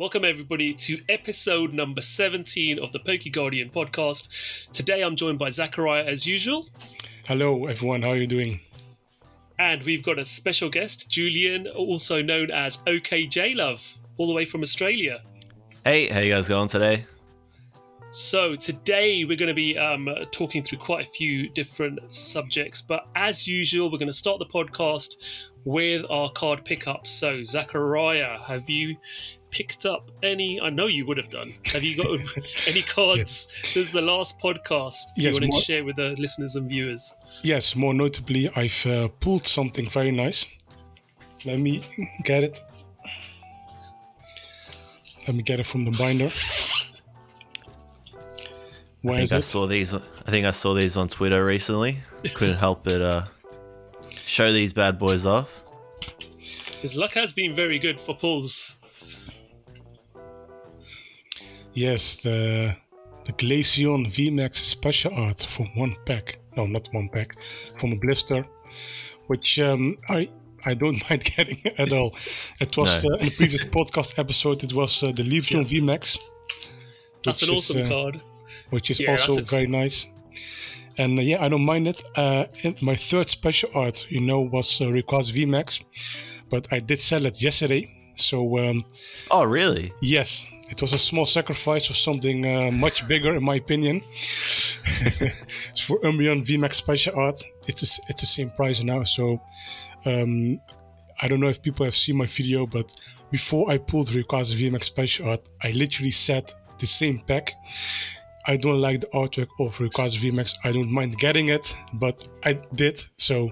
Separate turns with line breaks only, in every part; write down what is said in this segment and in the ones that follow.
Welcome, everybody, to episode number 17 of the Poke Guardian podcast. Today I'm joined by Zachariah as usual.
Hello, everyone. How are you doing?
And we've got a special guest, Julian, also known as OKJ Love, all the way from Australia.
Hey, how you guys going today?
So today we're going to be um, talking through quite a few different subjects, but as usual, we're going to start the podcast with our card pickups. So Zachariah, have you picked up any? I know you would have done. Have you got any cards since the last podcast you
Yes,
want to share with the listeners and viewers?
Yes, more notably, I've uh, pulled something very nice. Let me get it. Let me get it from the binder.
I
Where
think
is
I
it?
saw these. I think I saw these on Twitter recently. Couldn't help but uh, show these bad boys off.
His luck has been very good for pulls.
Yes, the the Glaceon VMAX special art from one pack. No, not one pack, from a blister, which um, I I don't mind getting at all. It was
No.
uh, in the previous podcast episode. It was uh, the Leafeon VMAX.
That's
which
an
is,
awesome
uh,
card.
which is
Yeah,
also
that's a-
very nice. And uh, yeah, I don't mind it. Uh, my third special art, you know, was uh, Rayquaza VMAX, but I did sell it yesterday. So um,
Oh, really?
yes, it was a small sacrifice for something uh, much bigger, in my opinion. it's for Umbreon VMAX special art. It's a, it's the same price now. So um, I don't know if people have seen my video, but before I pulled Rayquaza VMAX special art, I literally said the same pack. I don't like the artwork of Rayquaza VMAX. I don't mind getting it, but I did. So,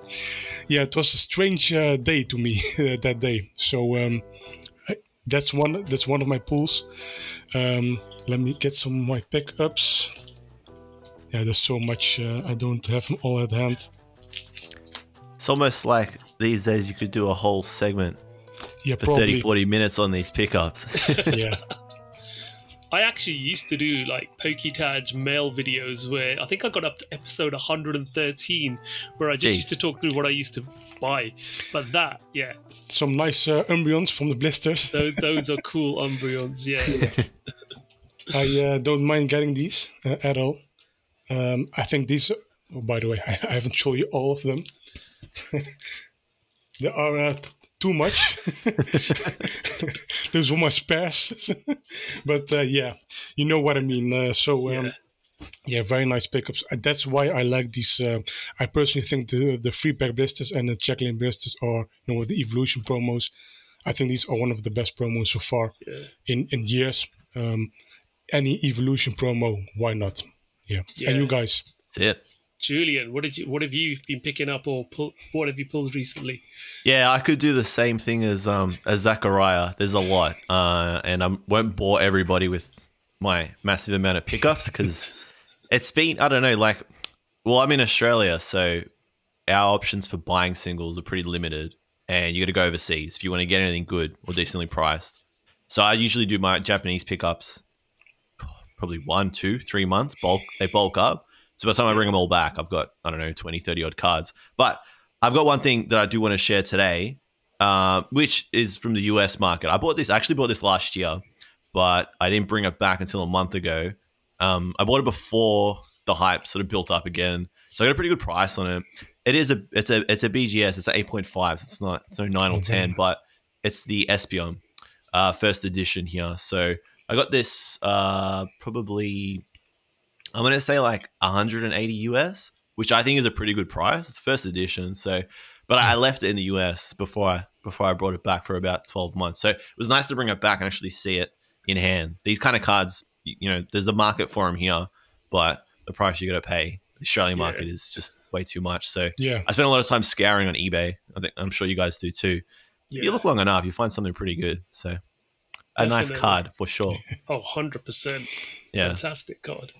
yeah, it was a strange uh, day to me that day. So um, I, that's one. That's one of my pulls. Um, let me get some of my pickups. Yeah, there's so much. Uh, I don't have them all at hand.
It's almost like these days you could do a whole segment
Yeah,
for
probably.
30, 40 minutes on these pickups.
Yeah,
I actually used to do like Poketag mail videos where I think I got up to episode 113 where I just
Jeez.
used to talk through what I used to buy. But that, yeah,
some nice uh, Umbreons from the blisters.
those, those are cool Umbreons. Yeah.
I uh, don't mind getting these uh, at all. Um, I think these. Oh, by the way, I, I haven't shown you all of them. there are uh, too much. Those were my spares, but uh, yeah, you know what I mean. Uh, so um,
Yeah.
yeah. very nice pickups. Uh, that's why I like these. Uh, I personally think the the free pack blisters and the checklane blisters are you know with the evolution promos. I think these are one of the best promos so far
Yeah.
in in years. Um, any evolution promo, why not? Yeah.
Yeah.
And you guys,
That's it.
Julian, what did you what have you been picking up or pull, what have you pulled recently?
Yeah, I could do the same thing as um as Zachariah. There's a lot, uh, and I won't bore everybody with my massive amount of pickups because it's been I don't know like, well I'm in Australia, so our options for buying singles are pretty limited, and you got to go overseas if you want to get anything good or decently priced. So I usually do my Japanese pickups probably one, two, three months bulk. They bulk up. So by the time I bring them all back, I've got I don't know 20, 30 odd cards, but I've got one thing that I do want to share today, uh, which is from the US market. I bought this, I actually bought this last year, but I didn't bring it back until a month ago. Um, I bought it before the hype sort of built up again, so I got a pretty good price on it. It is a, it's a, it's a BGS. It's an eight point five. So it's not, it's no nine or ten, but it's the Espeon, uh, first edition here. So I got this, uh, probably, I'm gonna say like 180 US which I think is a pretty good price. It's first edition, so but I hmm. left it in the US before I before I brought it back for about 12 months. So it was nice to bring it back and actually see it in hand. These kind of cards, you know, there's a market for them here, but the price you got to pay, the Australian
Yeah.
market is just way too much. So
yeah,
I spent a lot of time scouring on eBay. I think I'm sure you guys do too. If you look long enough, you find something pretty good. So a nice card for sure.
Oh, 100%.
Yeah.
Fantastic card.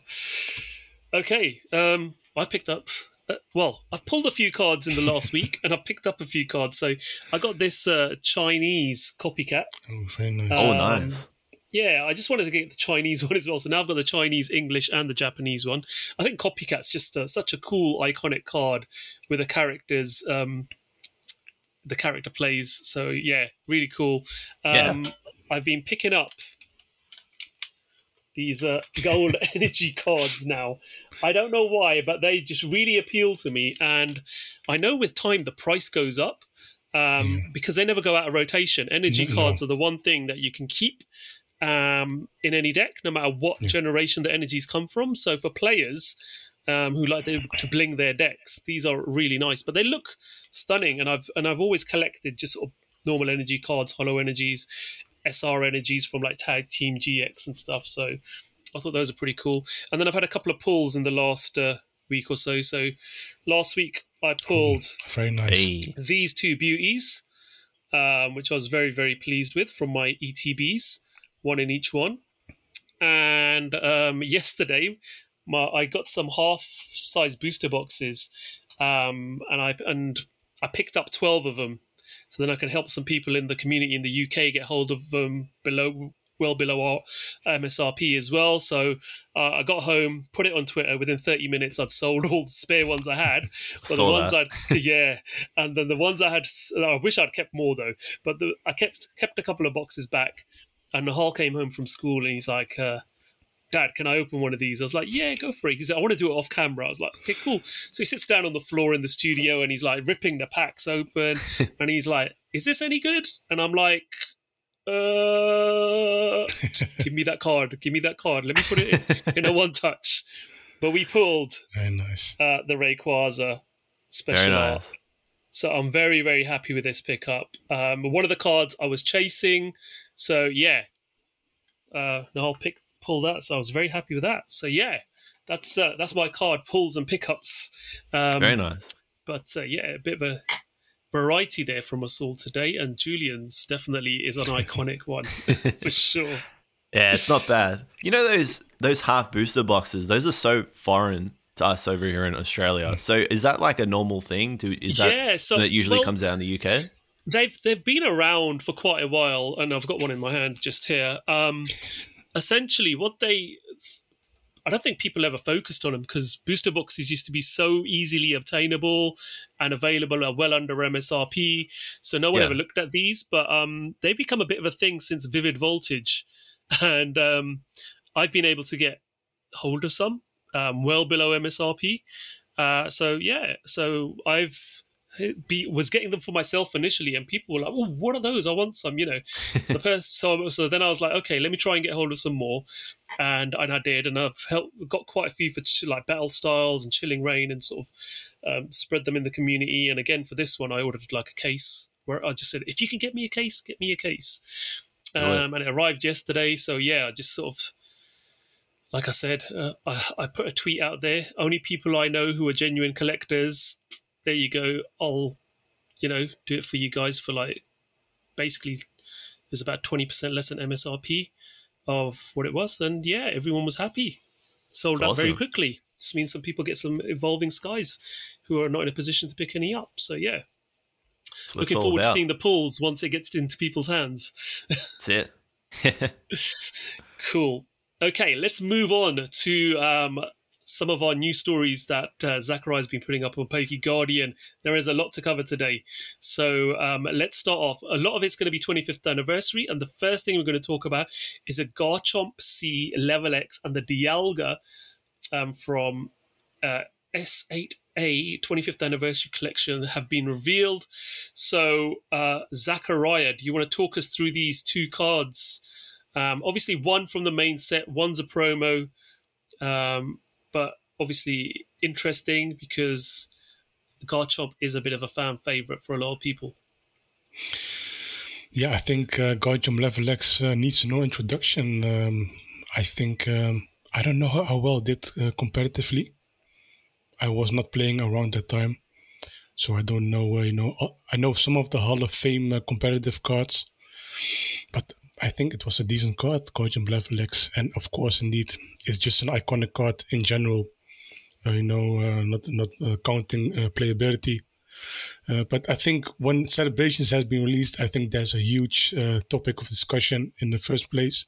Okay, um, I picked up. Uh, well, I've pulled a few cards in the last week, and I've picked up a few cards. So I got this uh, Chinese copycat.
oh, very nice.
Oh,
Um,
nice.
Yeah, I just wanted to get the Chinese one as well. So now I've got the Chinese, English, and the Japanese one. I think Copycat's just uh, such a cool, iconic card with the characters. Um, the character plays. So yeah, really cool. Um,
Yeah.
I've been picking up these uh, gold energy cards now. I don't know why, but they just really appeal to me. And I know with time the price goes up um, because they never go out of rotation. Energy
No.
cards are the one thing that you can keep um, in any deck, no matter what
Yeah.
generation the energies come from. So for players um, who like to, to bling their decks, these are really nice. But they look stunning, and I've and I've always collected just sort of normal energy cards, hollow energies, SR energies from like Tag Team GX and stuff. So I thought those are pretty cool. And then I've had a couple of pulls in the last uh, week or so. So last week I pulled
Very nice.
Hey.
these two beauties, um, which I was very, very pleased with from my ETBs, one in each one. And um, yesterday, my I got some half-size booster boxes, um, and I and I picked up twelve of them, so then I can help some people in the community in the UK get hold of them below. Well below our MSRP as well. So uh, I got home, put it on Twitter. Within 30 minutes, I'd sold all the spare ones I had. But the ones
that.
I'd yeah, and then the ones I had, I wish I'd kept more though. But the, I kept kept a couple of boxes back, and Nahal came home from school and he's like, uh, "Dad, can I open one of these?" I was like, "Yeah, go for it." He said, "I want to do it off camera." I was like, "Okay, cool." So he sits down on the floor in the studio and he's like ripping the packs open, and he's like, "Is this any good?" And I'm like. Uh, give me that card. Give me that card. Let me put it in, in a one touch. But we pulled
Very nice.
uh, the Rayquaza special
Very
art.
nice.
So I'm very, very happy with this pickup. Um, one of the cards I was chasing. So yeah, uh, no, I'll pick pull that. So I was very happy with that. So yeah, that's uh, that's my card pulls and pickups. Um,
Very nice.
But uh, yeah, a bit of a variety there from us all today. And Julian's definitely is an iconic one for sure.
Yeah, it's not bad. You know those those half booster boxes? Those are so foreign to us over here in Australia. So is that like a normal thing? Do is that
yeah, so
that usually
well,
comes out in the UK?
they've they've been around for quite a while, and I've got one in my hand just here. Um, essentially, what they I don't think people ever focused on them because booster boxes used to be so easily obtainable and available at well under MSRP. So no one
Yeah.
ever looked at these, but um, they've become a bit of a thing since Vivid Voltage, and um, I've been able to get hold of some um, well below MSRP. Uh, so yeah, so I've be, was getting them for myself initially, and people were like, "Oh, what are those? I want some," you know. So, the person, so, so then I was like, "Okay, let me try and get hold of some more," and and I did, and I've helped, got quite a few for ch- like Battle Styles and Chilling Reign, and sort of um, spread them in the community. And again, for this one, I ordered like a case where I just said, "If you can get me a case, get me a case,"
Do
um, and it arrived yesterday. So yeah, I just sort of like I said, uh, I, I put a tweet out there. Only people I know who are genuine collectors. There you go. I'll, you know, do it for you guys for like basically it was about twenty percent less than MSRP of what it was, and yeah, everyone was happy. Sold
That's
out very quickly. This means some people get some evolving skies who are not in a position to pick any up. So yeah, looking forward to seeing the pulls once it gets into people's hands.
That's it.
Cool. Okay, let's move on to um, some of our new stories that uh, Zachariah's been putting up on Pokey Guardian. There is a lot to cover today. So um, let's start off. A lot of it's going to be 25th anniversary, and the first thing we're going to talk about is a Garchomp C Level X and the Dialga um, from uh, S8A 25th anniversary collection have been revealed. So, uh, Zachariah, do you want to talk us through these two cards? Um, obviously, one from the main set, one's a promo, um, but obviously interesting because Garchomp is a bit of a fan favorite for a lot of people.
Yeah, I think uh, Garchomp Level X uh, needs no introduction. Um, I think um, I don't know how, how well did uh, comparatively. I was not playing around that time, so I don't know. Uh, you know, uh, I know some of the Hall of Fame uh, competitive cards, but I think it was a decent card, Garchomp Level X, and of course, indeed, it's just an iconic card in general. Uh, you know, uh, not not uh, counting uh, playability. Uh, but I think when celebrations has been released, I think there's a huge uh, topic of discussion in the first place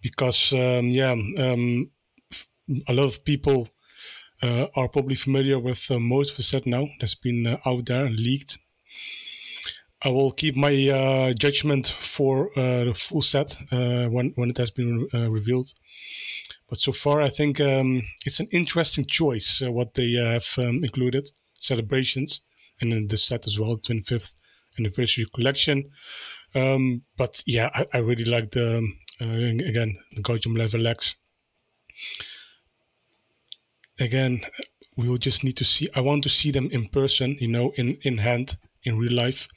because um, yeah, um, a lot of people are probably familiar with most of the set now that's been out there and leaked. I will keep my uh, judgment for uh, the full set uh, when when it has been uh, revealed. But so far, I think um, it's an interesting choice uh, what they have um, included celebrations and in this set as well, 25th anniversary collection. Um, but yeah, I, I, really like the uh, again the Garchomp level X. Again, we will just need to see. I want to see them in person, you know, in in hand in real life.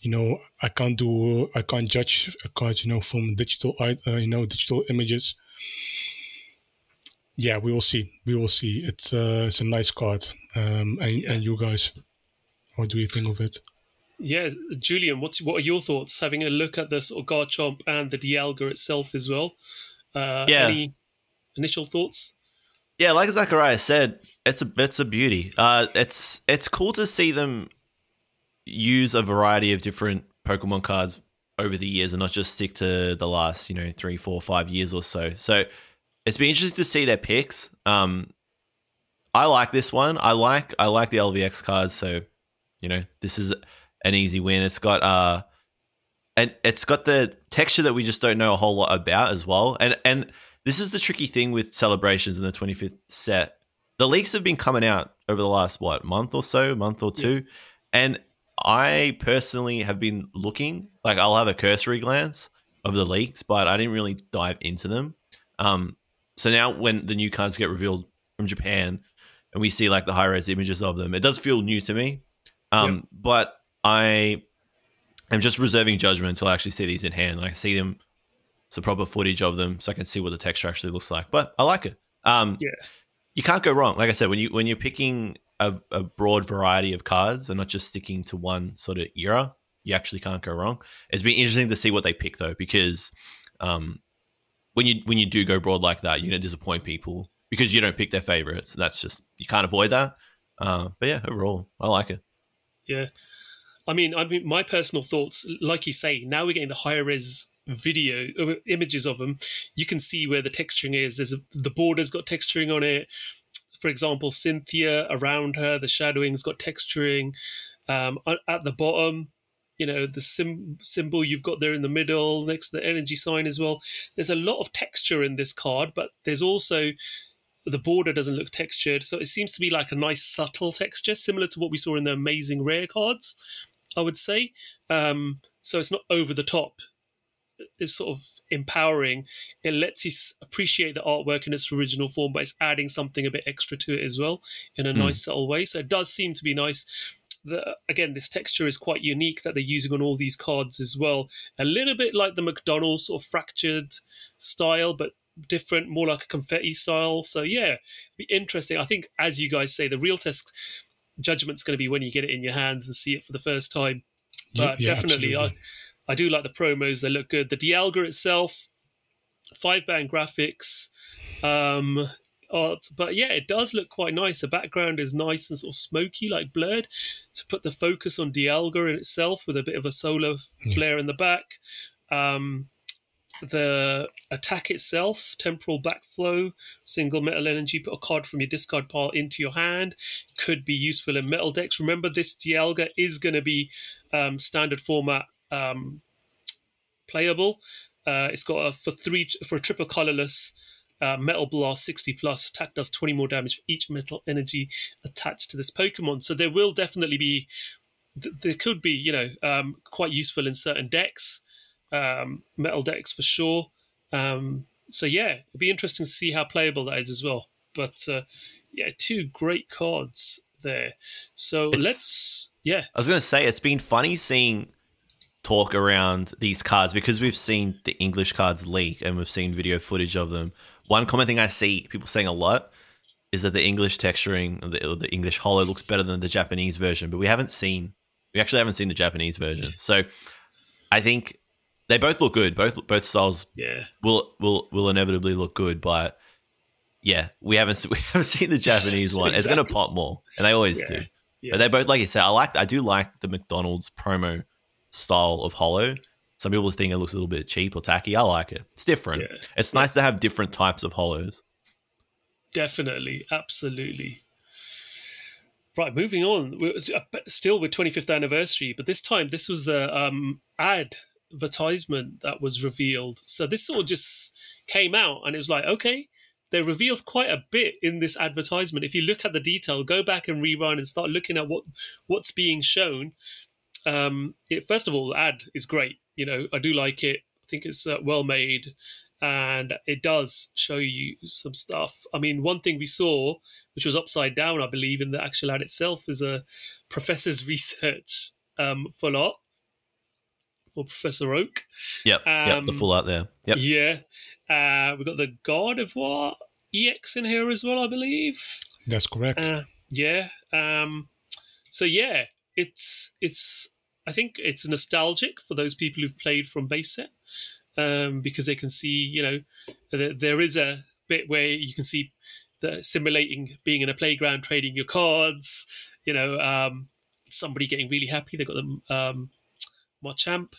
You know, I can't do, I can't judge a card, you know, from digital, uh, you know, digital images. Yeah, we will see. We will see. It's uh, it's a nice card. Um, and, yeah. and you guys, what do you think of it?
Yeah, Julian, what's what are your thoughts? Having a look at this or Garchomp and the Dialga itself as well. Uh, yeah. Any initial thoughts?
Yeah, like Zachariah said, it's a it's a beauty. Uh, it's it's cool to see them use a variety of different Pokemon cards over the years and not just stick to the last, you know, three, four, five years or so. So it's been interesting to see their picks. Um, I like this one. I like I like the LVX cards. So, you know, this is an easy win. It's got uh, and it's got the texture that we just don't know a whole lot about as well. And and this is the tricky thing with celebrations in the 25th set. The leaks have been coming out over the last what month or so, month or two, yeah. and I personally have been looking, like I'll have a cursory glance of the leaks, but I didn't really dive into them. Um, so now when the new cards get revealed from Japan and we see like the high res images of them, it does feel new to me. Um, yep. But I am just reserving judgment until I actually see these in hand. And I see them, some proper footage of them, so I can see what the texture actually looks like. But I like it. Um, yeah, you can't go wrong. Like I said, when you when you're picking a, a broad variety of cards and not just sticking to one sort of era, you actually can't go wrong. It's been interesting to see what they pick though, because um, when you when you do go broad like that, you're gonna disappoint people because you don't pick their favorites. That's just you can't avoid that. Uh, but yeah, overall, I like it.
Yeah, I mean, I mean, my personal thoughts, like you say, now we're getting the higher res video uh, images of them. You can see where the texturing is. There's a, the border's got texturing on it for example, Cynthia around her, the shadowing's got texturing. Um, at the bottom, you know, the sim- symbol you've got there in the middle next to the energy sign as well. There's a lot of texture in this card, but there's also the border doesn't look textured. So it seems to be like a nice subtle texture, similar to what we saw in the amazing rare cards, I would say. Um, so it's not over the top is sort of empowering. It lets you appreciate the artwork in its original form, but it's adding something a bit extra to it as well in a mm. nice subtle way. So it does seem to be nice. The, again, this texture is quite unique that they're using on all these cards as well. A little bit like the McDonald's sort of fractured style, but different, more like a confetti style. So yeah, be interesting. I think, as you guys say, the real test judgment's going to be when you get it in your hands and see it for the first time. But yeah, definitely, I, I do like the promos; they look good. The Dialga itself, 5ban Graphics, um, art, but yeah, it does look quite nice. The background is nice and sort of smoky, like blurred, to put the focus on Dialga in itself with a bit of a solar yeah. flare in the back. Um, the attack itself, temporal backflow, single metal energy, put a card from your discard pile into your hand, could be useful in metal decks. Remember, this Dialga is going to be um, standard format um, playable. Uh, it's got a for three for a triple colorless uh, metal blast 60 plus attack does 20 more damage for each metal energy attached to this Pokemon. So there will definitely be there could be you know um, quite useful in certain decks, um, metal decks for sure. Um, so yeah, it'll be interesting to see how playable that is as well. But uh, yeah, two great cards there. So it's, let's yeah.
I was gonna say it's been funny seeing talk around these cards because we've seen the English cards leak and we've seen video footage of them. One common thing I see people saying a lot is that the English texturing, the, the English holo looks better than the Japanese version, but we haven't seen, we actually haven't seen the Japanese version. So I think they both look good. Both both styles,
yeah,
will will will inevitably look good, but yeah, we haven't we haven't seen the Japanese one. exactly. It's gonna pop more, and they always yeah. do. Yeah. But they both, like you said, I like. I do like the McDonald's promo style of Hollow. Some people think it looks a little bit cheap or tacky. I like it. It's different. Yeah. It's nice to have different types of hollows.
Definitely, absolutely. Right, moving on. We're uh, still with 25th anniversary, but this time this was the um, advertisement that was revealed. So this all just came out, and it was like, okay, they revealed quite a bit in this advertisement. If you look at the detail, go back and rerun and start looking at what what's being shown. Um, it, first of all, the ad is great. You know, I do like it. I think it's uh, well made and it does show you some stuff. I mean, one thing we saw, which was upside down, I believe, in the actual ad itself, is a professor's research um, full art for Professor Oak.
Yep, um, yep, the full art there. Yep.
Yeah, uh, we've got the Gardevoir EX in here as well, I believe.
That's correct.
Uh, yeah. Um, so yeah, it's it's. I think it's nostalgic for those people who've played from base set um, because they can see, you know, there is a bit where you can see the simulating being in a playground, trading your cards. You know, um, somebody getting really happy. They've got them um, Machamp,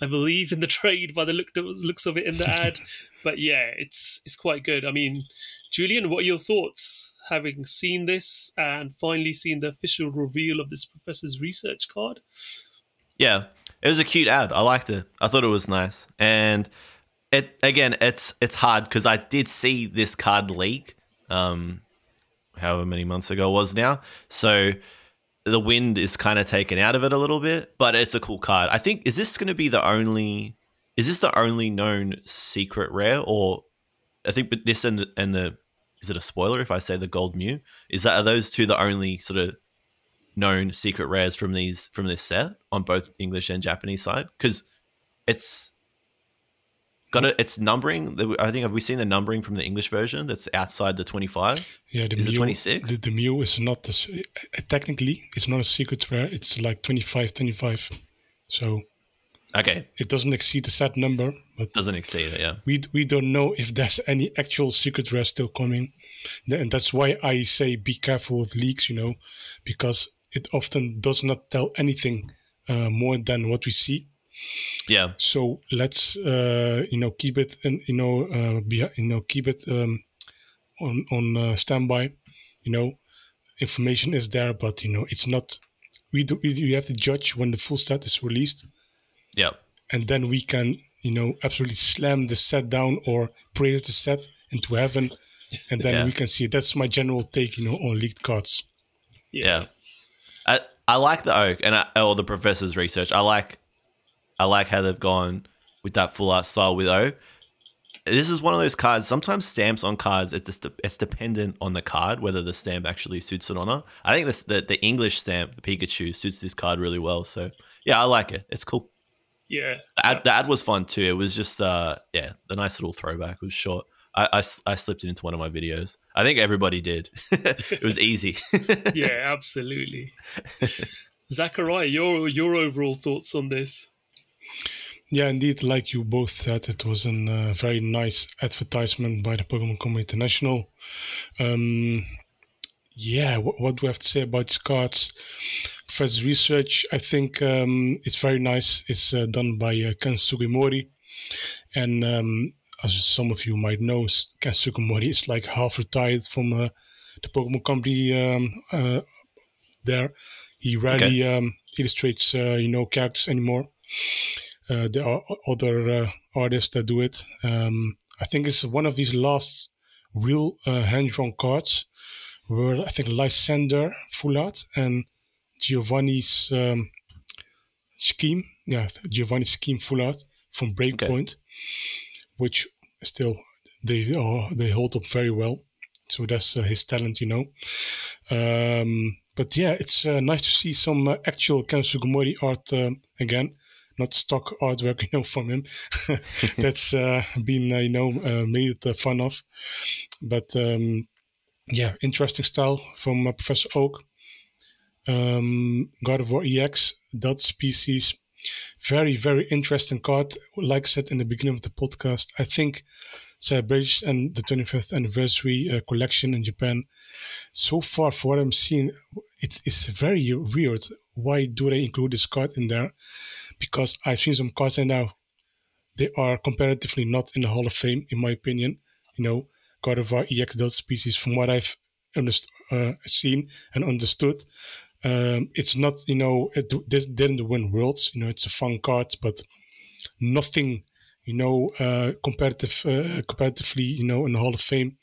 I believe, in the trade by the look looks of it in the ad. but yeah, it's it's quite good. I mean, Julian, what are your thoughts having seen this and finally seen the official reveal of this professor's research card?
Yeah, it was a cute ad. I liked it. I thought it was nice. And it again, it's it's hard because I did see this card leak, um, however many months ago it was now. So the wind is kind of taken out of it a little bit, but it's a cool card. I think is this going to be the only is this the only known secret rare or I think but this and the, and the is it a spoiler if I say the gold Mew? Is that are those two the only sort of known secret rares from these from this set on both English and Japanese side because it's got it's numbering. I think have we seen the numbering from the English version that's outside the twenty five?
Yeah, the
is
Mew,
twenty six?
The, the Mew is not the, uh, technically it's not a secret rare. It's like 25, 25. So
okay,
it doesn't exceed the set number, but
doesn't exceed it. Yeah,
we we don't know if there's any actual secret rare still coming, and that's why I say be careful with leaks. You know, because it often does not tell anything uh, more than what we see.
Yeah.
So let's uh, you know keep it and you know uh, be, you know keep it um, on on uh, standby. You know, information is there, but you know it's not. We do. We have to judge when the full set is released.
Yeah.
And then we can you know absolutely slam the set down or praise the set into heaven, and then yeah. we can see. That's my general take. You know on leaked cards.
Yeah. I, I like the oak and I, or the professor's research. I like I like how they've gone with that full art style with oak. This is one of those cards. Sometimes stamps on cards, it just, it's dependent on the card whether the stamp actually suits it or not. I think this, the the English stamp, the Pikachu, suits this card really well. So yeah, I like it. It's cool.
Yeah,
the ad, the ad was fun too. It was just uh yeah, the nice little throwback. It was short. I, I, I, slipped it into one of my videos. I think everybody did. it was easy.
yeah, absolutely. Zachariah, your your overall thoughts on this?
Yeah, indeed, like you both said, it was a uh, very nice advertisement by the Pokemon Company International. Um, yeah, what, what, do we have to say about these cards? First research, I think um, it's very nice. It's uh, done by uh, Ken Sugimori, and um, as some of you might know, Ken is like half retired from uh, the Pokemon Company um, uh, there. He rarely okay. um, illustrates, uh, you know, characters anymore. Uh, there are other uh, artists that do it. Um, I think it's one of these last real uh, hand-drawn cards where I think Lysander full art and Giovanni's um, scheme, yeah, Giovanni's scheme full art from Breakpoint. Okay which still they are they hold up very well. So that's uh, his talent, you know. Um, but yeah, it's uh, nice to see some uh, actual Ken Sugimori art uh, again, not stock artwork, you know, from him. that's uh, been uh, you know made fun of. But um, yeah, interesting style from Professor Oak. Um, Gardevoir EX, Delta Species very, very interesting card. Like I said in the beginning of the podcast, I think celebration and the 25th anniversary uh, collection in Japan, so far for what I'm seeing, it's, it's very weird. Why do they include this card in there? Because I've seen some cards and now they are comparatively not in the Hall of Fame, in my opinion. You know, Gardevoir EX Delta species, from what I've underst- uh, seen and understood. Um, it's not, you know, it this didn't win worlds. You know, it's a fun card, but nothing, you know, uh, comparative, uh, comparatively, you know, in the Hall of Fame.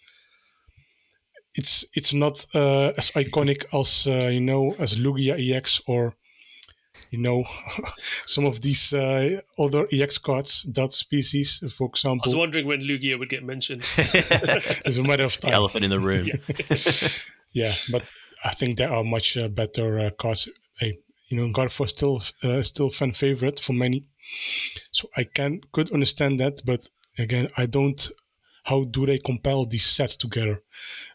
It's it's not uh, as iconic as uh, you know as Lugia EX or you know some of these uh, other EX cards, that species, for example.
I was wondering when Lugia would get mentioned.
It's a matter of
the
time.
elephant in the room.
Yeah, but I think there are much uh, better uh, cards. You know, Gardevoir still uh, still fan favorite for many, so I can could understand that. But again, I don't. How do they compile these sets together?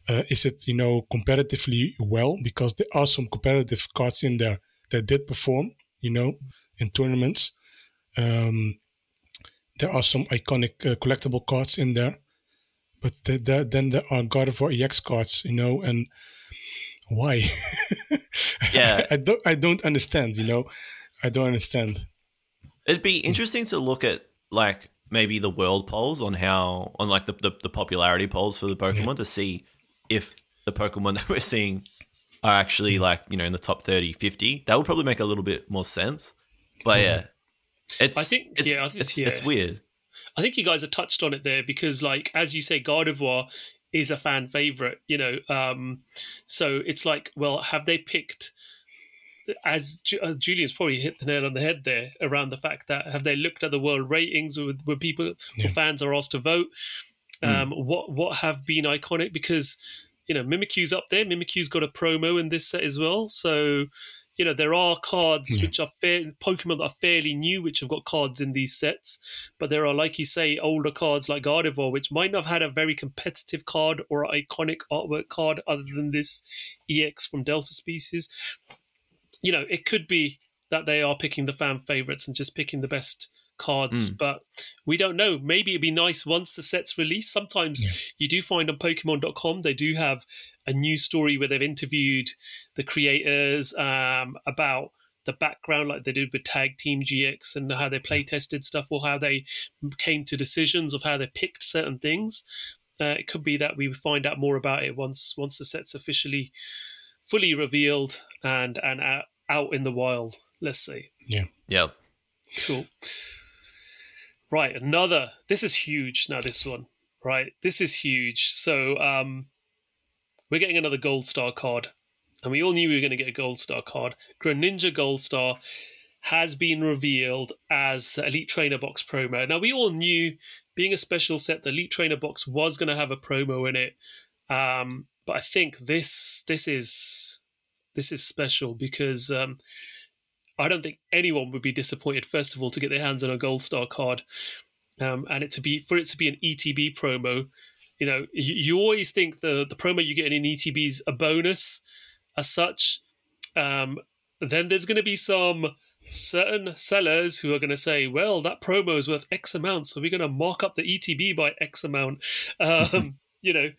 Uh, is it you know comparatively well because there are some comparative cards in there that did perform, you know, in tournaments. Um, there are some iconic uh, collectible cards in there, but th- th- then there are Gardevoir EX cards, you know, and why?
Yeah.
I don't. I don't understand. You know, I don't understand.
It'd be interesting to look at like maybe the world polls on how on like the, the, the popularity polls for the Pokemon to see if the Pokemon that we're seeing are actually like, you know, in the top 30, 50. That would probably make a little bit more sense. But hmm. yeah. It's
I think-
it's,
yeah, I think-
it's, it's
yeah.
weird.
I think you guys have touched on it there because, like, as you say, Gardevoir is a fan favorite, you know. Um, so it's like, well, have they picked? As uh, Julian's probably hit the nail on the head there around the fact that have they looked at the world ratings where, where people,
Yeah.
fans are asked to vote? Um, What what have been iconic? Because you know Mimikyu's up there. Mimikyu's got a promo in this set as well. So you know there are cards
Yeah.
which are fair Pokemon that are fairly new, which have got cards in these sets. But there are, like you say, older cards like Gardevoir, which might not have had a very competitive card or iconic artwork card other than this EX from Delta Species. You know, it could be that they are picking the fan favorites and just picking the best cards, but we don't know. Maybe it'd be nice once the set's released. Sometimes
Yeah.
you do find on Pokemon.com they do have a news story where they've interviewed the creators um, about the background, like they did with Tag Team GX, and how they play tested stuff, or how they came to decisions of how they picked certain things. Uh, it could be that we find out more about it once once the set's officially fully revealed and and out, out in the wild. Let's see.
Yeah. Yeah.
Cool. Right, another. This is huge. Now this one, right? This is huge. So, um, we're getting another gold star card, and we all knew we were going to get a gold star card. Greninja Gold Star has been revealed as Elite Trainer Box promo. Now we all knew, being a special set, the Elite Trainer Box was going to have a promo in it. Um, but I think this this is this is special because um, I don't think anyone would be disappointed. First of all, to get their hands on a gold star card, um, and it to be for it to be an ETB promo. You know, you, you always think the the promo you get in ETB is a bonus, as such. Um, then there's going to be some certain sellers who are going to say, "Well, that promo is worth X amount, so we're going to mark up the ETB by X amount." Um, you know,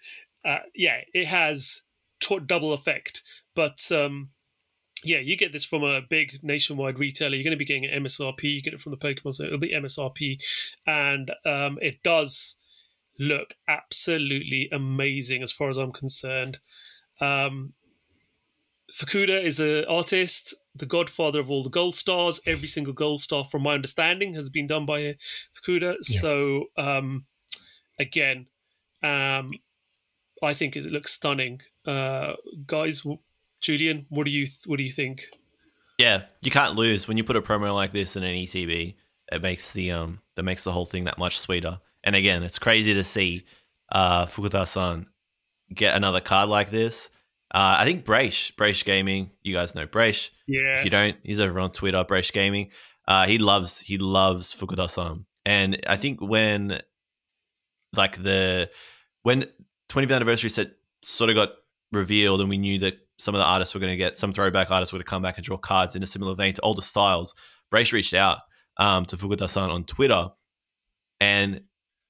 uh, yeah, it has t- double effect, but. Um, yeah, you get this from a big nationwide retailer. You're going to be getting an MSRP. You get it from the Pokemon, so it'll be MSRP, and um, it does look absolutely amazing as far as I'm concerned. Um, Fukuda is an artist, the godfather of all the gold stars. Every single gold star, from my understanding, has been done by Fukuda. So, um, again, um, I think it looks stunning. Uh, guys, Julian, what do you what do you think?
Yeah, you can't lose when you put a promo like this in an ETB. It makes the um that makes the whole thing that much sweeter. And again, it's crazy to see uh Fukuda-san get another card like this. Uh, I think Brace, Brace Gaming, you guys know Brace.
Yeah,
If you don't, he's over on Twitter, Brace Gaming. Uh, he loves he loves Fukuda-san, and I think when like the when 20th anniversary set sort of got revealed, and we knew that some of the artists were going to get some throwback artists were going to come back and draw cards in a similar vein to older styles. Brace reached out um, to Fukuda-san on Twitter, and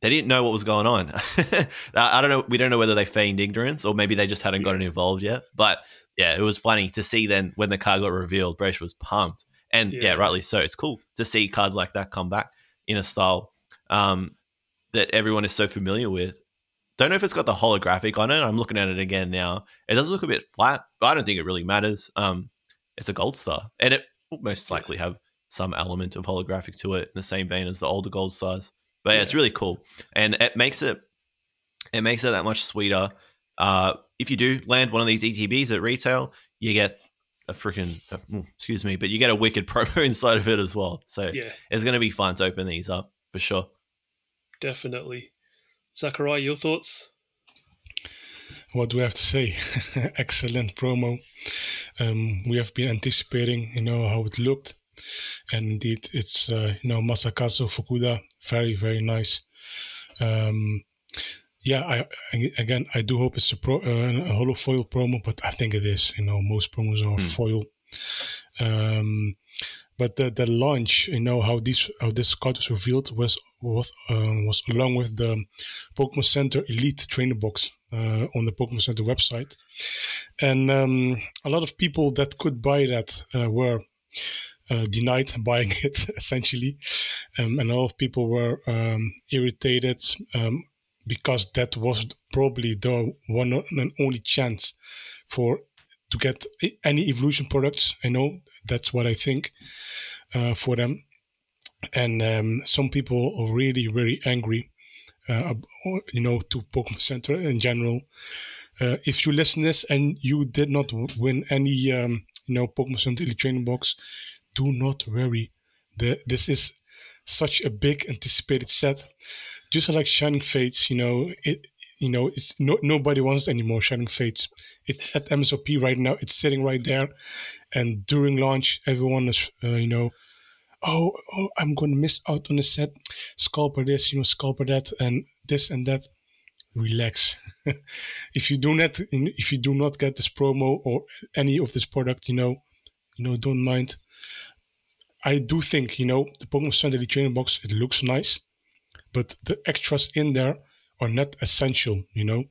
they didn't know what was going on. I don't know. We don't know whether they feigned ignorance or maybe they just hadn't gotten involved yet. But yeah, it was funny to see then when the card got revealed, Brace was pumped. And yeah,
Yeah.
rightly so. It's cool to see cards like that come back in a style um, that everyone is so familiar with don't know if it's got the holographic on it. I'm looking at it again now. It does look a bit flat, but I don't think it really matters. Um, it's a gold star, and it will most likely have some element of holographic to it in the same vein as the older gold stars. But yeah, it's really cool, and it makes it it makes it that much sweeter. Uh, if you do land one of these ETBs at retail, you get a freaking uh, excuse me, but you get a wicked promo inside of it as well. So
Yeah,
it's going to be fun to open these up for sure.
definitely. Zachariah, your thoughts?
what do I have to say? Excellent promo. Um, we have been anticipating, you know, how it looked, and indeed, it's uh, you know Masakazu Fukuda, very very nice. Um, yeah, I, I again I do hope it's a, pro, uh, a holo foil promo, but I think it is. You know, most promos are
Hmm.
foil. Um, but the the launch, you know, how this how this card was revealed was was um, was along with the Pokemon Center Elite Trainer Box uh, on the Pokemon Center website, and um, a lot of people that could buy that uh, were uh, denied buying it essentially, um, and a lot of people were um, irritated um, because that was probably the one and only chance for to get any evolution products. I know that's what I think uh, for them, and um, some people are really really angry uh, you know, to Pokemon Center in general. Uh, if you listen this and you did not win any, um, you know, Pokemon Center Elite Training Box, do not worry. The, this is such a big anticipated set. Just like Shining Fates, you know, it, you know, it's no, nobody wants anymore Shining Fates. It's at MSRP right now. It's sitting right there, and during launch, everyone is, uh, you know, oh, oh, I'm going to miss out on the set. Scalper this, you know, scalper that, and this and that. Relax. if you do not, if you do not get this promo or any of this product, you know, you know, don't mind. I do think, you know, the Pokemon Center Training Box, it looks nice, but the extras in there are not essential, you know.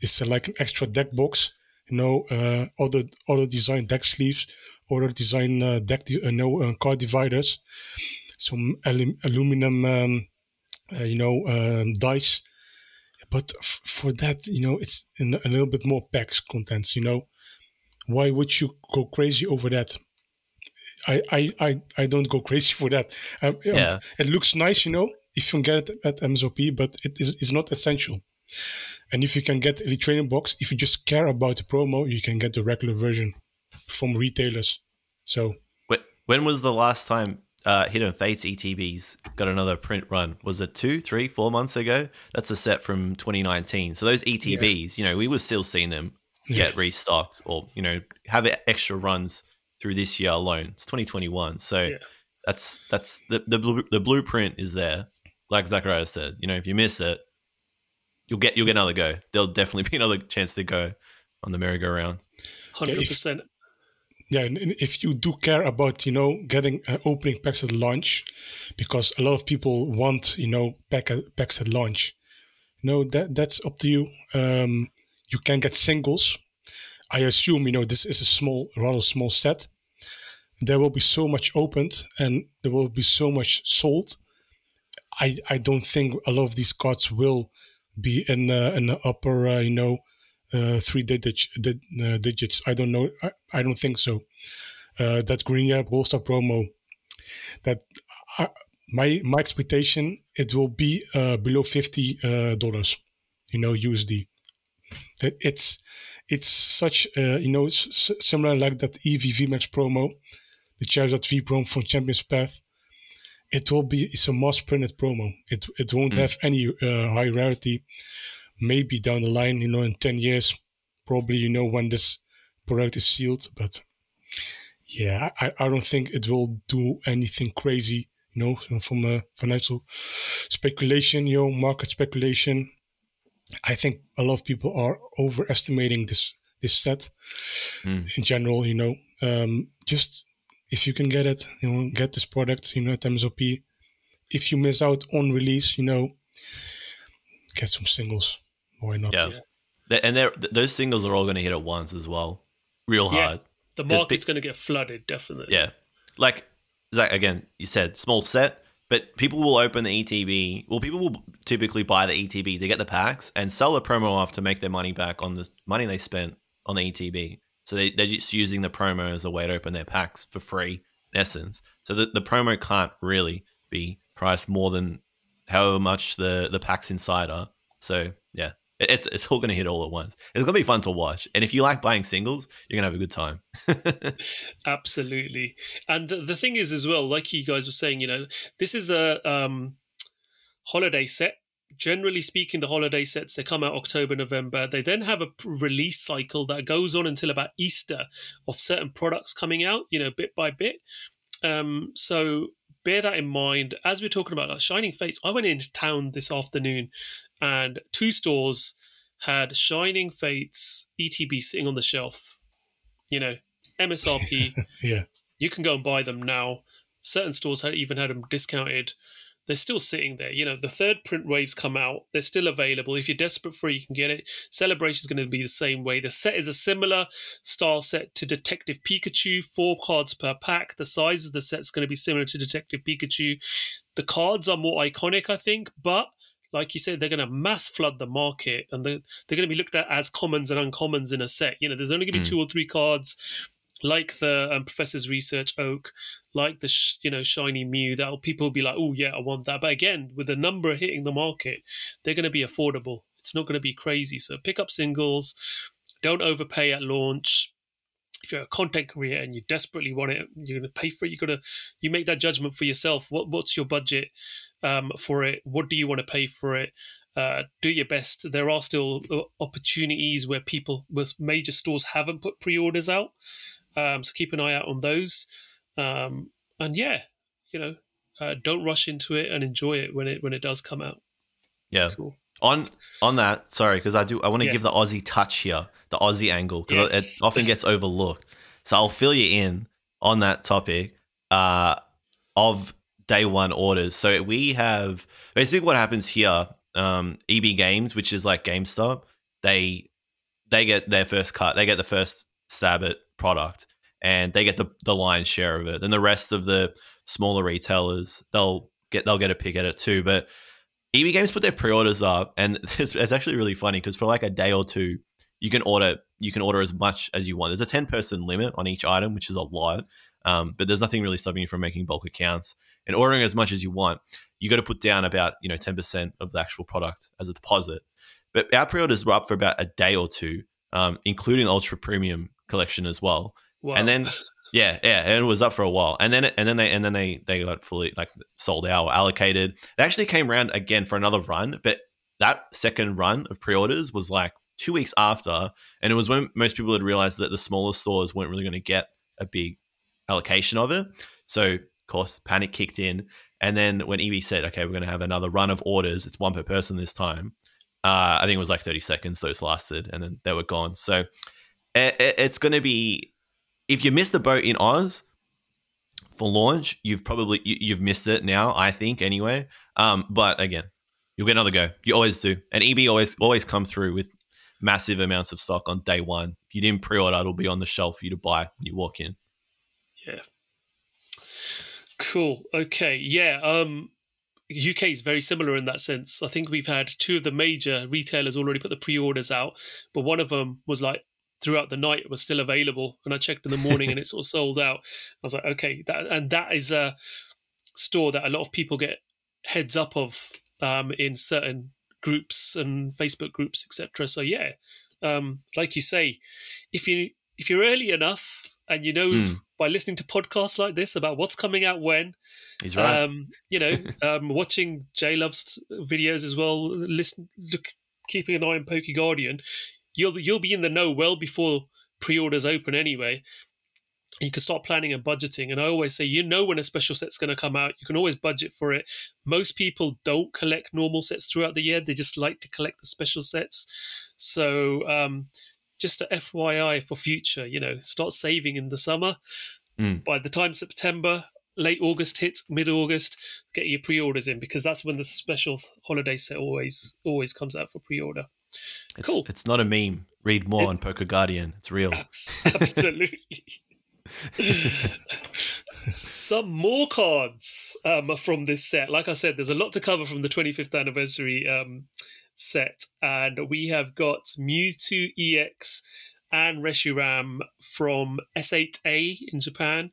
It's like an extra deck box, you know, uh, other other design deck sleeves, other design uh, deck, uh, no uh, card dividers, some alum- aluminum, um, uh, you know, um, dice. But f- for that, you know, it's in a little bit more packs contents. You know, why would you go crazy over that? I I I, I don't go crazy for that. Um,
Yeah.
it looks nice, you know, if you can get it at MSRP, but it is is not essential. And if you can get the training box, if you just care about the promo, you can get the regular version from retailers. So
Wh- When was the last time uh, Hidden Fates ETBs got another print run? Was it two, three, four months ago? That's a set from 2019. So those ETBs, you know, we were still seeing them get restocked or you know have extra runs through this year alone. It's 2021, so
Yeah.
that's that's the the, the blueprint is there. Like Zachariah said, you know, if you miss it, you'll get you'll get another go. There'll definitely be another chance to go on the merry-go-round.
Hundred percent.
yeah, and and if you do care about you know getting uh, opening packs at launch, because a lot of people want you know pack packs at launch. No, that that's up to you. Um, you can get singles. I assume you know this is a small, rather small set. There will be so much opened, and there will be so much sold. I I don't think a lot of these cards will be in uh, in the upper uh, you know uh, three digits di- uh, digits. I don't know. I, I don't think so. Uh, that Green Yap All promo. That my my expectation it will be uh, below fifty dollars. You know USD. That it's it's such you know s- similar like that Eevee VMAX promo, the Charizard V promo from Champions Path. It will be it's a mass printed promo. It it won't
Mm.
have any uh, high rarity. Maybe down the line, you know, in ten years, probably you know when this product is sealed. But yeah, I, I don't think it will do anything crazy. You know, from a financial speculation, you know, market speculation. I think a lot of people are overestimating this this set
Mm.
in general. You know, um, just if you can get it, you know, get this product, you know, at MSRP. If you miss out on release, you know, get some singles. Why not?
Yeah. Th- And they're, those singles are all going to hit at once as well, real
Yeah.
hard.
The market's
big-
going to get flooded, definitely.
Yeah, like Zach again, you said small set, but people will open the ETB. Well, people will typically buy the ETB to get the packs and sell the promo off to make their money back on the money they spent on the ETB. So they, they're just using the promo as a way to open their packs for free, in essence. So the, the promo can't really be priced more than however much the, the packs inside are. So yeah, it- it's, it's all going to hit all at once. It's going to be fun to watch. And if you like buying singles, you're going to have a good time.
Absolutely. And the, the thing is, as well, like you guys were saying, you know, this is a um, holiday set. Generally speaking, the holiday sets they come out October, November. They then have a release cycle that goes on until about Easter of certain products coming out, you know, bit by bit. Um, so bear that in mind. As we're talking about like Shining Fates, I went into town this afternoon and two stores had Shining Fates ETB sitting on the shelf. You know, MSRP.
Yeah.
you can go and buy them now. Certain stores had even had them discounted. They're still sitting there. You know, the third print waves come out. They're still available. If you're desperate for it, you can get it. Celebration's going to be the same way. The set is a similar style set to Detective Pikachu, four cards per pack. The size of the set's going to be similar to Detective Pikachu. The cards are more iconic, I think, but like you said, they're going to mass flood the market and they're, they're going to be looked at as commons and uncommons in a set. You know, there's only going to be
Mm.
two or three cards like the um, Professor's Research Oak, like the sh- you know Shiny Mew. That people will be like, oh yeah, I want that. But again, with the number hitting the market, they're going to be affordable. It's not going to be crazy. So pick up singles. Don't overpay at launch. If you're a content creator and you desperately want it, you're going to pay for it. You're going to you make that judgment for yourself. What what's your budget um, for it? What do you want to pay for it? Uh, do your best. There are still uh, opportunities where people with major stores haven't put pre-orders out, um, so keep an eye out on those. Um, and yeah, you know, uh, don't rush into it and enjoy it when it when it does come out.
Yeah.
Cool.
On on that, sorry, because I do I want to
Yeah.
give the Aussie touch here, the Aussie angle, because
Yes.
it often gets overlooked. So I'll fill you in on that topic uh, of day one orders. So we have basically what happens here. Um, EB Games, which is like GameStop, they they get their first cut. They get the first stab at product, and they get the the lion's share of it. Then the rest of the smaller retailers, they'll get they'll get a pick at it too. But EB Games put their pre-orders up, and it's, it's actually really funny because for like a day or two, you can order you can order as much as you want. There's a ten person limit on each item, which is a lot, um, but there's nothing really stopping you from making bulk accounts and ordering as much as you want. You got to put down about you know ten percent of the actual product as a deposit. But our pre-orders were up for about a day or two, um, including Ultra Premium collection as well.
Wow.
and then yeah yeah and it was up for a while. And then and then they and then they they got fully like sold out or allocated. They actually came around again for another run but that second run of pre-orders was like two weeks after and it was when most people had realized that the smaller stores weren't really going to get a big allocation of it. So of course panic kicked in. And then when eb said okay we're going to have another run of orders it's one per person this time uh, i think it was like 30 seconds those lasted and then they were gone. So it, it- it's going to be if you miss the boat in Oz for launch, you've probably you, you've missed it now. I think anyway. Um, but again, you'll get another go. You always do, and EB always always come through with massive amounts of stock on day one. If you didn't pre-order, it'll be on the shelf for you to buy when you walk in.
Yeah. Cool. Okay. Yeah. Um, UK is very similar in that sense. I think we've had two of the major retailers already put the pre-orders out, but one of them was like throughout the night it was still available, and I checked in the morning and it sort of sold out. I was like, okay, that and that is a store that a lot of people get heads up of um, in certain groups and Facebook groups, etc. So yeah, um, like you say, if you if you're early enough and you know
Mm.
by listening to podcasts like this about what's coming out when,
He's right.
um, you know, um, watching J Love's videos as well, listen, look, keeping an eye on Poke Guardian, you'll you'll be in the know well before pre-orders open anyway. You can start planning and budgeting. And I always say, you know, when a special set's going to come out, you can always budget for it. Most people don't collect normal sets throughout the year; they just like to collect the special sets. So, um, just a FYI for future, you know, start saving in the summer.
Mm.
By the time September, late August hits, mid August, get your pre-orders in because that's when the special holiday set always always comes out for pre-order.
It's,
cool.
it's not a meme. Read more
It-
on Poke Guardian. It's real.
Absolutely. Some more cards um, from this set. Like I said, there's a lot to cover from the 25th anniversary um, set, and we have got Mewtwo EX and Reshiram from S8A in Japan.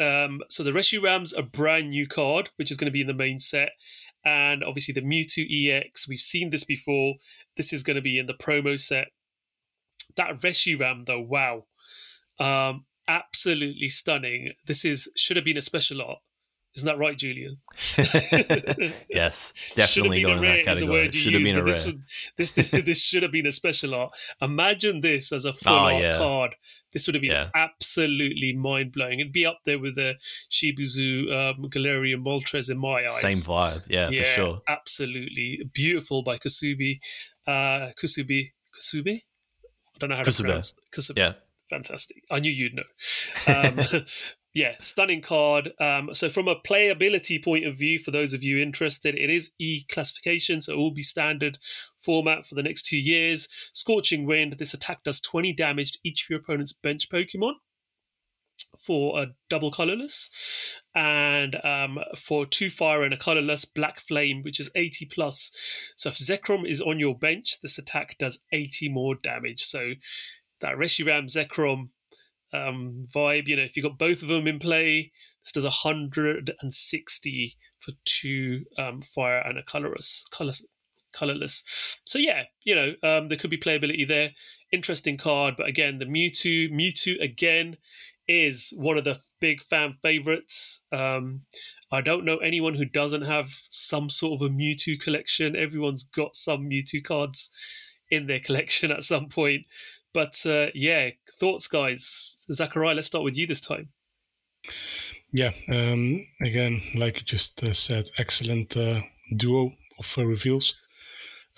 Um, so the Reshiram's a brand new card, which is going to be in the main set. And obviously the Mewtwo EX, we've seen this before. This is going to be in the promo set. That Reshiram, though, wow. Um, absolutely stunning. This is should have been a special art. Isn't that right, Julian?
yes, definitely going in that category. Should have been a rare.
This, would, this, this, this should have been a special art. Imagine this as a full oh, art yeah. card. This would have been yeah. absolutely mind blowing. It'd be up there with the Shibuzoh um, Galarian Moltres in my eyes.
Same vibe, yeah, yeah, for sure.
Absolutely beautiful by Kusubi, uh, Kusubi, Kusubi. I don't know how to pronounce. Kusubi. Yeah, fantastic. I knew you'd know. Um, yeah, stunning card. Um, so, from a playability point of view, for those of you interested, it is E classification, so it will be standard format for the next two years. Scorching Wind. This attack does 20 damage to each of your opponent's bench Pokemon for a double colorless, and um, for two fire and a colorless Black Flame, which is 80 plus. So, if Zekrom is on your bench, this attack does 80 more damage. So, that Reshiram Zekrom um, vibe. You know, if you've got both of them in play, this does 160 for two um, fire and a colorless, colorless, colorless. So yeah, you know, um, there could be playability there. Interesting card, but again, the Mewtwo, Mewtwo again is one of the big fan favorites. Um, I don't know anyone who doesn't have some sort of a Mewtwo collection. Everyone's got some Mewtwo cards in their collection at some point. But uh, yeah, thoughts, guys. Zachariah, let's start with you this time.
Yeah, um, again, like you just uh, said, excellent uh, duo of uh, reveals.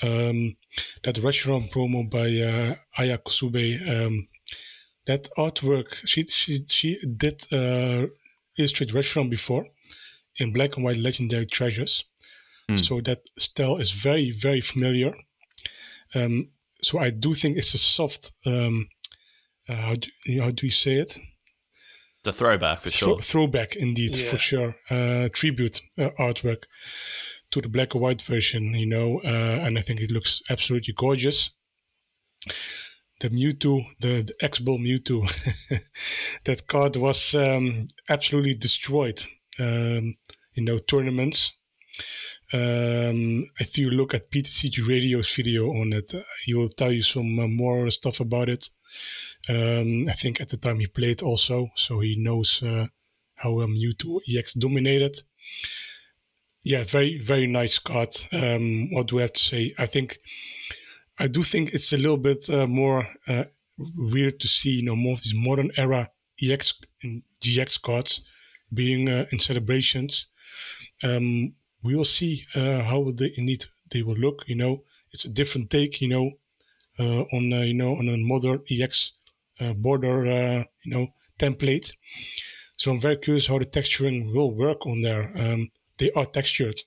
Um, that Reshiram promo by uh, Aya Kusube, um, that artwork, she she she did uh, illustrate Reshiram before in black and white legendary treasures. Mm. So that style is very very familiar. Um, so I do think it's a soft. Um, uh, how do how do you say it?
The throwback for sure.
throwback, indeed, yeah. for sure. Uh, tribute uh, artwork to the black and white version, you know, uh, and I think it looks absolutely gorgeous. The Mewtwo, the, the X Ball Mewtwo, that card was um, absolutely destroyed. Um, you know, tournaments um, if you look at PTCG Radio's video on it, he will tell you some uh, more stuff about it. Um, I think at the time he played also, so he knows uh, how um, Mewtwo EX dominated. Yeah, very very nice card. Um, what do I have to say? I think I do think it's a little bit uh, more uh, weird to see you know more of these modern era EX and GX cards being uh, in celebrations. Um, we will see uh, how they indeed they will look. You know, it's a different take. You know, uh, on uh, you know on a modern EX uh, border uh, you know template. So I'm very curious how the texturing will work on there. Um, they are textured,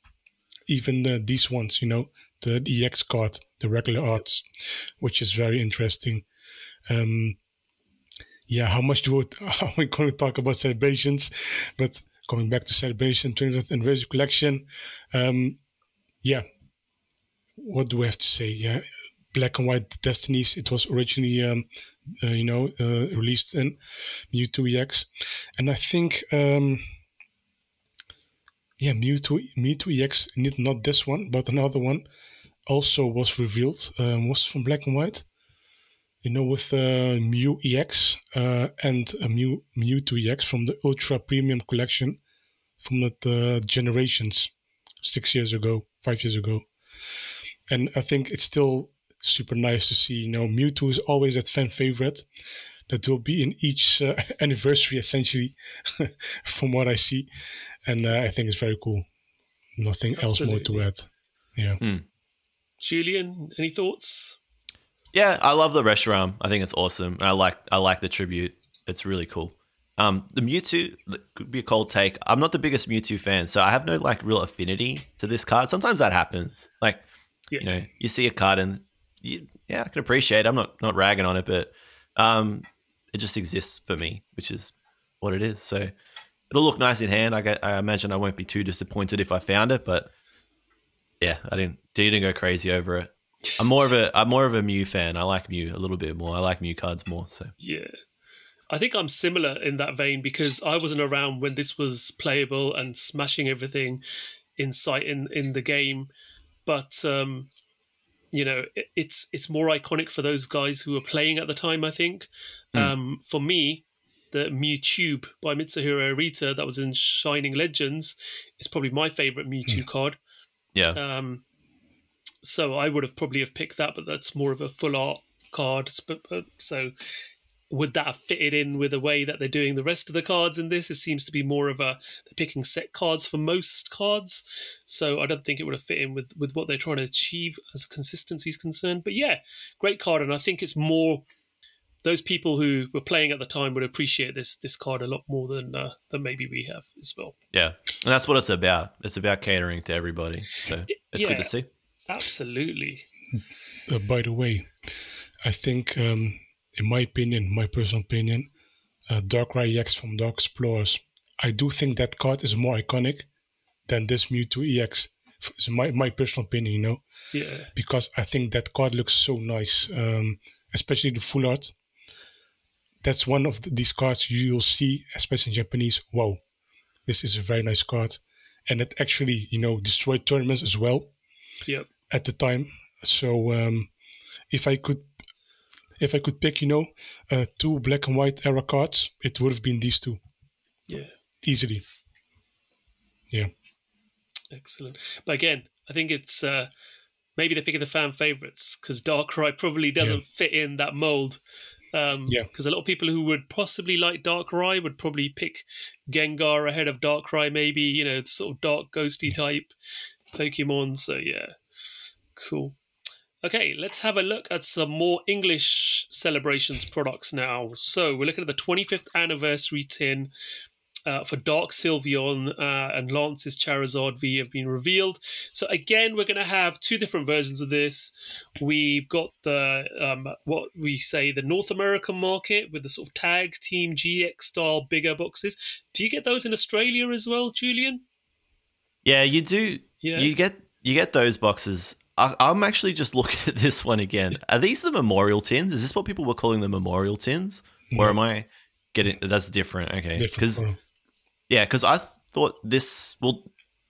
even these ones. You know, the, the EX card, the regular arts, which is very interesting. Um, yeah, how much do we, are we going to talk about celebrations? But coming back to celebration 20th anniversary collection. Um, yeah, what do we have to say? Yeah, black and white destinies. It was originally, um, uh, you know, uh, released in Mewtwo EX, and I think, um, yeah, Mewtwo Mewtwo EX, need not this one, but another one, also was revealed. Um, was from black and white. You know, with uh, Mew EX uh, and uh, Mew Mewtwo EX from the Ultra Premium collection from the generations six years ago, five years ago. And I think it's still super nice to see. You know, Mewtwo is always that fan favorite that will be in each uh, anniversary, essentially, from what I see. And uh, I think it's very cool. Nothing Absolutely. else more to add. Yeah.
Mm. Julian, any thoughts?
Yeah, I love the Reshiram. I think it's awesome. I like I like the tribute. It's really cool. Um, the Mewtwo could be a cold take. I'm not the biggest Mewtwo fan, so I have no like real affinity to this card. Sometimes that happens. Like, yeah. you know, you see a card and you, yeah, I can appreciate. It. I'm not not ragging on it, but um, it just exists for me, which is what it is. So, it'll look nice in hand. I, get, I imagine I won't be too disappointed if I found it, but yeah, I didn't didn't go crazy over it. I'm more of a I'm more of a Mew fan. I like Mew a little bit more. I like Mew cards more. So
Yeah. I think I'm similar in that vein because I wasn't around when this was playable and smashing everything in sight in, in the game. But um, you know, it, it's it's more iconic for those guys who were playing at the time, I think.
Mm.
Um, for me, the Mewtwo by Mitsuhiro Arita that was in Shining Legends is probably my favorite Mewtwo card.
yeah,
Um, so I would have probably have picked that, but that's more of a full art card. So would that have fitted in with the way that they're doing the rest of the cards in this? It seems to be more of a they're picking set cards for most cards. So I don't think it would have fit in with with what they're trying to achieve as consistency is concerned. But yeah, great card, and I think it's more those people who were playing at the time would appreciate this this card a lot more than uh, than maybe we have as well.
yeah, and that's what it's about. It's about catering to everybody. So it's good to see.
Absolutely.
Uh, by the way, I think, um, in my opinion, my personal opinion, uh, Darkrai EX from Dark Explorers, I do think that card is more iconic than this Mewtwo EX. It's my, my personal opinion, you know,
Yeah.
because I think that card looks so nice, um, especially the full art. That's one of the, these cards you'll see, especially in Japanese. Wow, this is a very nice card. And it actually, you know, destroyed tournaments as well
Yep.
At the time. So um, if I could, if I could pick, you know, uh, two black and white era cards, it would have been these two
Yeah.
easily. Yeah,
Excellent. But again, I think it's uh, maybe they're picking the fan favorites because Darkrai probably doesn't fit in that mold. Um,
Yeah.
Because a lot of people who would possibly like Darkrai would probably pick Gengar ahead of Darkrai, maybe, you know, sort of dark ghosty type Pokemon. So, yeah. Cool. Okay, let's have a look at some more English celebrations products now. So, we're looking at the 25th anniversary tin uh, for Dark Sylveon uh, and Lance's Charizard V have been revealed. So again, we're going to have two different versions of this. We've got the um, what we say the North American market with the sort of tag team GX style bigger boxes. Do you get those in Australia as well, Julian?
Yeah, you do.
Yeah.
You get you get those boxes. I, I'm actually just looking at this one again. Are these the memorial tins? Is this what people were calling the memorial tins, or am I getting that's different? Okay, because yeah, because I th- thought this. Well,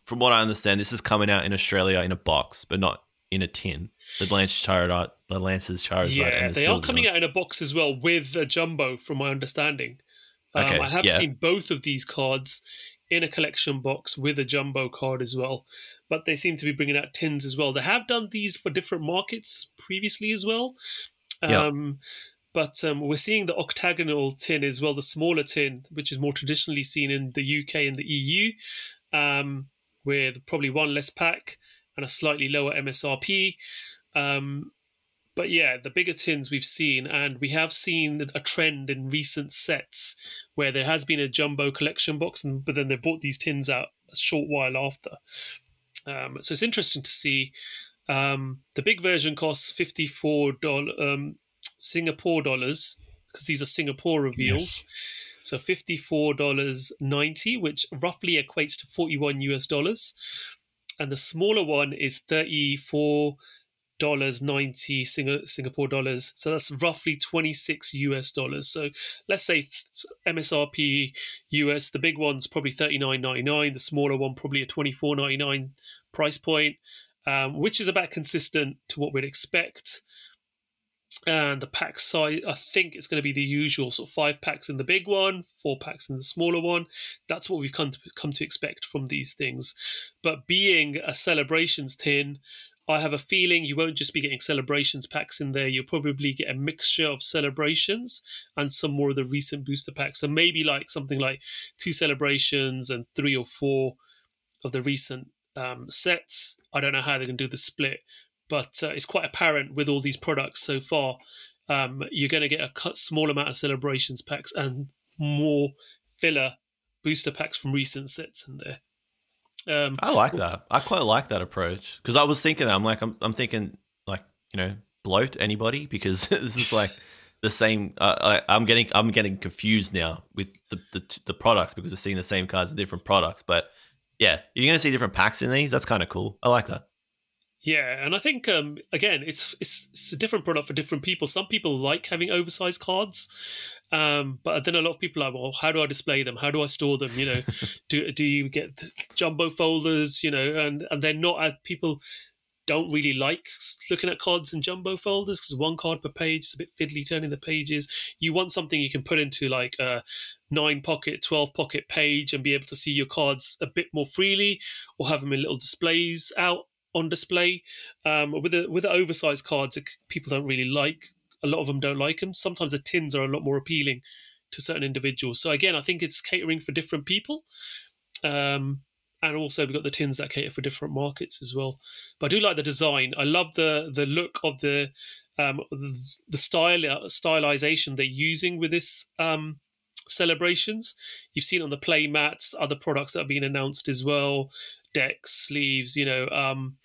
from what I understand, this is coming out in Australia in a box, but not in a tin. The Lance Charizard, the Lance's Charizard.
yeah,
and the
they are coming out in a box as well with a jumbo, from my understanding. Um,
Okay,
I have
yeah.
seen both of these cards in a collection box with a jumbo card as well, but they seem to be bringing out tins as well. They have done these for different markets previously as well.
Yeah.
Um, But um, we're seeing the octagonal tin as well, the smaller tin, which is more traditionally seen in the UK and the EU, um, with probably one less pack and a slightly lower MSRP. Um, but yeah, the bigger tins we've seen, and we have seen a trend in recent sets where there has been a jumbo collection box, and but then they've brought these tins out a short while after. Um, so it's interesting to see. Um, the big version costs fifty four dollars um, Singapore dollars because these are Singapore reveals.
Yes.
So fifty four dollars ninety, which roughly equates to forty one US dollars, and the smaller one is thirty four dollars ninety Sing- Singapore dollars. So that's roughly twenty six US dollars. So let's say MSRP US. The big one's probably thirty nine ninety nine. The smaller one probably a twenty four ninety nine price point, um, which is about consistent to what we'd expect. And the pack size, I think it's going to be the usual sort of five packs in the big one, four packs in the smaller one. That's what we've come to come to expect from these things. But being a celebrations tin, I have a feeling you won't just be getting celebrations packs in there. You'll probably get a mixture of celebrations and some more of the recent booster packs. So maybe like something like two celebrations and three or four of the recent um, sets. I don't know how they're going to do the split, but uh, it's quite apparent with all these products so far. Um, you're going to get a small amount of celebrations packs and more filler booster packs from recent sets in there. Um,
I like that. I quite like that approach because I was thinking, I'm like, I'm, I'm thinking, like, you know, bloat anybody because this is like the same. Uh, I, I'm getting I'm getting confused now with the, the the products because we're seeing the same cards in different products. But yeah, you're going to see different packs in these. That's kind of cool. I like that.
Yeah, and I think um, again, it's, it's it's a different product for different people. Some people like having oversized cards, um, but then a lot of people are, well, how do I display them? How do I store them? You know, do do you get jumbo folders? You know, and and they're not uh, people don't really like looking at cards in jumbo folders because one card per page is a bit fiddly turning the pages. You want something you can put into like a nine pocket, 12 pocket page and be able to see your cards a bit more freely or have them in little displays out on display. Um, with the with the oversized cards, people don't really like. A lot of them don't like them. Sometimes the tins are a lot more appealing to certain individuals. So again, I think it's catering for different people. Um, and also we've got the tins that cater for different markets as well. But I do like the design. I love the the look of the um, the, style stylization they're using with this um, celebrations. You've seen on the play mats, other products that are being announced as well decks, sleeves, you know, um,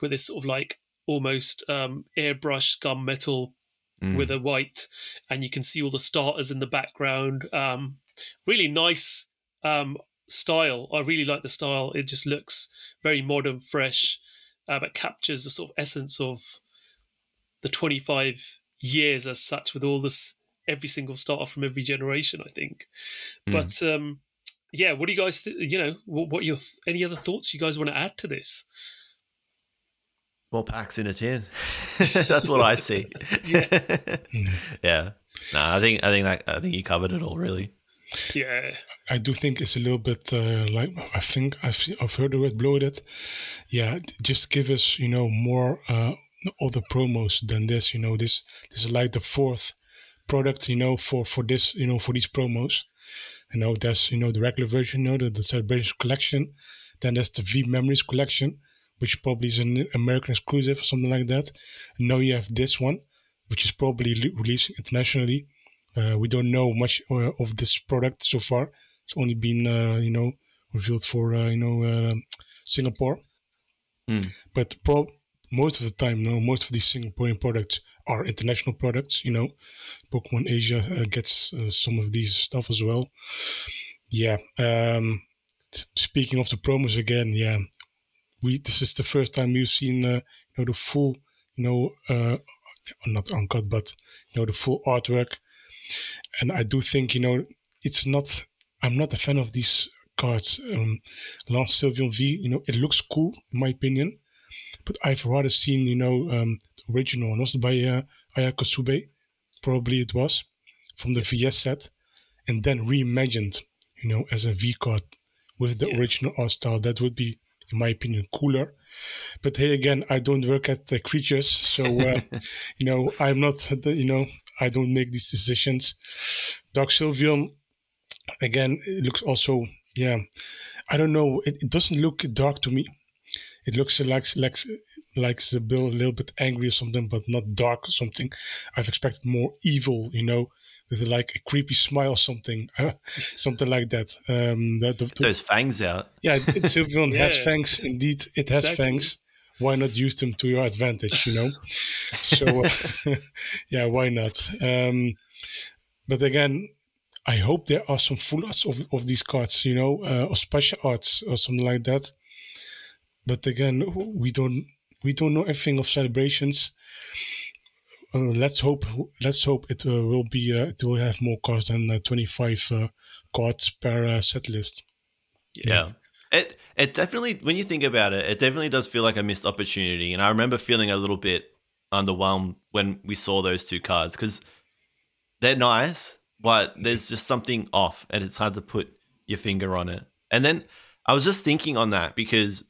with this sort of like almost um, airbrush gunmetal mm. with a white, and you can see all the starters in the background. Um, really nice um, style. I really like the style. It just looks very modern, fresh, uh, but captures the sort of essence of the 25 years as such with all this every single starter from every generation i think mm. but um yeah, what do you guys, th- you know, what, what your th- any other thoughts you guys want to add to this?
More packs in a tin. That's what I see. yeah. yeah. No, I think I think that I think you covered it all really.
Yeah.
I do think it's a little bit uh, like I think I've I've heard the word bloated. Yeah, just give us you know more uh, other promos than this. You know, this this is like the fourth product. You know, for for this you know for these promos. You know, there's you know the regular version, you know, the, the celebration collection. Then there's the V Memories collection, which probably is an American exclusive or something like that. And now you have this one, which is probably releasing internationally. Uh, we don't know much uh, of this product so far. It's only been uh, you know revealed for uh, you know uh, Singapore. Mm. But pro- most of the time, you know, most of these Singaporean products are international products. You know, Pokemon Asia uh, gets uh, some of these stuff as well. Yeah. Um, speaking of the promos again, yeah, we this is the first time we've seen uh, you know the full, you know, uh, not uncut, but you know the full artwork, and I do think you know it's not. I'm not a fan of these cards. Um, Lance Sylveon V, you know, it looks cool in my opinion but I've rather seen, you know, um, the original, and also by uh, Aya Kusube, probably it was, from the VS set, and then reimagined, you know, as a V card with the yeah. original art style. That would be, in my opinion, cooler. But hey, again, I don't work at the creatures, so uh, you know, I'm not, you know, I don't make these decisions. Dark Sylveon, again, it looks also, yeah, I don't know, it, it doesn't look dark to me it looks like like like the bill a little bit angry or something, but not dark or something. I've expected more evil, you know, with like a creepy smile or something, something like that. Um, the, the,
Those fangs out.
Yeah, Sylveon yeah. has fangs. Indeed, it has exactly. fangs. Why not use them to your advantage? You know. so uh, yeah, why not? Um, but again, I hope there are some full arts of, of these cards, you know, uh, or special arts or something like that. But again, we don't we don't know everything of celebrations. Uh, let's hope let's hope it uh, will be uh, it will have more cards than uh, 25 uh, cards per uh, set list.
Yeah. yeah. It it definitely when you think about it, it definitely does feel like a missed opportunity. And I remember feeling a little bit underwhelmed when we saw those two cards because they're nice, but there's just something off, and it's hard to put your finger on it. And then I was just thinking on that because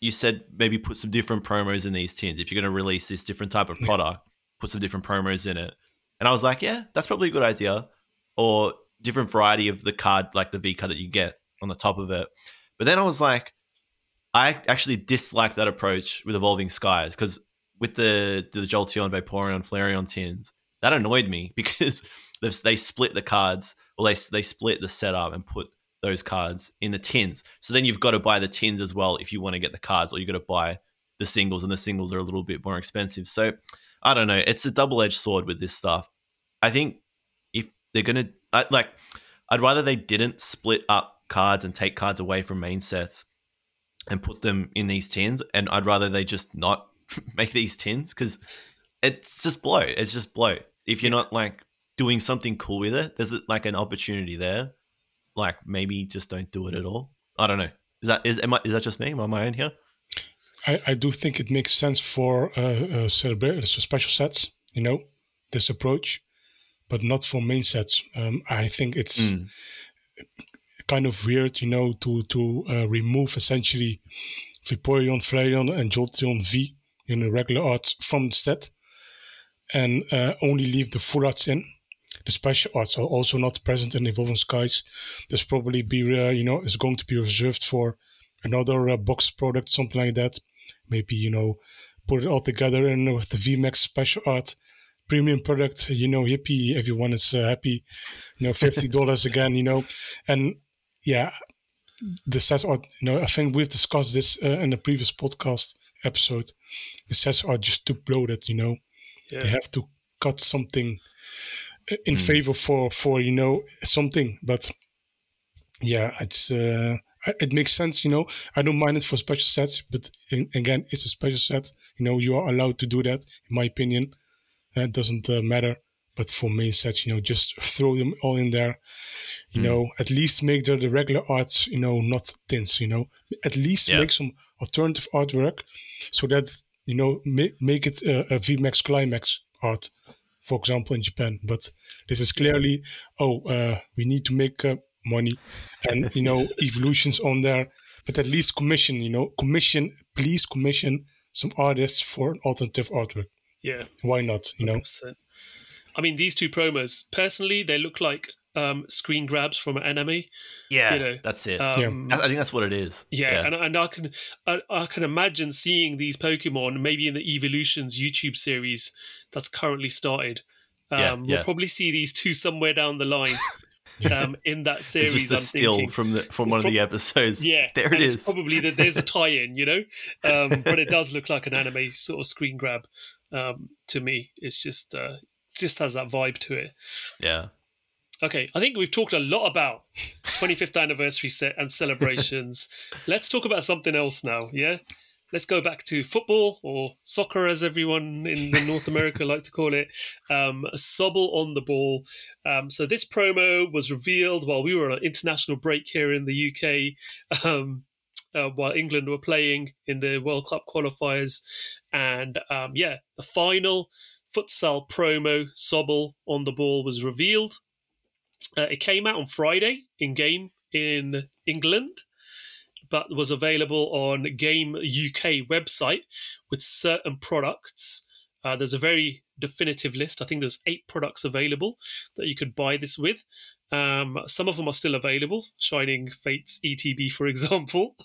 you said maybe put some different promos in these tins. If you're going to release this different type of product, put some different promos in it. And I was like, yeah, that's probably a good idea. Or different variety of the card, like the V card that you get on the top of it. But then I was like, I actually dislike that approach with Evolving Skies because with the the Jolteon, Vaporeon, Flareon tins, that annoyed me because they split the cards or they they split the setup and put those cards in the tins. So then you've got to buy the tins as well if you want to get the cards, or you've got to buy the singles, and the singles are a little bit more expensive. So I don't know. It's a double edged sword with this stuff. I think if they're gonna I, like, I'd rather they didn't split up cards and take cards away from main sets and put them in these tins, and I'd rather they just not make these tins because it's just blow. It's just blow. If you're not like doing something cool with it, there's like an opportunity there. Like maybe just don't do it at all. I don't know. Is that is am I, is that just me? Am I on my own here?
I, I do think it makes sense for uh, uh, special sets. You know, this approach, but not for main sets. Um, I think it's
Mm.
kind of weird, you know, to to uh, remove essentially Vaporeon, Flareon, and Jolteon V in the regular arts from the set, and uh, only leave the full arts in. The special arts are also not present in Evolving Skies. There's probably be, uh, you know, is going to be reserved for another uh, box product, something like that. Maybe you know, put it all together and with the VMAX special art premium product, you know, hippie, everyone is uh, happy. You know, fifty dollars again, you know, and yeah, the sets are. You know, I think we've discussed this uh, in the previous podcast episode. The sets are just too bloated. You know,
Yeah.
they have to cut something uh, in
Mm.
favor for for you know something, but yeah, it's. uh it makes sense, you know. I don't mind it for special sets, but in, again, it's a special set. You know, you are allowed to do that, in my opinion. It doesn't uh, matter. But for main sets, you know, just throw them all in there. You
Mm.
know, at least make the, the regular arts, you know, not tins. You know, at least
Yeah.
make some alternative artwork, so that you know make make it a, a VMAX climax art, for example, in Japan. But this is clearly, oh, uh, we need to make uh, money, and you know, evolutions on there. But at least commission, you know, commission, please commission some artists for an alternative artwork.
Yeah.
Why not? You know,
100%. I mean, these two promos, personally, they look like um, screen grabs from an anime.
Yeah,
You know,
that's it.
Um,
That's- I think that's what it is.
Yeah, and, and I can I, I can imagine seeing these Pokemon maybe in the Evolutions YouTube series that's currently started. Um,
Yeah,
We'll probably see these two somewhere down the line um, in that
it's
series.
just a
I'm
still
thinking.
from the from one
From-
of the episodes.
Yeah,
there
and it's. Probably that there's a tie-in, you know, um, but it does look like an anime sort of screen grab um, to me. It's just uh, just has that vibe to it.
yeah,
Okay, I think we've talked a lot about 25th anniversary set and celebrations. Let's talk about something else now, yeah? Let's go back to football or soccer, as everyone in North America like to call it. Um, Sobble on the ball. Um, so this promo was revealed while we were on an international break here in the UK, um, uh, while England were playing in the World Cup qualifiers, and um, yeah, the final futsal promo Sobble on the ball was revealed. Uh, it came out on Friday in game in England, but was available on Game UK website with certain products. Uh, there's a very definitive list. I think there's eight products available that you could buy this with. Um, some of them are still available. Shining Fates ETB, for example.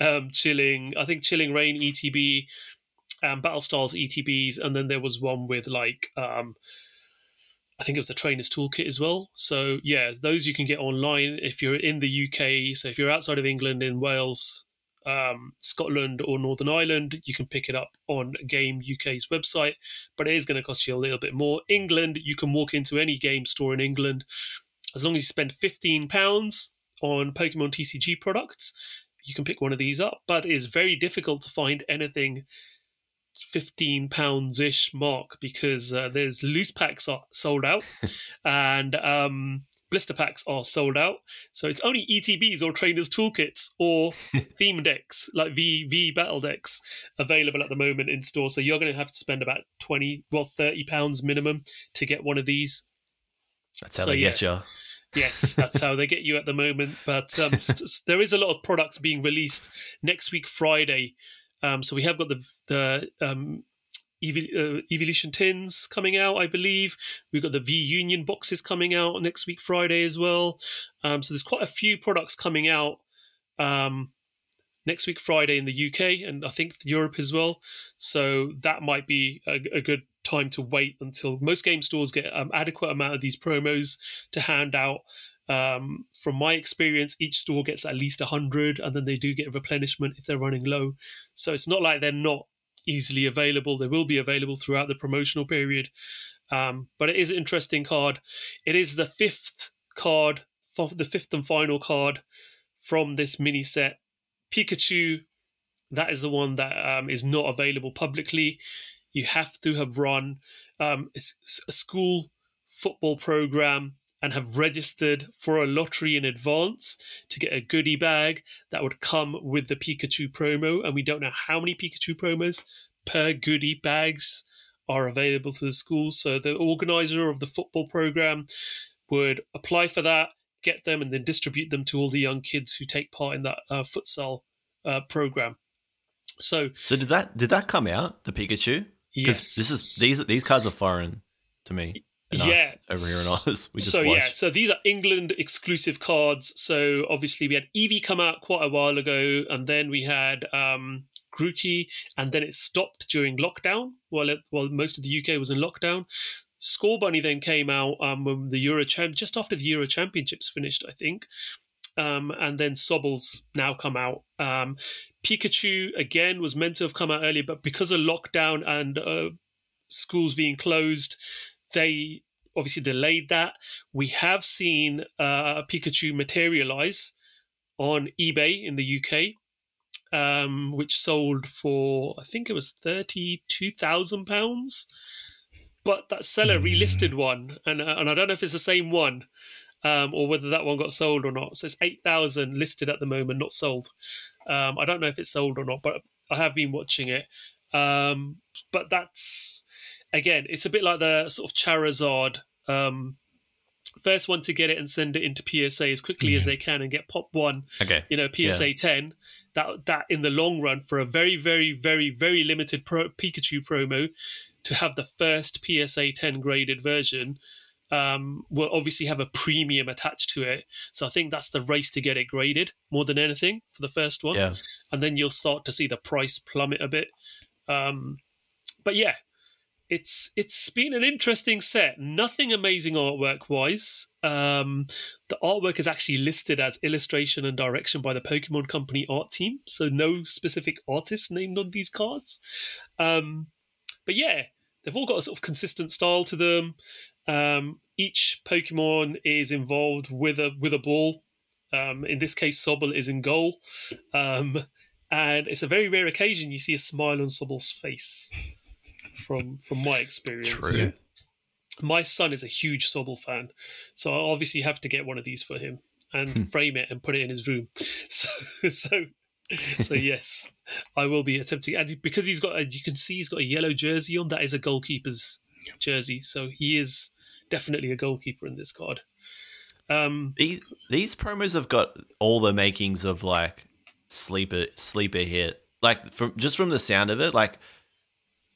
um, Chilling, I think Chilling Reign ETB, um, Battle Styles ETBs, and then there was one with like um, I think it was a trainer's toolkit as well. So yeah, those you can get online if you're in the UK. So if you're outside of England, in Wales, um, Scotland, or Northern Ireland, you can pick it up on Game UK's website. But it is going to cost you a little bit more. England, you can walk into any game store in England as long as you spend fifteen pounds on Pokemon TCG products. You can pick one of these up, but it is very difficult to find anything 15 pounds ish mark because uh, there's loose packs are sold out and um, blister packs are sold out so it's only etbs or trainers toolkits or theme decks like v v battle decks available at the moment in store so you're going to have to spend about 20 well 30 pounds minimum to get one of these
that's how
So,
they
yeah.
get you.
Yes, that's how they get you at the moment. But um, st- there is a lot of products being released next week, Friday. Um, so we have got the the um, uh, Evolution tins coming out, I believe. We've got the V Union boxes coming out next week, Friday as well. Um, so there's quite a few products coming out um, next week, Friday in the UK, and I think Europe as well. So that might be a, a good time to wait until most game stores get um, adequate amount of these promos to hand out. Um, from my experience, each store gets at least 100 and then they do get replenishment if they're running low. So it's not like they're not easily available. They will be available throughout the promotional period. Um, but it is an interesting card. It is the fifth card, the fifth and final card from this mini set. Pikachu, that is the one that um, is not available publicly. You have to have run um, a school football program and have registered for a lottery in advance to get a goodie bag that would come with the Pikachu promo. And we don't know how many Pikachu promos per goodie bags are available to the schools. So the organizer of the football program would apply for that, get them, and then distribute them to all the young kids who take part in that uh, futsal uh, program. So,
so did that did that come out the Pikachu?
Yes,
this is these these cards are foreign to me.
yeah,
over here in Oz, we just
so
watched.
yeah, so these are England exclusive cards. So obviously we had Eevee come out quite a while ago, and then we had um, Grookey, and then it stopped during lockdown while it, while most of the UK was in lockdown. Scorbunny then came out um, when the Euro champ just after the Euro Championships finished, I think. Um, and then Sobbles now come out. Um, Pikachu again was meant to have come out earlier, but because of lockdown and uh, schools being closed, they obviously delayed that. We have seen uh, Pikachu materialize on eBay in the UK um, which sold for I think it was thirty two thousand pounds. But that seller hmm. relisted one, and uh, and I don't know if it's the same one, um, or whether that one got sold or not. So it's eight thousand listed at the moment, not sold. Um, I don't know if it's sold or not, but I have been watching it. Um, but that's again, it's a bit like the sort of Charizard um, first one to get it and send it into PSA as quickly yeah. as they can and get pop one.
Okay.
You know, PSA yeah. ten. That that in the long run for a very very very very limited pro, Pikachu promo to have the first PSA ten graded version. Um, will obviously have a premium attached to it. So I think that's the race to get it graded more than anything for the first one.
Yeah.
And then you'll start to see the price plummet a bit. Um, but yeah, it's it's been an interesting set. Nothing amazing artwork wise. Um, the artwork is actually listed as illustration and direction by the Pokemon Company art team, so no specific artist named on these cards. Um, but yeah, they've all got a sort of consistent style to them. Um, each Pokemon is involved with a with a ball. Um, in this case, Sobble is in goal, um, and it's a very rare occasion you see a smile on Sobble's face from from my experience.
True.
My son is a huge Sobble fan, so I obviously have to get one of these for him and hmm. frame it and put it in his room. So so so yes, I will be attempting, and because he's got, a, you can see he's got a yellow jersey on. That is a goalkeeper's jersey, so he is definitely a goalkeeper in this card. Um,
these these promos have got all the makings of like sleeper sleeper hit. Like from just from the sound of it, like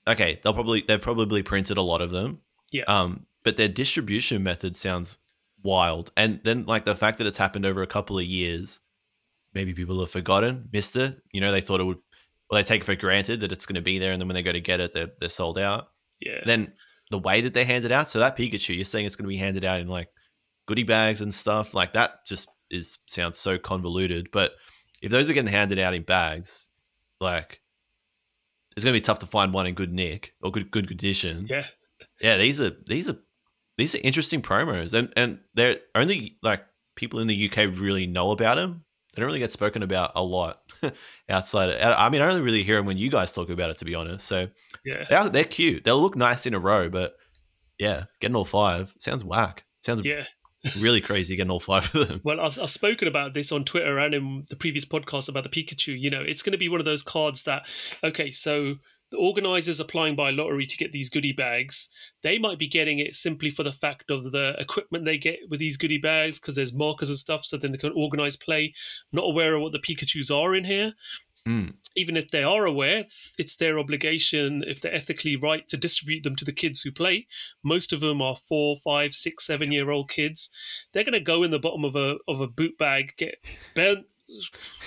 okay, they'll probably they've probably printed a lot of them.
Yeah.
Um, but their distribution method sounds wild, and then like the fact that it's happened over a couple of years, maybe people have forgotten, missed it. You know, they thought it would. Well, they take it for granted that it's going to be there, and then when they go to get it, they're they're sold out.
Yeah.
Then the way that they hand it out, so that Pikachu, you're saying it's going to be handed out in like goodie bags and stuff like that. Just is sounds so convoluted. But if those are getting handed out in bags, like it's going to be tough to find one in good nick or good good condition.
Yeah,
yeah. These are these are these are interesting promos, and and they're only like people in the UK really know about them. They don't really get spoken about a lot outside. Of, I mean, I only really hear them when you guys talk about it, to be honest. So
yeah,
they're, they're cute. They'll look nice in a row, but yeah, getting all five sounds whack. Sounds
yeah
really crazy getting all five of them.
Well, I've, I've spoken about this on Twitter and in the previous podcast about the Pikachu. You know, it's going to be one of those cards that, okay, so the organizers applying by lottery to get these goodie bags, they might be getting it simply for the fact of the equipment they get with these goodie bags because there's markers and stuff, so then they can organize play. Not aware of what the Pikachu's are in here.
Mm.
Even if they are aware, it's their obligation, if they're ethically right, to distribute them to the kids who play. Most of them are four, five, six, seven year old kids. They're going to go in the bottom of a of a boot bag, get bent,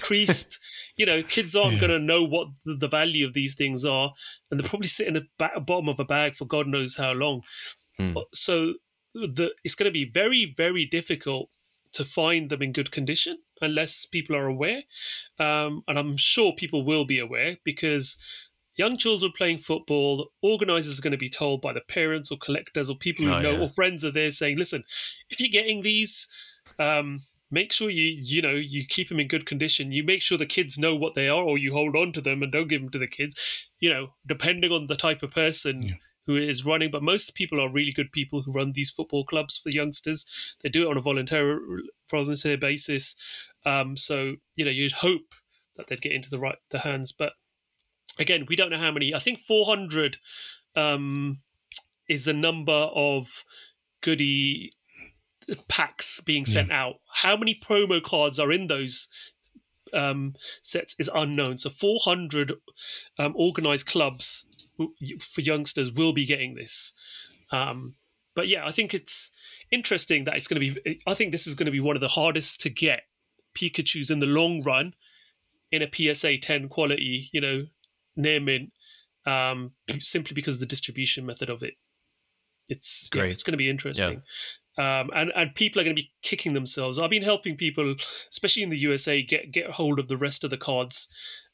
creased. You know, kids aren't yeah. going to know what the, the, value of these things are, and they're probably sitting at the bottom of a bag for God knows how long.
Mm.
So the, it's going to be very, very difficult to find them in good condition unless people are aware. Um, and I'm sure people will be aware because young children playing football. Organisers are going to be told by the parents or collectors or people who
Oh,
know
yeah.
or friends are there saying, "Listen, if you're getting these." Um, make sure you you know you keep them in good condition. You make sure the kids know what they are or you hold on to them and don't give them to the kids. You know depending on the type of person
Yeah.
who is running but most people are really good people who run these football clubs for youngsters. They do it on a volunteer volunteer basis. Um, so you know you'd hope that they'd get into the right the hands. But again we don't know how many. I think 400 um, is the number of goodie packs being sent out. How many promo cards are in those um, sets is unknown. So 400 um, organized clubs for youngsters will be getting this. Um, but yeah, I think it's interesting that it's going to be. I think this is going to be one of the hardest to get Pikachu's in the long run in a PSA 10 quality, you know, near mint, um, simply because of the distribution method of it. It's yeah,
Great.
it's going to be interesting. Um, and and people are going to be kicking themselves. I've been helping people, especially in the USA, get get hold of the rest of the cards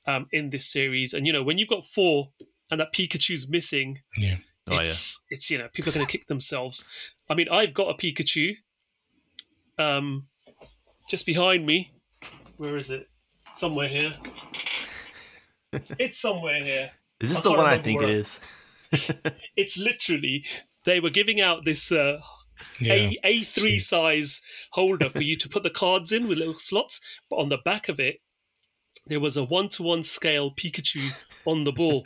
um, in this series. And you know, when you've got four and that Pikachu's missing,
Yeah.
Oh, yeah.
it's it's you know people are going to kick themselves. I mean, I've got a Pikachu, um, just behind me. Where is it? Somewhere here. it's somewhere here.
Is this
I
the one I think it is?
It's literally they were giving out this uh,
Yeah.
a a three size holder for you to put the cards in with little slots, but on the back of it there was a one to one scale Pikachu on the ball.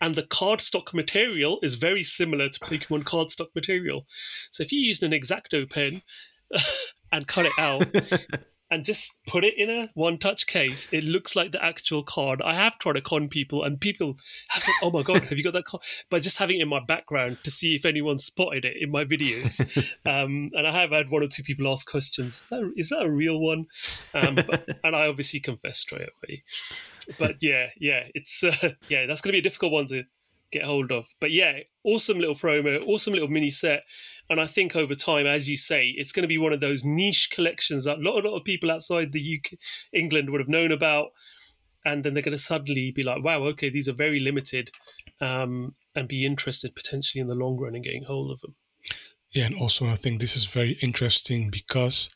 And the cardstock material is very similar to Pokemon cardstock material. So if you used an exacto pen and cut it out and just put it in a one touch case, it looks like the actual card. I have tried to con people, and people have said, Oh my God, have you got that card? But just having it in my background to see if anyone spotted it in my videos. um, and I have had one or two people ask questions Is that, is that a real one? Um, but, and I obviously confessed straight away. But yeah, yeah, it's, uh, yeah, that's going to be a difficult one to get hold of. But yeah, awesome little promo, awesome little mini set. And I think over time, as you say, it's going to be one of those niche collections that a lot, a lot of people outside the UK, England would have known about. And then they're going to suddenly be like, wow, okay, these are very limited um, and be interested potentially in the long run in getting hold of them.
Yeah, and also I think this is very interesting because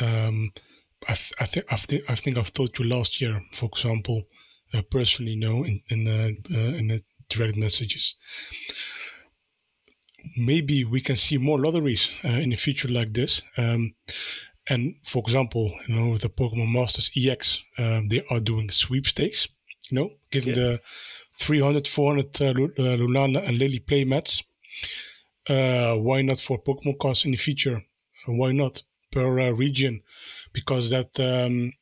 um, I, th- I, th- I, th- I think I've told you last year, for example, uh, personally, no, in in, uh, uh, in the direct messages. Maybe we can see more lotteries uh, in the future like this. Um, and for example, you know, with the Pokemon Masters EX, um, they are doing sweepstakes. You know, giving
Yeah.
the 300, 400 uh, uh, Lunala and Lillie playmats uh, why not for Pokemon cards in the future? Why not per uh, region? Because that um,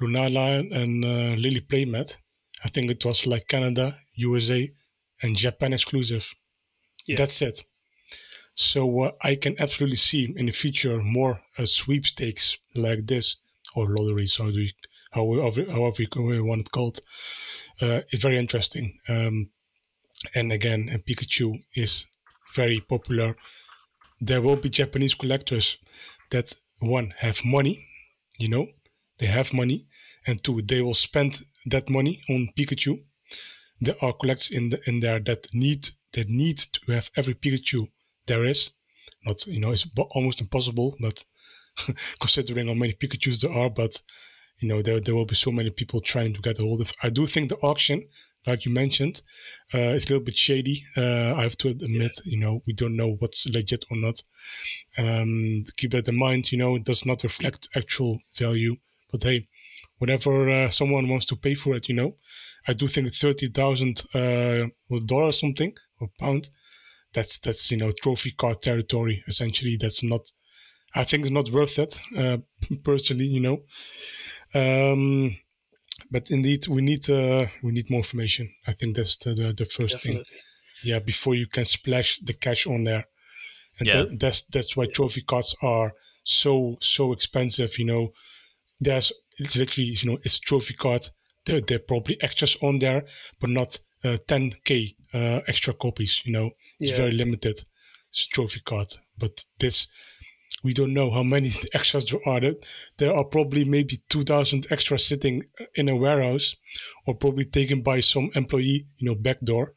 Lunala and uh, Lillie playmat, I think it was like Canada, USA, and Japan exclusive.
Yeah.
That's it. So uh, I can absolutely see in the future more uh, sweepstakes like this or lotteries, how you, however, however you want it called. Uh, it's very interesting. Um, and again, uh, Pikachu is very popular. There will be Japanese collectors that one have money, you know, they have money, and two they will spend that money on Pikachu. There are collectors in the, in there that need that need to have every Pikachu there is. Not you know it's almost impossible, but considering how many Pikachu's there are, but you know there there will be so many people trying to get a hold of. I do think the auction like you mentioned, uh, it's a little bit shady. Uh, I have to admit, you know, we don't know what's legit or not. Um, keep that in mind, you know, it does not reflect actual value. But hey, whatever uh, someone wants to pay for it, you know, I do think thirty thousand uh, was dollar or something or pound. That's that's you know trophy card territory. Essentially, that's not. I think it's not worth it. Uh, personally, you know. Um, but indeed we need uh, we need more information. I think that's the the, the first thing. Yeah, before you can splash the cash on there, and
Yeah.
that, that's that's why trophy cards are so so expensive. You know, there's it's literally you know it's a trophy card. There there are probably extras on there, but not uh, 10k uh, extra copies. You know, it's
Yeah.
very limited. It's a trophy card, but this we don't know how many extras there are. There are probably maybe 2,000 extras sitting in a warehouse or probably taken by some employee, you know, backdoor.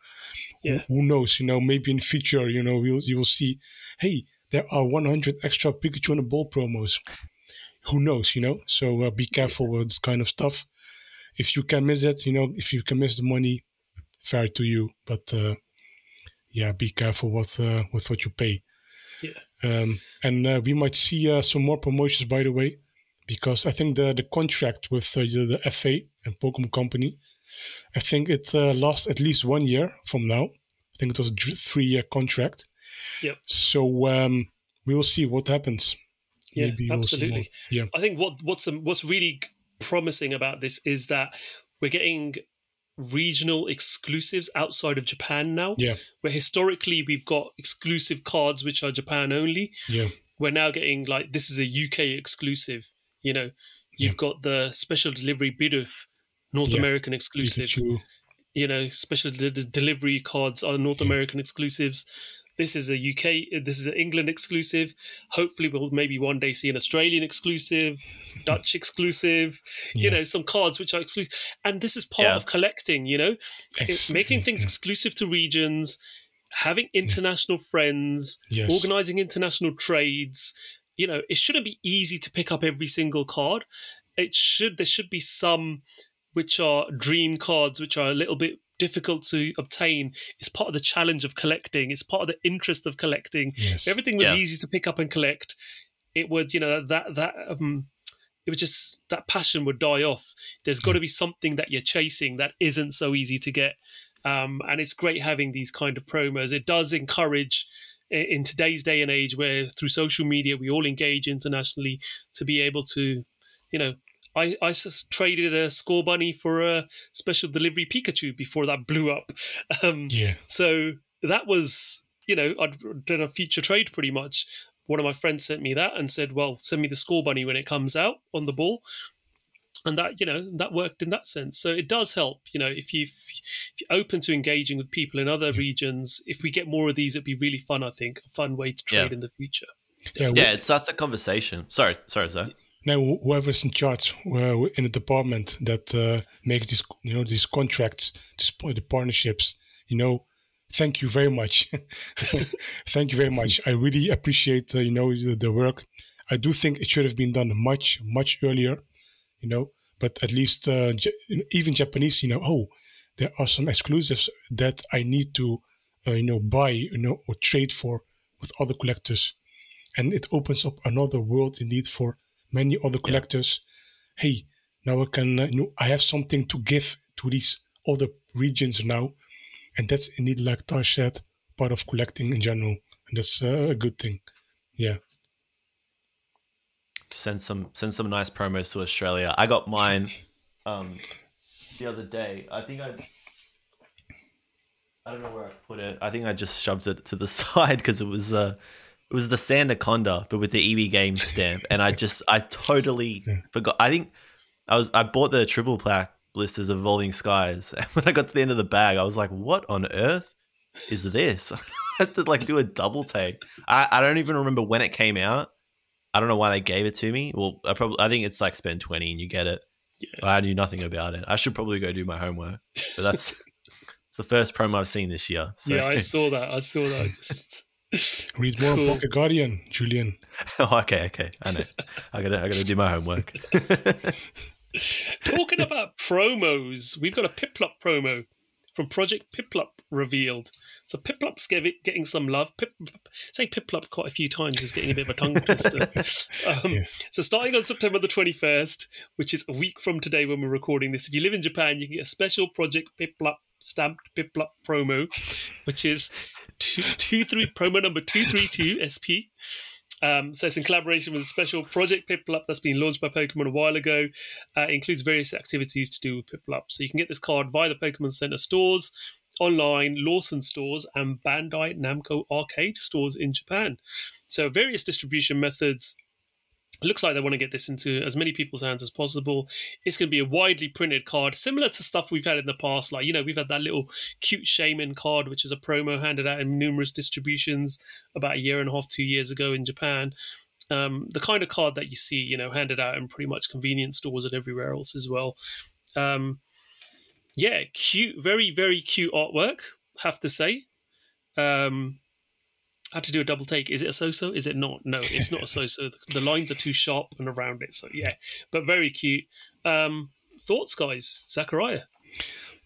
Yeah.
Who knows? You know, maybe in future, you know, we'll, you will see, hey, there are 100 extra Pikachu and a ball promos. Who knows, you know? So uh, be careful with this kind of stuff. If you can miss it, you know, if you can miss the money, fair to you. But uh, yeah, be careful with uh, with what you pay.
Yeah.
Um, and uh, we might see uh, some more promotions, by the way, because I think the the contract with uh, the, the FA and Pokemon Company, I think it uh, lasts at least one year from now. I think it was a three year contract.
Yep.
So um, we will see what happens.
Yeah,
Maybe we'll
absolutely.
Yeah.
I think what what's um, what's really promising about this is that we're getting regional exclusives outside of Japan now.
Yeah.
Where historically we've got exclusive cards which are Japan only.
Yeah.
We're now getting like this is a UK exclusive. You know, you've got the special delivery Bidoof, North
Yeah.
American exclusive. You know, special de- de- delivery cards are North American exclusives. This is a UK, this is an England exclusive. Hopefully, we'll maybe one day see an Australian exclusive, Dutch exclusive. You know, some cards which are exclusive, and this is part
Yeah.
of collecting. You know, making things exclusive to regions, having international friends,
Yes.
organizing international trades. You know, it shouldn't be easy to pick up every single card. It should there should be some which are dream cards, which are a little bit difficult to obtain. It's part of the challenge of collecting. It's part of the interest of collecting.
Yes.
If everything was
Yeah.
easy to pick up and collect, it would, you know, that that um it would just that passion would die off. There's got to be something that you're chasing that isn't so easy to get. Um, and it's great having these kind of promos. It does encourage in today's day and age where through social media we all engage internationally to be able to, you know, I, I s- traded a Scorbunny for a special delivery Pikachu before that blew up. Um,
Yeah.
so that was, you know, I'd done a future trade pretty much. One of my friends sent me that and said, "Well, send me the Scorbunny when it comes out on the ball," and that, you know, that worked in that sense. So it does help, you know, if you if you're open to engaging with people in other regions. If we get more of these, it'd be really fun. I think a fun way to trade
Yeah.
in the future.
Yeah.
Yeah, it starts a conversation. Sorry, sorry, Zach.
Now wh- whoever's in charge in the department that uh, makes these you know these contracts the partnerships you know thank you very much. Thank you very much. I really appreciate uh, you know the, the work. I do think it should have been done much much earlier you know but at least uh, even japanese you know oh there are some exclusives that i need to uh, you know buy you know or trade for with other collectors. And it opens up another world indeed for many other collectors. Hey, now I can, uh, you know, I have something to give to these other regions now, and that's indeed, like Tar said, part of collecting in general, and that's uh, a good thing. Yeah,
Send some send some nice promos to Australia. I got mine um, the other day. I think I I don't know where I put it. I think I just shoved it to the side because it was uh it was the Sandaconda, but with the EB Games stamp, and I just I totally
Yeah.
forgot. I think I was I bought the triple pack blisters of Evolving Skies, and when I got to the end of the bag, I was like, "What on earth is this?" I had to like do a double take. I, I don't even remember when it came out. I don't know why they gave it to me. Well, I probably I think it's like spend twenty and you get it.
Yeah.
I knew nothing about it. I should probably go do my homework. But that's it's the first promo I've seen this year. So.
Yeah, I saw that. I saw that. Just-
read more
Cool.
about the Guardian, Julian.
oh, okay, okay. I know. I gotta I gotta do my homework.
Talking about promos, we've got a Piplup promo from Project Piplup revealed. So Piplup's get- getting some love. Pip, saying Piplup quite a few times is getting a bit of a tongue twister. Um,
Yeah.
So starting on September the 21st, which is a week from today when we're recording this, if you live in Japan, you can get a special Project Piplup stamped Piplup promo, which is two, two three promo number 232 SP. Um, so it's in collaboration with a special Project Piplup that's been launched by Pokemon a while ago. Uh, it includes various activities to do with Piplup. So you can get this card via the Pokemon Center stores, online, Lawson stores, and Bandai Namco arcade stores in Japan. So various distribution methods. Looks like they want to get this into as many people's hands as possible. It's going to be a widely printed card, similar to stuff we've had in the past. Like, you know, we've had that little cute shaman card, which is a promo handed out in numerous distributions about a year and a half, two years ago in Japan. Um, the kind of card that you see, you know, handed out in pretty much convenience stores and everywhere else as well. Um, yeah, cute, very very cute artwork. Have to say. Um, I had to do a double take. Is it a so-so? Is it not? No, it's not a so-so. The lines are too sharp and around it. So yeah, but very cute. Um, thoughts, guys? Zachariah.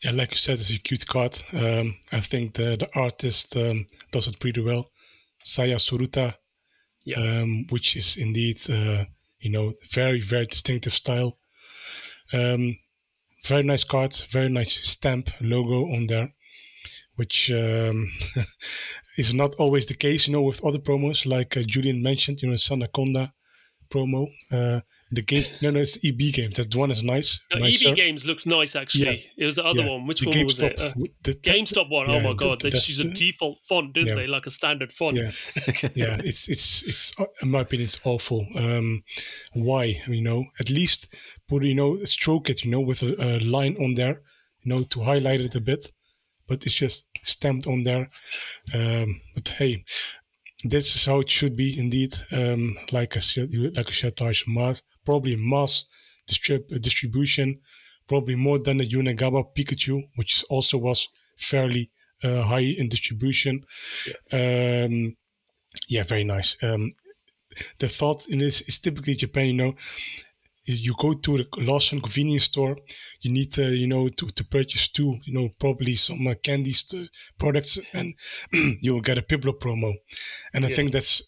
Yeah, like you said, it's a cute card. Um, I think the the artist um, does it pretty well. Saya Tsuruta,
Yeah.
um, which is indeed, uh, you know, very very distinctive style. Um, very nice card, very nice stamp logo on there, which um, is not always the case, you know, with other promos like uh, Julian mentioned, you know, Sandaconda promo. Uh, the game, no, no, it's EB games. That one is nice.
No. EB Games looks nice actually. It was the other
Yeah,
one. Which
the
one was it? Uh,
the-
GameStop one.
Yeah,
oh my god, they
that's
just use a default font, didn't
Yeah.
they? Like a standard font.
Yeah. yeah, it's it's it's uh, in my opinion it's awful. Um, why? You know, at least put you know stroke it, you know, with a, a line on there, you know, to highlight it a bit. But it's just stamped on there. Um, but hey, this is how it should be indeed. Um, like I said, like I said, Taj, mass probably a mass distrib- distribution, probably more than the Unagaba Pikachu, which also was fairly uh, high in distribution. Um, yeah, very nice. Um, the thought in this is typically Japan, you know, you go to the Lawson convenience store, you need to, you know, to, to purchase two, you know, probably some uh, candy st- products and you'll get a Piplup promo. And I
Yeah.
think that's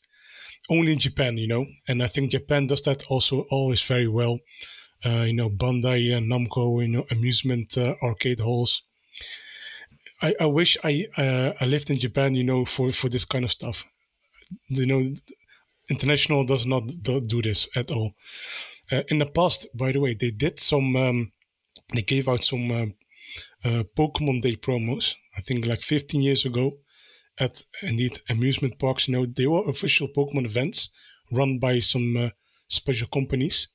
only in Japan, you know, and I think Japan does that also always very well. Uh, you know, Bandai and Namco, you know, amusement uh, arcade halls. I, I wish I uh, I lived in Japan, you know, for, for this kind of stuff. You know, international does not do, do this at all. Uh, in the past, by the way, they did some. Um, they gave out some uh, uh, Pokemon Day promos. I think like 15 years ago, at indeed amusement parks. You know, they were official Pokemon events run by some special companies,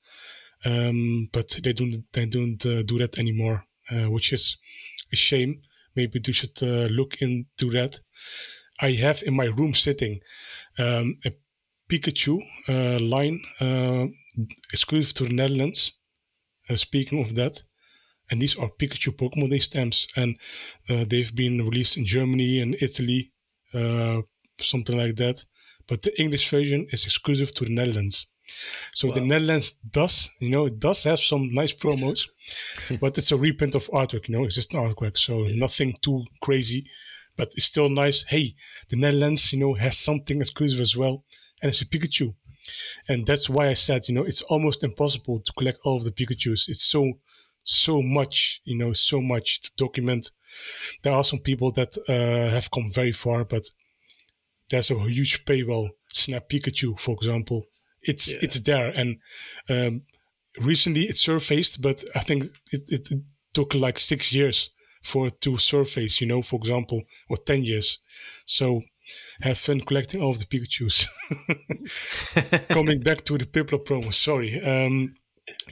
um, but they don't they don't do that anymore, which is a shame. Maybe they should uh, look into that. I have in my room sitting um, a Pikachu uh, line uh, exclusive to the Netherlands. Uh, speaking of that, and these are Pikachu Pokemon Day stamps, and uh, they've been released in Germany and Italy, uh, something like that. But the English version is exclusive to the Netherlands. So the Netherlands does, you know, it does have some nice promos, but it's a reprint of artwork, you know, it's just an artwork, so nothing too crazy, but it's still nice. Hey, the Netherlands, you know, has something exclusive as well, and it's a Pikachu, and that's why I said, you know, it's almost impossible to collect all of the Pikachu's. It's so, so much, you know, so much to document. There are some people that uh, have come very far, but there's a huge paywall. Snap Pikachu, for example, it's
Yeah.
it's there, and um, recently it surfaced, but I think it, it, it took like six years for it to surface. You know, for example, or ten years. So have fun collecting all of the Pikachu's. Coming back to the Piplup promo, sorry. Um,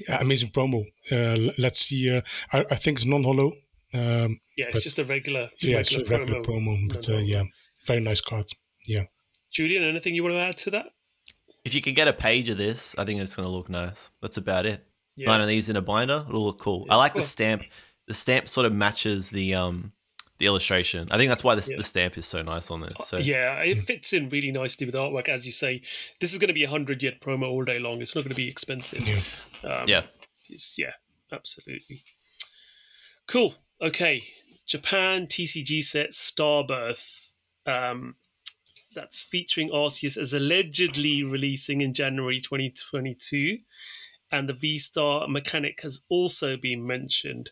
yeah, amazing promo. Uh, let's see. Uh, I, I think it's non-hollow. Um,
Yeah, it's just a regular,
yeah, it's a
regular,
regular
promo.
promo, but uh, yeah, very nice card. Yeah.
Julian, anything you want to add to that?
If you could get a page of this, I think it's going to look nice. That's about it.
Yeah.
Nine of these in a binder, it'll look cool.
Yeah.
I like the stamp. The stamp sort of matches the um the illustration. I think that's why the,
Yeah.
the stamp is so nice on this. So
yeah, it fits in really nicely with artwork. As you say, this is going to be a hundred yen promo all day long. It's not going to be expensive.
Yeah.
Um,
yeah,
it's- yeah, absolutely. Cool. Okay, Japan TCG set Starbirth. Um, that's featuring Arceus as allegedly releasing in January 2022, and the V Star mechanic has also been mentioned.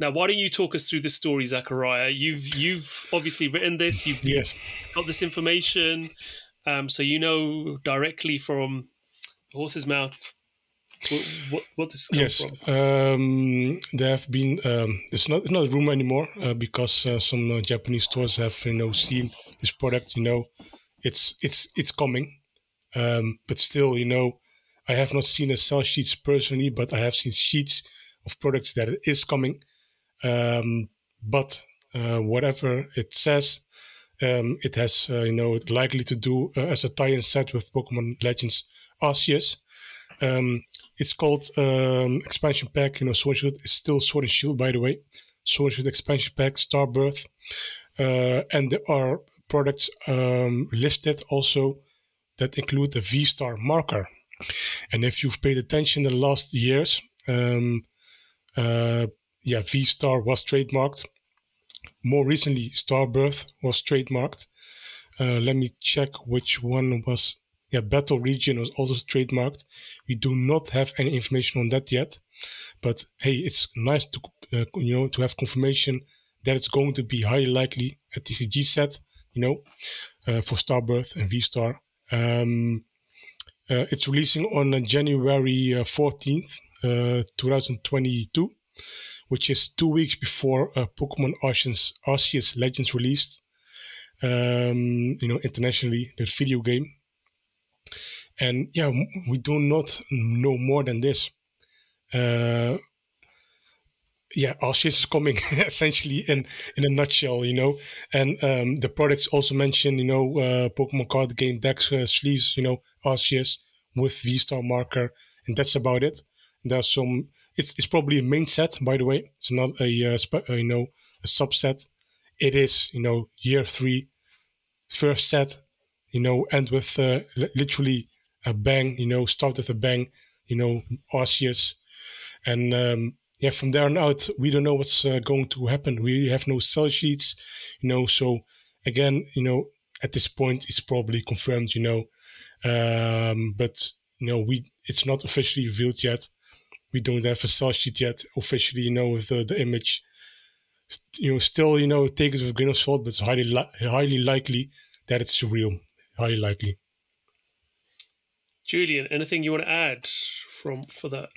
Now, why don't you talk us through this story, Zachariah? You've you've obviously written this. You've
Yes.
got this information, um, so you know directly from the horse's mouth what what, what this
Yes,
from.
um, there have been. Um, it's not it's not a rumor anymore uh, because uh, some uh, Japanese stores have you know seen this product. You know, it's it's it's coming, um, but still, you know, I have not seen a sell sheets personally, but I have seen sheets of products that it is coming. Um, but uh, whatever it says, um, it has uh, you know likely to do uh, as a tie-in set with Pokemon Legends Arceus. Um, it's called um, expansion pack. You know, Sword Shield is still Sword and Shield, by the way. Sword and Shield expansion pack, Starbirth, and there are products um, listed also that include the V Star marker. And if you've paid attention in the last years, um, uh, yeah, V Star was trademarked. More recently, Starbirth was trademarked. Uh, let me check which one was. Yeah, Battle Region was also trademarked. We do not have any information on that yet, but hey, it's nice to uh, you know to have confirmation that it's going to be highly likely a TCG set. You know, uh, for Starbirth and V Star. Um, uh, it's releasing on uh, January 14th, uh, 2022, which is two weeks before Pokemon Arceus, Arceus Legends released. Um, you know, internationally, the video game. And yeah, we do not know more than this. Uh, yeah, Arceus is coming essentially in in a nutshell, you know. And um, the products also mention, you know, uh, Pokemon card game decks, uh, sleeves, you know, Arceus with V Star marker, and that's about it. There are some. It's it's probably a main set, by the way. It's not a uh, spe- uh, you know a subset. It is you know year three, first set, you know, end with uh, literally a bang, you know, start with a bang, you know, Arceus, and um, yeah, from there on out, we don't know what's uh, going to happen. We have no sell sheets, you know. So again, you know, at this point, it's probably confirmed, you know. Um, but you know, we it's not officially revealed yet. We don't have a sell sheet yet officially, you know, with the, the image. You know, still, you know, take it with a grain of salt, but it's highly li- highly likely that it's real. Highly likely.
Julian, anything you want to add from for that?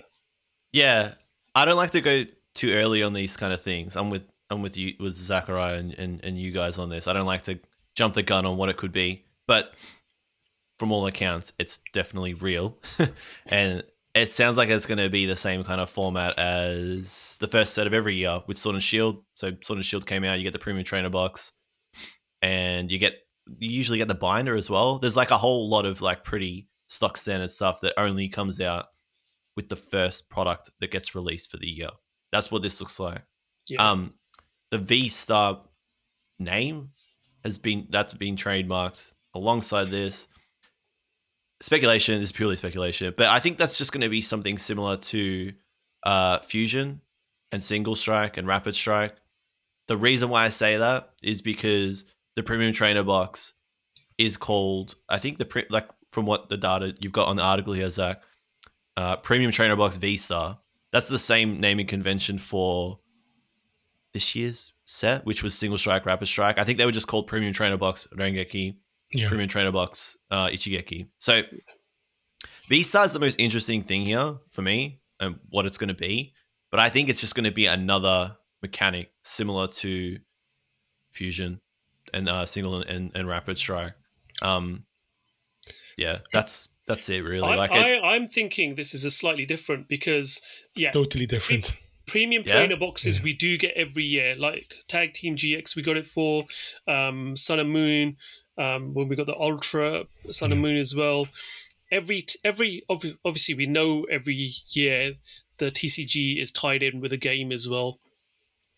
Yeah, I don't like to go too early on these kind of things. I'm with I'm with you with Zachariah and, and, and you guys on this. I don't like to jump the gun on what it could be, but from all accounts, it's definitely real, and it sounds like it's going to be the same kind of format as the first set of every year with Sword and Shield. So Sword and Shield came out, you get the premium trainer box, and you get you usually get the binder as well. There's like a whole lot of like pretty stock standard stuff that only comes out with the first product that gets released for the year. That's what this looks like. Yeah. Um, the V Star name has been that's been trademarked alongside this. Speculation is purely speculation, but I think that's just going to be something similar to uh, Fusion and Single Strike and Rapid Strike. The reason why I say that is because the premium trainer box is called, I think the like from what the data you've got on the article here, Zach, uh, Premium Trainer Box V Star. That's the same naming convention for this year's set, which was Single Strike, Rapid Strike. I think they were just called Premium Trainer Box Rengeki, yeah. Premium Trainer Box uh, Ichigeki. So V Star is the most interesting thing here for me and what it's going to be. But I think it's just going to be another mechanic similar to Fusion and uh, Single and, and, and Rapid Strike. Um, yeah, that's that's it, really.
I,
like
I, am thinking this is a slightly different because yeah,
totally different.
premium yeah. trainer boxes yeah. we do get every year, like Tag Team GX. We got it for um, Sun and Moon. Um, when we got the Ultra Sun and Moon as well. Every every obviously we know every year the TCG is tied in with a game as well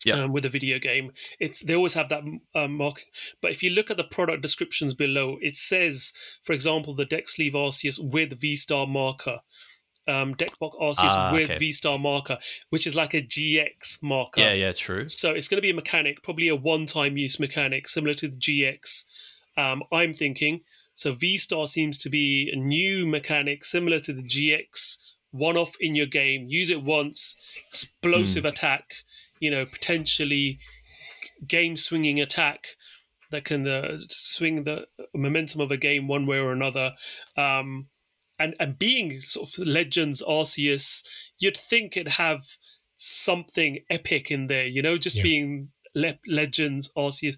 yeah. Um, with a video game. It's they always have that um, mark. But if you look at the product descriptions below, it says, for example, the deck sleeve Arceus with V Star marker. Um, Deckbox Arceus ah, with okay. V Star marker, which is like a GX marker.
Yeah, yeah, true.
So it's going to be a mechanic, probably a one-time use mechanic, similar to the GX. Um, I'm thinking. So V Star seems to be a new mechanic, similar to the GX, one-off in your game. Use it once, explosive mm. attack you know, potentially game swinging attack that can uh, swing the momentum of a game one way or another. Um, and and being sort of Legends Arceus, you'd think it'd have something epic in there, you know, just yeah. being Le- Legends Arceus.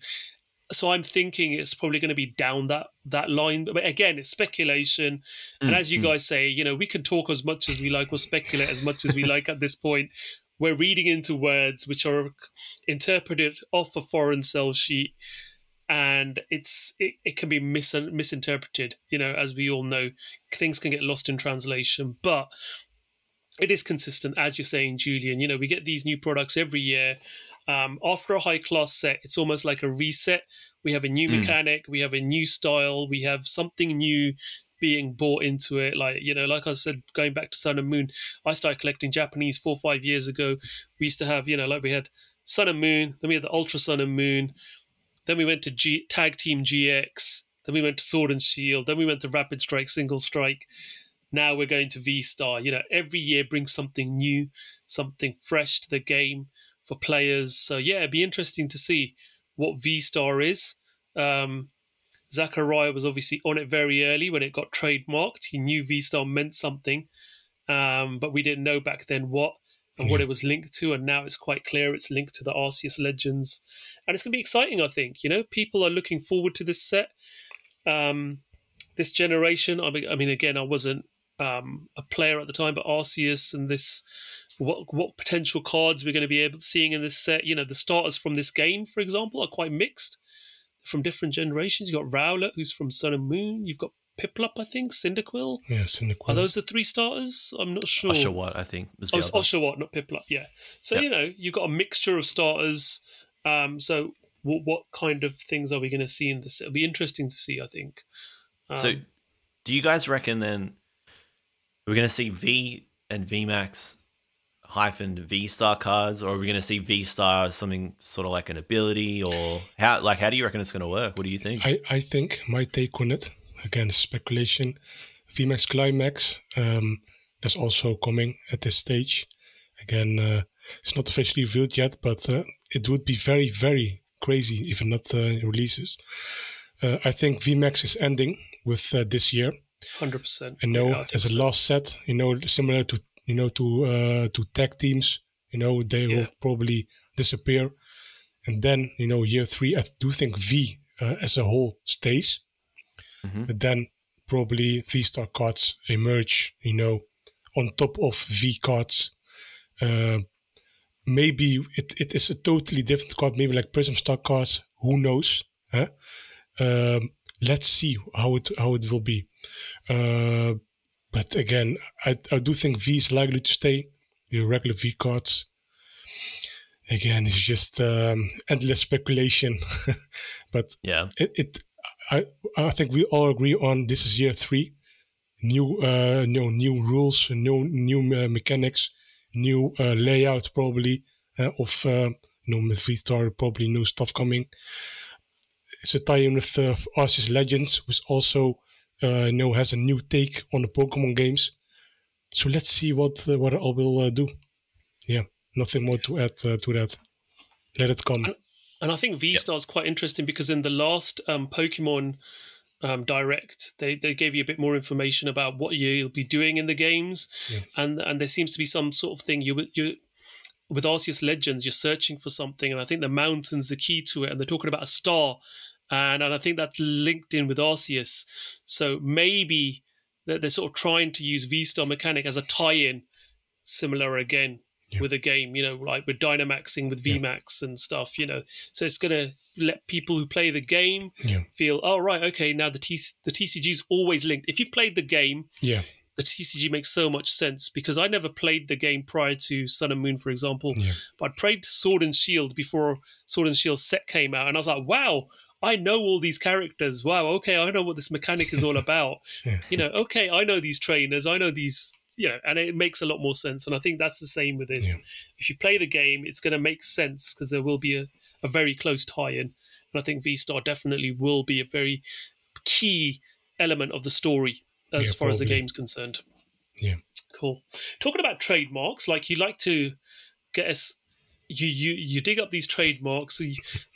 So I'm thinking it's probably going to be down that that line. But again, it's speculation. And mm, as you mm. guys say, you know, we can talk as much as we like or speculate as much as we like at this point we're reading into words which are interpreted off a foreign sell sheet. and it's it, it can be mis- misinterpreted. You know, as we all know, things can get lost in translation, but it is consistent, as you're saying, Julian. You know, we get these new products every year. Um, after a high class set, it's almost like a reset. We have a new
Mm.
mechanic, we have a new style, we have something new being bought into it. Like, you know, like I said, going back to Sun and Moon, I started collecting Japanese four or five years ago. We used to have, you know, like we had Sun and Moon, then we had the Ultra Sun and Moon, then we went to G- Tag Team GX, then we went to Sword and Shield, then we went to Rapid Strike, Single Strike. Now we're going to V Star. You know, every year brings something new, something fresh to the game for players. So yeah, it'd be interesting to see what V Star is. Um, Zachariah was obviously on it very early when it got trademarked. He knew V Star meant something, um, but we didn't know back then what and what it was linked to. And now it's quite clear it's linked to the Arceus Legends, and it's going to be exciting. I think you know people are looking forward to this set. Um, this generation. I mean, I mean, again, I wasn't um, a player at the time, but Arceus and this, what what potential cards we're going to be able seeing in this set. You know, the starters from this game, for example, are quite mixed from different generations. You've got Rowlet, who's from Sun and Moon. You've got Piplup, I think, Cyndaquil.
Yeah, in the
Are those the three starters? I'm not sure.
Oshawott, I think. Was the
Oh, it's
other.
Oshawott, not Piplup. Yeah. So
Yeah.
you know, you've got a mixture of starters. Um, so what, what kind of things are we going to see in this? It'll be interesting to see. I think. Um,
So, do you guys reckon then we're going to see V and VMAX hyphen V Star cards, or are we going to see V Star something sort of like an ability, or how? Like, how do you reckon it's going to work? What do you think?
I, I think my take on it, again, speculation, VMAX Climax, um, that's also coming at this stage. Again, uh, it's not officially revealed yet, but uh, it would be very, very crazy if it not uh, releases. Uh, I think VMAX is ending with uh, this year.
Hundred percent.
I know as a last set, you know, similar to you know to uh, to tag teams, you know, they
Yeah.
will probably disappear, and then you know year three, I do think V uh, as a whole stays,
Mhm.
but then probably V star cards emerge, you know, on top of V cards. Uh, maybe it, it is a totally different card, maybe like Prism Star cards. Who knows? Huh? Um, let's see how it how it will be. Uh, but again, I, I do think V is likely to stay. The regular V cards. Again, it's just um, endless speculation. but
Yeah,
it, it I I think we all agree on this is year three. New uh no new rules, new new uh, mechanics, new uh, layout probably uh, of uh, you know with V-Star probably new stuff coming. It's a tie-in with uh, Arceus Legends, which also uh, you know has a new take on the Pokemon games. So let's see what uh, what I will uh, do. Yeah, nothing more to add uh, to that. Let it come.
And I think V Star is quite interesting because in the last um, Pokemon um, Direct, they, they gave you a bit more information about what you'll be doing in the games,
Yeah.
and and there seems to be some sort of thing you you with Arceus Legends, you're searching for something, and I think the mountain's the key to it, and they're talking about a star, and and I think that's linked in with Arceus, so maybe they're, they're sort of trying to use V Star mechanic as a tie-in, similar again
Yeah.
with a game, you know, like with Dynamaxing with
Yeah.
VMAX and stuff, you know. So it's going to let people who play the game
Yeah.
feel, oh, right, okay, now the, TC- the TCG is always linked. If you've played the game,
Yeah,
the TCG makes so much sense because I never played the game prior to Sun and Moon, for example,
yeah,
but I played Sword and Shield before Sword and Shield set came out, and I was like, wow. I know all these characters. Wow, okay, I know what this mechanic is all about.
Yeah.
You know, okay, I know these trainers, I know these, you know, and it makes a lot more sense. And I think that's the same with this.
Yeah.
If you play the game, it's going to make sense because there will be a, a very close tie in. And I think V Star definitely will be a very key element of the story as
Yeah,
far as the
probably.
game's concerned.
Yeah.
Cool. Talking about trademarks, like you like to get us. You, you you dig up these trademarks.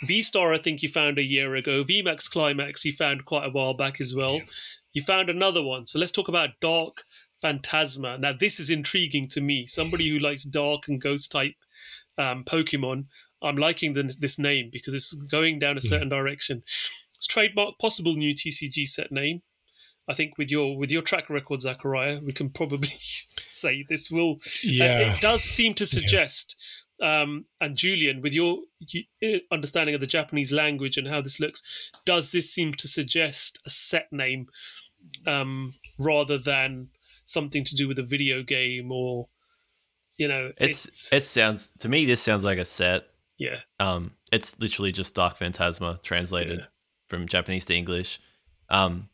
V Star, I think you found a year ago. VMAX Climax, you found quite a while back as well.
Yeah.
You found another one. So let's talk about Dark Phantasma. Now, this is intriguing to me. Somebody who likes dark and ghost type um, Pokemon, I'm liking the, this name because it's going down a certain direction. It's trademark, possible new TCG set name. I think with your with your track record, Zachariah, we can probably say this will. uh,
yeah.
it does seem to suggest um, and Julian, with your uh, understanding of the Japanese language and how this looks, does this seem to suggest a set name um, rather than something to do with a video game or you know?
It's it sounds to me. This sounds like a set.
yeah,
Um, it's literally just Dark Phantasma translated
Yeah.
from Japanese to English. Um,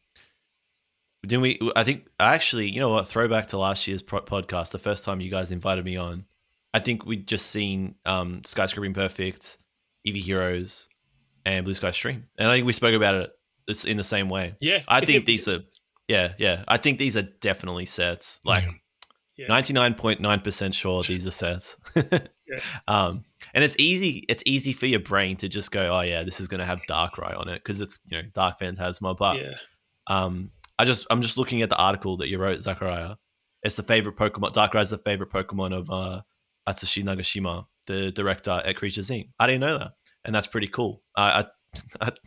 didn't we? I think actually, you know what? Throwback to last year's podcast, the first time you guys invited me on. I think we'd just seen um, Skyscraping Perfect, Eevee Heroes, and Blue Sky Stream, and I think we spoke about it. It's in the same way.
yeah.
I think these are, yeah, yeah. I think these are definitely sets. Like
Yeah.
Yeah.
ninety nine point nine percent sure these are sets. yeah. Um, and it's easy. It's easy for your brain to just go, oh yeah, this is going to have Darkrai on it because it's you know Dark Phantasma. But
yeah,
um, I just I'm just looking at the article that you wrote, Zachariah. It's the favorite Pokemon. Darkrai is the favorite Pokemon of uh, Atsushi Nagashima, the director at Creatures Inc. I didn't know that, and that's pretty cool. I. I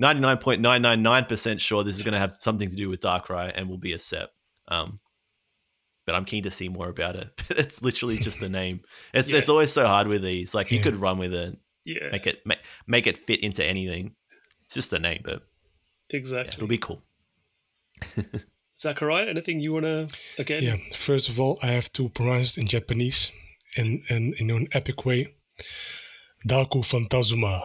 99.999% sure this is going to have something to do with Darkrai and will be a set. Um, but I'm keen to see more about it. it's literally just a name. It's
Yeah.
it's always so hard with these. Like you
Yeah.
could run with it,
yeah,
make it make, make it fit into anything. It's just a name, but yeah,
exactly.
it'll be cool.
Zachariah, anything you want to again?
Yeah. First of all, I have to pronounce it in Japanese, in in in an epic way. Daku Fantasma.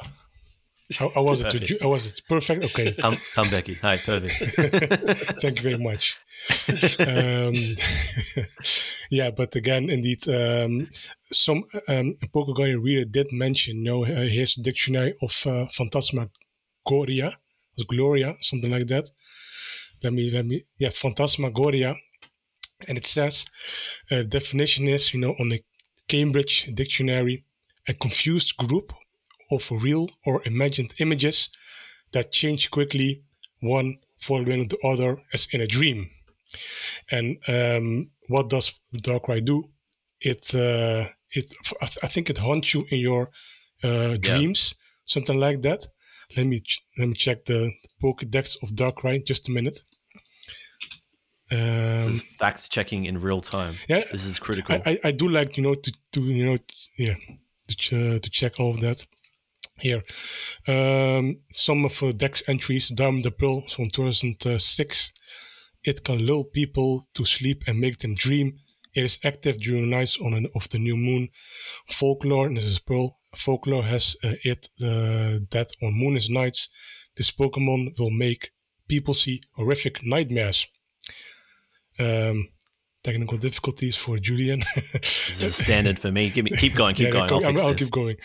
How, how was it?
Perfect.
How was it? Perfect. Okay.
Come, come, Becky. Hi, perfect.
Thank you very much. um, yeah, but again, indeed, um, some um, Poke Guardian reader did mention, you know, uh, here's a dictionary of uh, Phantasmagoria, or Gloria, something like that. Let me, let me, yeah, Phantasmagoria. And it says, uh, definition is, you know, on the Cambridge Dictionary, a confused group of real or imagined images that change quickly, one following the other as in a dream. And um, what does Darkrai do? It uh, it I th- I think it haunts you in your uh, dreams, something like that. Let me ch- let me check the Pokédex of Darkrai. Just a minute.
This
Um,
is fact checking in real time.
yeah,
This is critical.
I, I, do like you know to, to you know yeah to, ch- uh, to check all of that here. Um, some of the dex entries Diamond the Pearl from 2006 it can lull people to sleep and make them dream. It is active during nights on an, of the new moon. Folklore and this is Pearl folklore has uh, it uh, that on moonless nights. This Pokemon will make people see horrific nightmares um, technical difficulties for Julian
this is standard for me. Give me, keep going, keep
yeah,
going.
go-
I'll,
I'll
this.
keep going.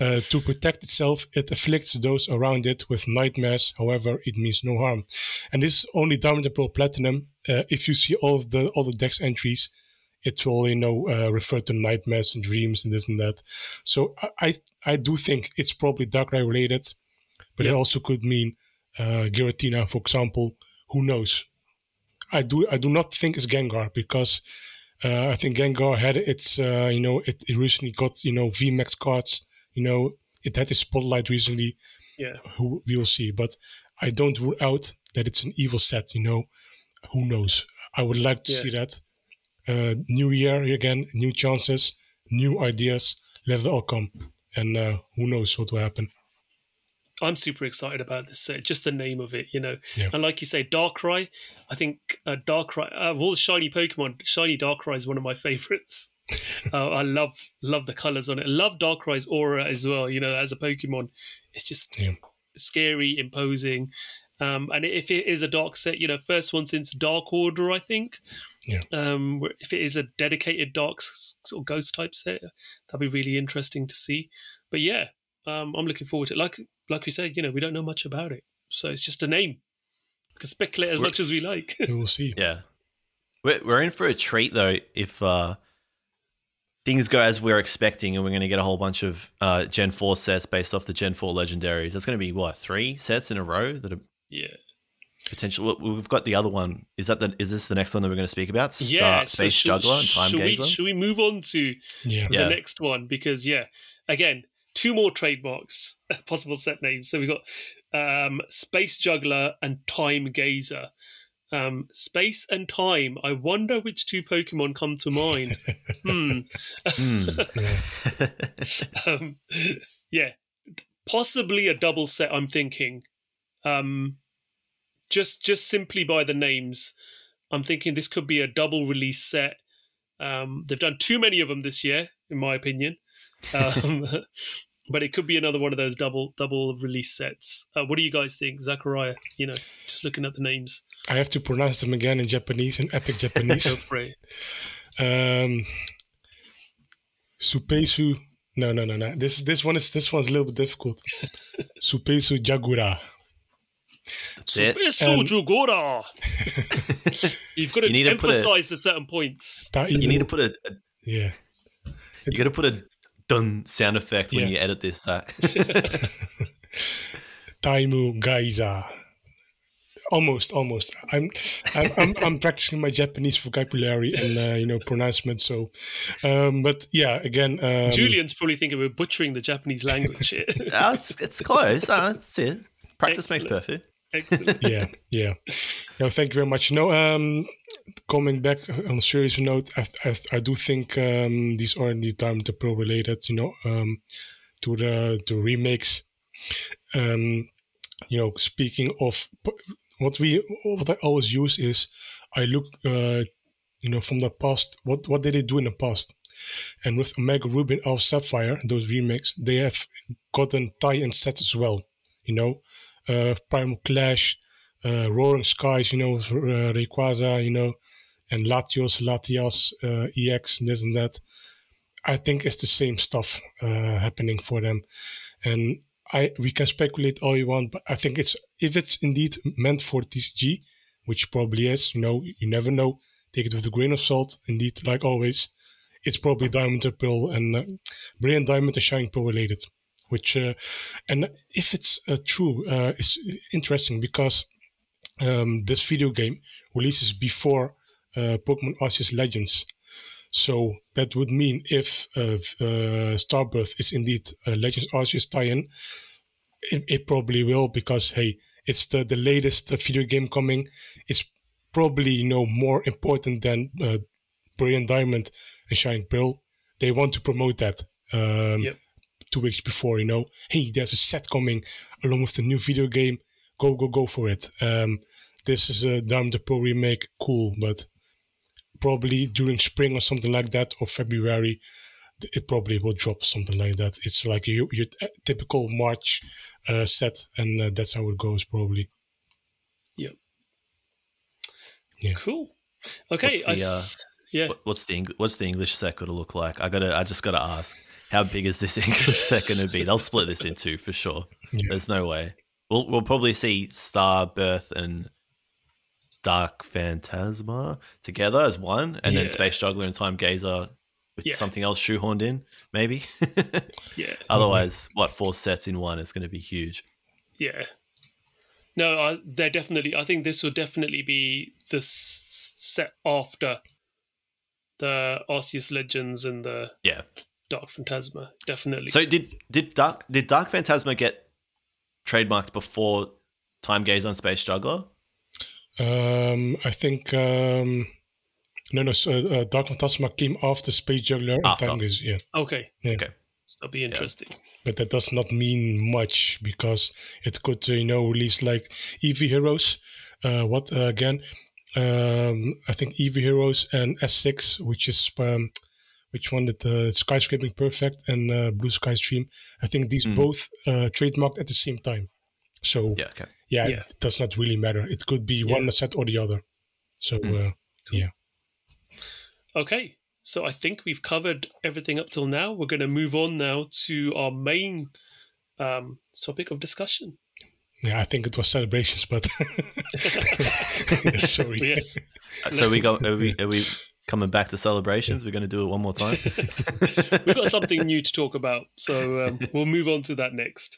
Uh, to protect itself, it afflicts those around it with nightmares. However, it means no harm. And this is only Diamond and Pearl Platinum. Uh, if you see all of the all the dex entries, it will you know uh, refer to nightmares and dreams and this and that. So I I, I do think it's probably Darkrai related, but it also could mean uh, Giratina, for example. Who knows? I do I do not think it's Gengar because uh, I think Gengar had its, uh, you know, it, it recently got, you know, VMAX cards. You know, it had its spotlight recently.
Yeah.
Who we will see, but I don't rule out that it's an evil set. You know, who knows? I would like to
Yeah.
see that. Uh, new year again, new chances, new ideas. Let it all come, and uh, who knows what will happen.
I'm super excited about this set. Just the name of it, you know.
Yeah.
And like you say, Darkrai. I think uh, Darkrai of all the shiny Pokemon, shiny Darkrai is one of my favorites. uh, I love love the colors on it. Love Darkrai's aura as well. You know, as a Pokemon, it's just
Yeah.
scary, imposing. Um, and if it is a dark set, you know, first one since Dark Order, I think.
Yeah.
Um, if it is a dedicated dark sort of ghost type set, that'd be really interesting to see. But yeah, um, I'm looking forward to it. Like like we said, you know, we don't know much about it, so it's just a name. We can speculate as
We're-
much as we like.
We will see.
Yeah. We're, we're in for a treat, though, if uh, things go as we're expecting and we're going to get a whole bunch of uh, Gen 4 sets based off the Gen 4 legendaries. That's going to be, what, three sets in a row that are
yeah,
potential? We've got the other one. Is that the, is this the next one that we're going to speak about? Star-
yeah. so
Space
should-
Juggler and Time
should we,
Gazer?
should we move on to
Yeah.
Yeah.
the next one because yeah, again, two more trademarks, possible set names. So we've got um, Space Juggler and Time Gazer. Um, space and time. I wonder which two Pokemon come to mind. hmm.
Yeah.
um, yeah, possibly a double set. I'm thinking, um, just just simply by the names, I'm thinking this could be a double release set. Um, they've done too many of them this year, in my opinion. Um, but it could be another one of those double double release sets. Uh, what do you guys think, Zachariah? You know, just looking at the names.
I have to pronounce them again in Japanese, in epic
Go
Japanese.
for it.
um, Supesu. No, no, no, no. This this one is this one's a little bit difficult. Supesu Jagura.
That's it.
Supesu Jugora. You've got to,
You need to put a-
emphasize the certain points.
You need to put a, a
yeah.
you got to put a dun sound effect when
Yeah.
you edit this, Zach.
Taimu Gaiza. Almost, almost. I'm, I'm, I'm, I'm practicing my Japanese vocabulary and uh, you know pronouncement. So, um, but yeah, again, um,
Julian's probably thinking we're butchering the Japanese language here.
Ah, it's, it's close. Ah, that's it. Practice makes perfect.
Excellent.
yeah, yeah. No, thank you very much. No, um, coming back on a serious note, I, I, I do think um, these are in the time to pro related. You know, um, to the to remakes. Um, you know, speaking of what we what I always use is I look, uh, you know, from the past. What what did they do in the past? And with Omega and Alpha Sapphire, those remakes, they have gotten tie-in sets as well. You know, uh, Primal Clash, uh, Roaring Skies, you know, uh, Rayquaza, you know, and Latios, Latias, uh, EX, this and that. I think it's the same stuff uh, happening for them, and I we can speculate all you want, but I think it's if it's indeed meant for TCG, which probably is, you know, you never know. Take it with a grain of salt. Indeed, like always, it's probably Diamond and Pearl and uh, Brilliant Diamond and Shining Pearl related. Which uh, and if it's uh, true, uh, it's interesting because um, this video game releases before uh, Pokemon Arceus Legends. So that would mean if uh, uh, Star Birth is indeed a Legends Arceus tie-in, it, it probably will because hey, it's the the latest uh, video game coming. It's probably you know more important than uh, Brilliant Diamond and Shining Pearl. They want to promote that. Um,
Yep.
Two weeks before, you know, hey, there's a set coming along with the new video game. Go, go, go for it. Um, this is a Diamond Pro remake, cool, but probably during spring or something like that or February, it probably will drop something like that. It's like your, your typical March uh, set, and uh, that's how it goes probably. Yeah.
Cool. Okay.
What's the,
I
uh,
yeah.
What's the Eng- what's the English set going to look like? I gotta I just gotta ask. How big is this English set going to be? They'll split this in two for sure.
Yeah.
There's no way. We'll we'll probably see Star Birth and Dark Phantasma together as one, and
Yeah.
then Space Juggler and Time Gazer with
Yeah.
something else shoehorned in, maybe.
Yeah.
Otherwise, what four sets in one is going to be huge.
Yeah. No, I, they're definitely. I think this will definitely be the s- set after the Arceus Legends and the
Yeah.
Dark Phantasma. Definitely.
So did did Dark did Dark Phantasma get trademarked before Time Gaze on Space Juggler?
Um, I think um, no, no. So, uh, Dark Phantasma came after Space Juggler and
After.
Time Gazer, yeah,
okay.
Yeah.
Okay.
So that'll be interesting.
but that does not mean much because it could, uh, you know, release like Eevee Heroes. Uh, what uh, again? Um, I think Eevee Heroes and S6, which is um, which one did the Skyscraping Perfect and uh, Blue Sky Stream. I think these
Mm.
both uh, trademarked at the same time. So
Yeah. Okay.
yeah,
Yeah.
it does not really matter. It could be
Yeah.
one set or the other. So
Mm.
uh,
Okay. So I think we've covered everything up till now. We're going to move on now to our main um, topic of discussion.
yeah, I think it was celebrations, but Yeah, sorry.
Yes.
Uh, So we go. Are we, are we coming back to celebrations? We're going to do it one more time.
We've got something new to talk about, so um, we'll move on to that next.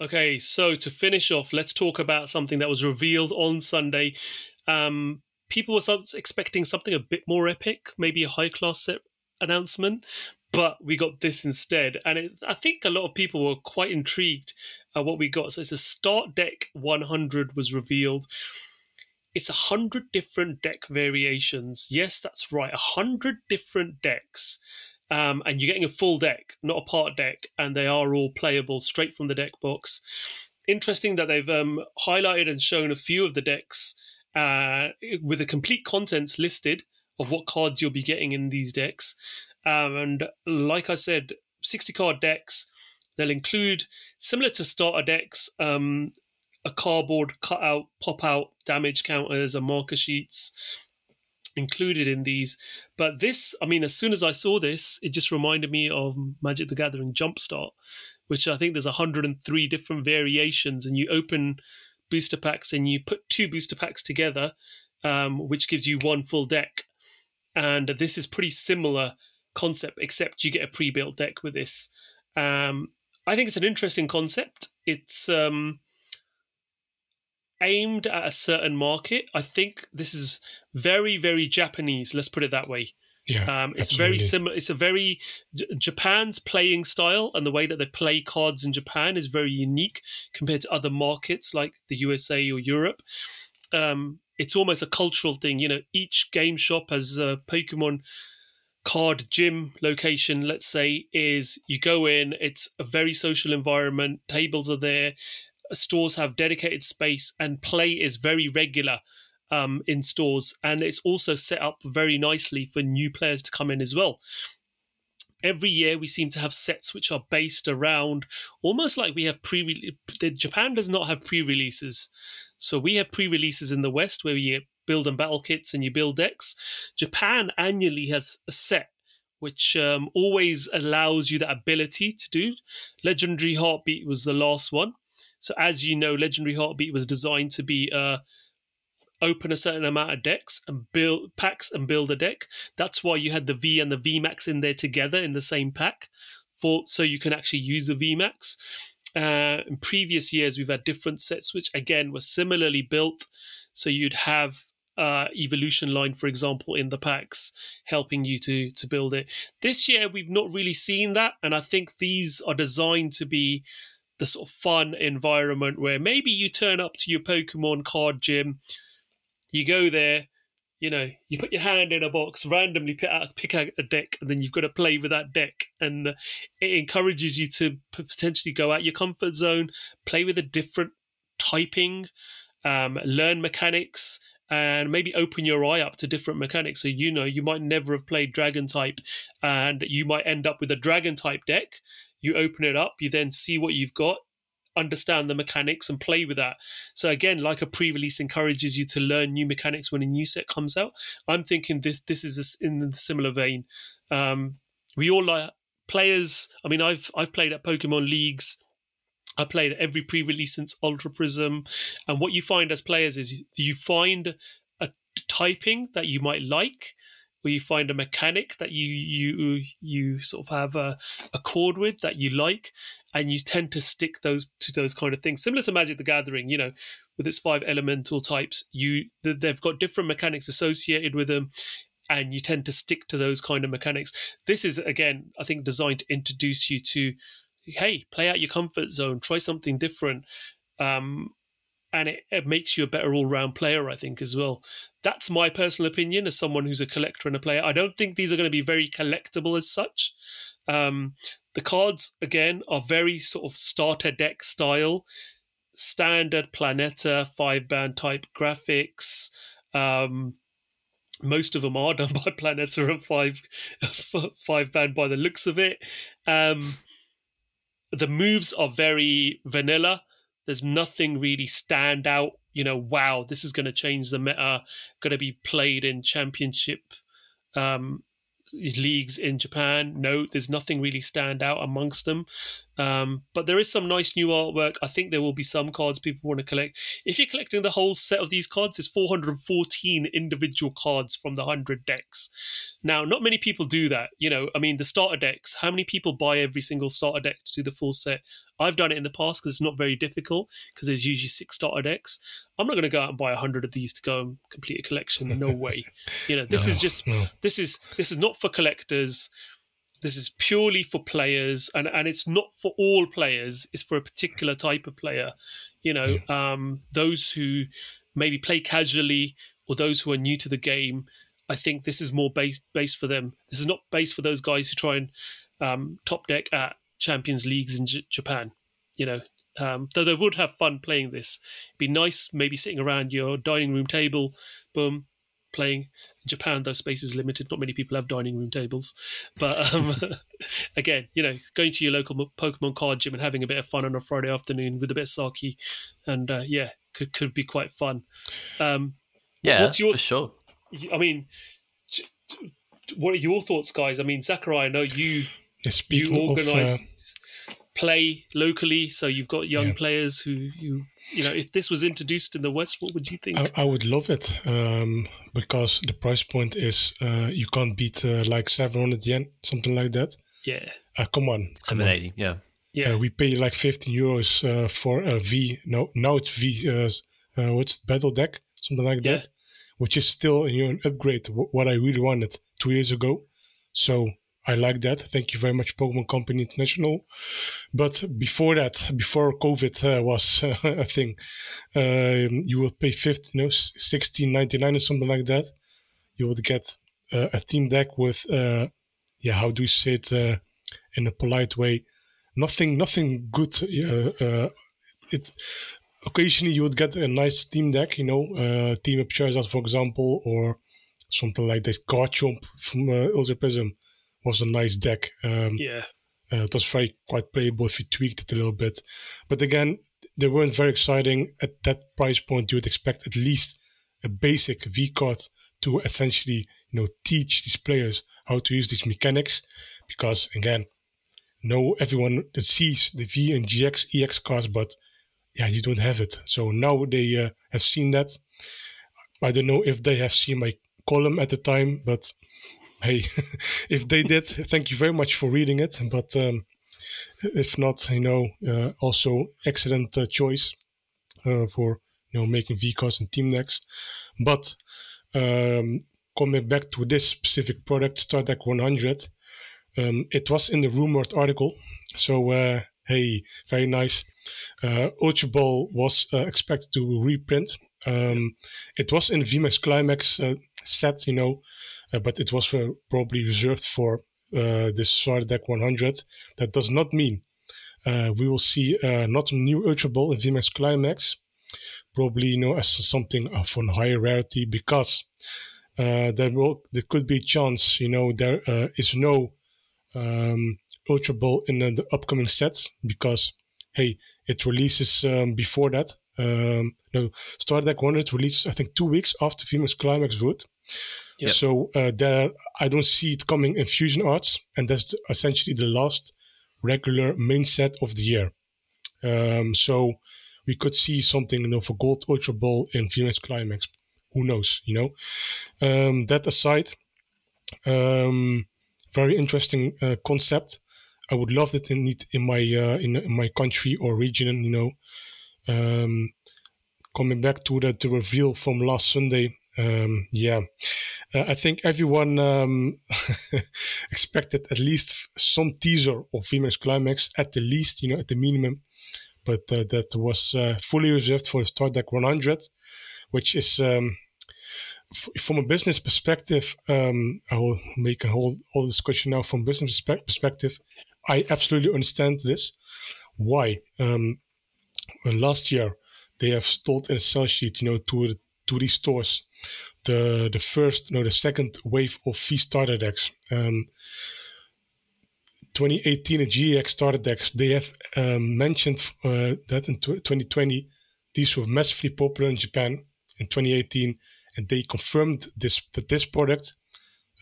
Okay, so to finish off, let's talk about something that was revealed on Sunday. Um, people were expecting something a bit more epic, maybe a high class set announcement, but we got this instead. And it, I think a lot of people were quite intrigued at what we got. So it's a start deck 100 was revealed. It's a hundred different deck variations. Yes, that's right, a hundred different decks. Um, and you're getting a full deck, not a part deck, and they are all playable straight from the deck box. Interesting that they've um, highlighted and shown a few of the decks uh, with the complete contents listed of what cards you'll be getting in these decks. Um, and like I said, 60 card decks, they'll include, similar to starter decks, um, a cardboard cutout, pop out damage counters and marker sheets included in these. But this, I mean, as soon as I saw this, it just reminded me of Magic the Gathering Jumpstart, which I think there's 103 different variations, and you open booster packs and you put two booster packs together, um, which gives you one full deck. And this is pretty similar concept, except you get a pre-built deck with this. Um, I think it's an interesting concept. It's um, aimed at a certain market. I think this is very, very Japanese. Let's put it that way.
Yeah,
um, it's
absolutely.
very similar. It's a very J- Japan's playing style and the way that they play cards in Japan is very unique compared to other markets like the USA or Europe. Um, it's almost a cultural thing. You know, each game shop has a Pokemon card gym location. Let's say is you go in. It's a very social environment. Tables are there stores have dedicated space and play is very regular um, in stores. And it's also set up very nicely for new players to come in as well. Every year we seem to have sets which are based around almost like we have pre japan does not have pre-releases. So we have pre-releases in the west where you build and battle kits and you build decks. Japan annually has a set which um, always allows you that ability to do. Legendary heartbeat was the last one so as you know, Legendary Heartbeat was designed to be uh, open a certain amount of decks and build packs and build a deck. That's why you had the V and the VMAX in there together in the same pack, for so you can actually use the VMAX. Uh, in previous years, we've had different sets which again were similarly built. So you'd have uh, evolution line, for example, in the packs, helping you to to build it. This year, we've not really seen that, and I think these are designed to be the sort of fun environment where maybe you turn up to your Pokemon card gym, you go there, you know, you put your hand in a box, randomly pick out, pick out a deck, and then you've got to play with that deck. And it encourages you to potentially go out your comfort zone, play with a different typing, um, learn mechanics, and maybe open your eye up to different mechanics. So, you know, you might never have played Dragon type, and you might end up with a Dragon type deck you open it up, you then see what you've got, understand the mechanics, and play with that. So again, like a pre-release encourages you to learn new mechanics when a new set comes out. I'm thinking this this is in a similar vein. Um, we all like players. I mean, I've I've played at Pokemon leagues. I played at every pre-release since Ultra Prism, and what you find as players is you find a typing that you might like, where you find a mechanic that you you you sort of have a, a chord with that you like and you tend to stick those to those kind of things. Similar to magic the gathering you know with its five elemental types you they've got different mechanics associated with them and you tend to stick to those kind of mechanics. This is again i think designed to introduce you to hey play out your comfort zone try something different. Um, and it, it, makes you a better all-round player i think as well. That's my personal opinion as someone who's a collector and a player. I don't think these are going to be very collectible as such. Um, the cards again are very sort of starter deck style. Standard planeta 5ban type graphics um, most of them are done by planeta and five 5ban by the looks of it. Um, the moves are very vanilla there's nothing really stand out. You know, wow, this is going to change the meta. Going to be played in championship um, leagues in Japan. No, there's nothing really stand out amongst them. Um, but there is some nice new artwork. I think there will be some cards people want to collect. If you're collecting the whole set of these cards, it's 414 individual cards from the 100 decks. Now, not many people do that. You know, I mean, the starter decks, how many people buy every single starter deck to do the full set? I've done it in the past because it's not very difficult because there's usually six starter decks. I'm not going to go out and buy a hundred of these to go and complete a collection. No way. You know, this
No,
is just
no.
this is this is not for collectors. This is purely for players, and and it's not for all players. It's for a particular type of player. You know, um, those who maybe play casually or those who are new to the game. I think this is more base base for them. This is not base for those guys who try and um, top deck at Champions Leagues in J- Japan. You know, um, though they would have fun playing this. It'd be nice, maybe sitting around your dining room table, boom, playing. In Japan, though, space is limited. Not many people have dining room tables. But um, again, you know, going to your local Pokemon card gym and having a bit of fun on a Friday afternoon with a bit of sake, and uh, yeah, could could be quite fun. Um,
Yeah,
what's your?
for sure.
I mean, j- j- what are your thoughts, guys? I mean, Zachariah, I know you
Yeah, speaking
you
of,
organize
uh,
play locally, so you've got young
Yeah.
players who you you know. If this was introduced in the West, what would you think?
I, I would love it um, because the price point is uh, you can't beat uh, like 700 yen, something like that.
yeah,
Uh, come on, come on.
780, yeah.
yeah,
Uh, we pay like 15 euros uh, for a V. No, now it's V. Uh, uh, what's it, battle deck, something like
Yeah.
that, which is still you know an upgrade what I really wanted two years ago. So I like that. Thank you very much, Pokemon Company International. But before that, before COVID uh, was a thing, um, you would pay 50, no, 16.99 or something like that. You would get uh, a team deck with, uh, yeah, how do you say it uh, in a polite way? Nothing, nothing good. Uh, uh, it occasionally you would get a nice team deck, you know, uh, team up Charizard, for example, or something like this. Garchomp from uh, Ultra Prism was a nice deck. Um,
yeah,
uh, it was very quite playable if you tweaked it a little bit. But again, they weren't very exciting. At that price point, you would expect at least a basic V card to essentially, you know, teach these players how to use these mechanics. Because again, no everyone that sees the V and GX EX cards, but yeah, you don't have it. So now they uh, have seen that. I don't know if they have seen my column at the time, but hey, if they did, thank you very much for reading it. But um, if not, you know, uh, also excellent uh, choice uh, for you know making VCOS and team decks. But um, coming back to this specific product, Star Deck 100, um, it was in the rumored article. So uh, hey, very nice. Uh, Ultra Ball was uh, expected to reprint. Um, it was in VMAX Climax uh, set, you know, but it was uh, probably reserved for uh, this Star Deck 100. That does not mean uh, we will see uh, not a new Ultra Ball in VMAX Climax, probably you know as something of a higher rarity because uh, there will there could be a chance you know there uh, is no um, Ultra Ball in the, the upcoming sets because hey it releases um, before that. Um, no, Star Deck 100 releases I think two weeks after VMAX Climax would.
Yep.
So uh, there, I don't see it coming in Fusion Arts, and that's essentially the last regular main set of the year. Um, so we could see something, you know, for Gold Ultra Ball in VMAX Climax. Who knows, you know? Um, that aside, um, very interesting uh, concept. I would love it in in my uh, in, in my country or region, you know. Um, coming back to the, the reveal from last Sunday, um, yeah, uh, I think everyone um, expected at least some teaser of VMAX Climax, at the least, you know, at the minimum. But uh, that was uh, fully reserved for the Star Deck 100, which is, um, f- from a business perspective, um, I will make a whole, whole discussion now from business perspe- perspective. I absolutely understand this. Why? Um, last year, they have sold in a sell sheet, you know, to to these stores the the first no the second wave of V starter decks. Um, 2018 and GX starter decks they have um, mentioned uh, that in 2020 these were massively popular in Japan in 2018 and they confirmed this that this product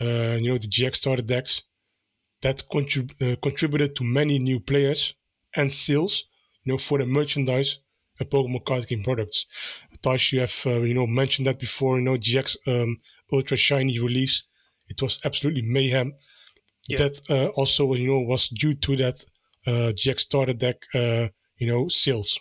uh, you know the GX starter decks that contrib- uh, contributed to many new players and sales you know for the merchandise and Pokemon card game products. You have uh, you know mentioned that before. You know, GX um, Ultra Shiny release, it was absolutely mayhem.
Yeah.
That uh, also you know was due to that uh, GX starter deck uh, you know sales.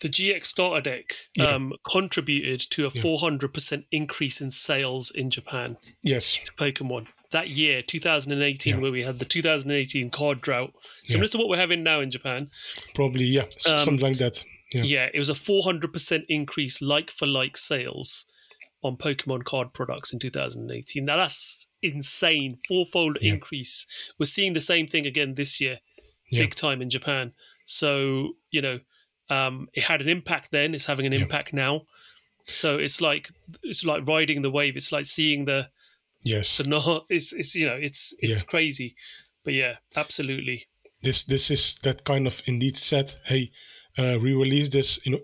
the GX starter deck
Yeah.
um, contributed to a 400% increase in sales in Japan
Yes,
to Pokemon. that year, 2018,
Yeah.
where we had the 2018 card drought, similar to what we're having now in Japan.
Probably, yeah,
Um,
something like that. Yeah.
Yeah, it was a 400% increase like for like sales on Pokemon card products in 2018. Now that's insane. Fourfold
Yeah.
increase. We're seeing the same thing again this year,
Yeah.
big time in Japan. So, you know, um, it had an impact then, it's having an impact now. So it's like it's like riding the wave. It's like seeing the
Yes.
so no it's it's you know, it's it's crazy. But yeah, absolutely.
this this is that kind of indeed said hey uh, we release this you know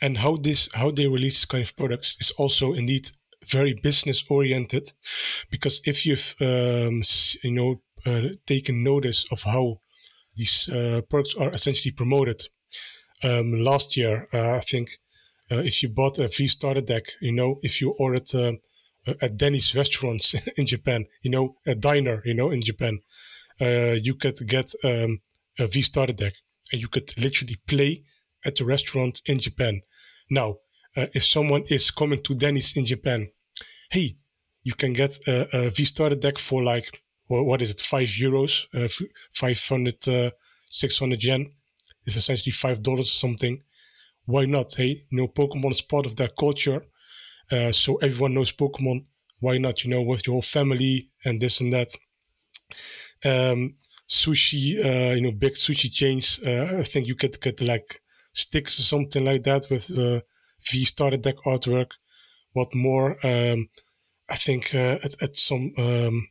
and how this how they release kind of products is also indeed very business oriented because if you've um, you know uh, taken notice of how these uh, products are essentially promoted um, last year uh, i think uh, if you bought a v starter deck you know if you ordered um, at denny's restaurants in japan you know a diner you know in japan uh, you could get um, a V starter deck and you could literally play at the restaurant in Japan. Now, uh, if someone is coming to Denny's in Japan, hey, you can get a, a V starter deck for like, what is it, five euros, uh, 500, uh, 600 yen. It's essentially five dollars or something. Why not? Hey, you know, Pokemon is part of their culture. Uh, so everyone knows Pokemon. Why not? You know, with your whole family and this and that um, sushi, uh, you know, big sushi chains. Uh, I think you could get like sticks or something like that with the V starter deck artwork. What more? Um, I think uh, at, at some um,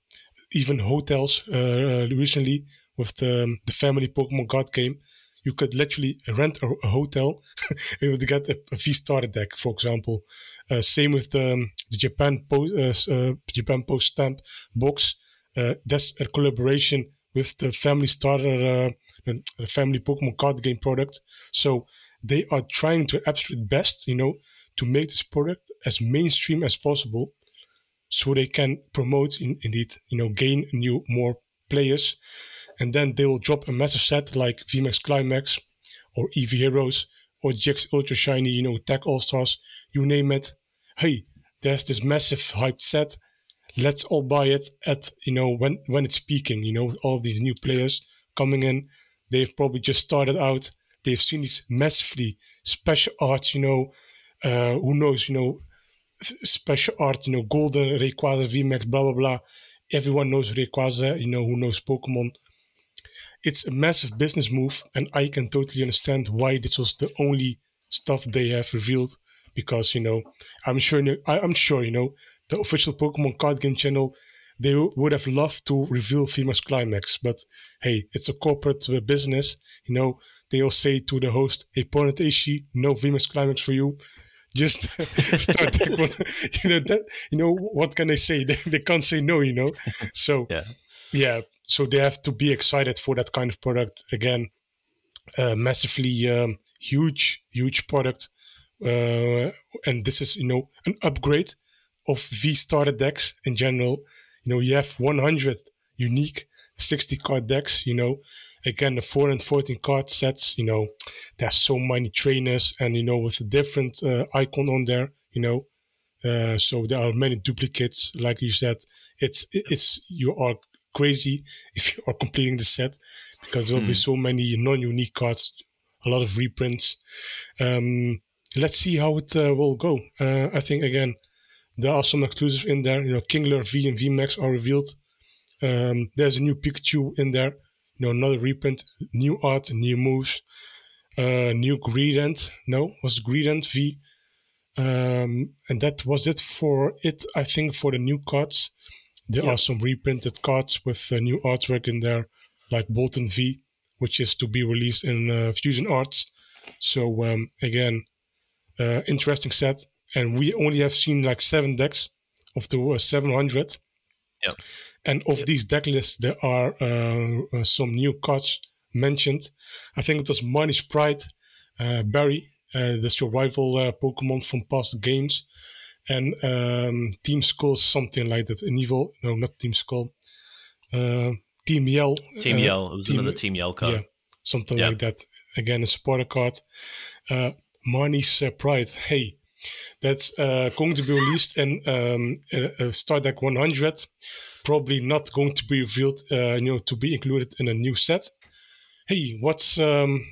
even hotels uh, uh, recently with the the family Pokemon card game, you could literally rent a, a hotel and would get a, a V starter deck, for example. Uh, same with the, um, the Japan Post uh, uh, Japan Post stamp box. Uh, that's a collaboration with the family starter, uh, family Pokemon card game product. So they are trying to absolute best, you know, to make this product as mainstream as possible, so they can promote, in, indeed, you know, gain new more players, and then they will drop a massive set like VMAX Climax, or Eevee Heroes, or GX Ultra Shiny, you know, Tag All Stars, you name it. Hey, there's this massive hyped set let's all buy it at you know when when it's peaking you know all these new players coming in. They've probably just started out. They've seen these massively special art you know uh who knows you know special art you know golden Rayquaza vmax blah blah blah. Everyone knows Rayquaza you know who knows pokemon it's a massive business move and i can totally understand why this was the only stuff they have revealed because you know i'm sure i'm sure you know the official Pokemon card game channel, they would have loved to reveal VMAX Climax. But hey, it's a corporate uh, business. You know, they'll say to the host, hey, Ponyta Ishii, no VMAX Climax for you. Just start that one. You know, that, you know, what can they say? They, they can't say no, you know? So,
Yeah.
yeah, so they have to be excited for that kind of product. Again, uh, massively um, huge, huge product. Uh, and this is, you know, an upgrade of V starter decks in general. You know, you have 100 unique 60 card decks, you know. Again, the 4 and 14 card sets, you know, there's so many trainers and, you know, with a different uh, icon on there, you know. Uh, so there are many duplicates, like you said. It's, it's, you are crazy if you are completing the set because there will be so many non unique cards, a lot of reprints. Um, let's see how it uh, will go. Uh, I think, again, there are some exclusives in there. You know, Kingler V and VMAX are revealed. Um, there's a new Pikachu in there. You know, another reprint, new art, new moves, uh, new Greedent. No, was Greedent V. Um, and that was it for it. I think for the new cards, there
Yeah.
are some reprinted cards with uh, new artwork in there, like Boltund V, which is to be released in uh, Fusion Arts. So um, again, uh, interesting set and we only have seen like seven decks of the uh, 700
Yep.
and of these deck lists there are uh, uh, some new cards mentioned i think it was Marnie's Pride, uh, barry uh, that's your rival uh, pokemon from past games and um, team skull something like that an evil no not team skull uh, team yell
Team
uh,
Yell. It was
Team-
another Team Yell card.
yeah, something
Yeah.
like that. Again, a supporter card. Uh, Marnie's uh, Pride. Hey, that's uh, going to be released in um, uh, Star Deck 100. Probably not going to be revealed, uh, you know, to be included in a new set. Hey, what's um,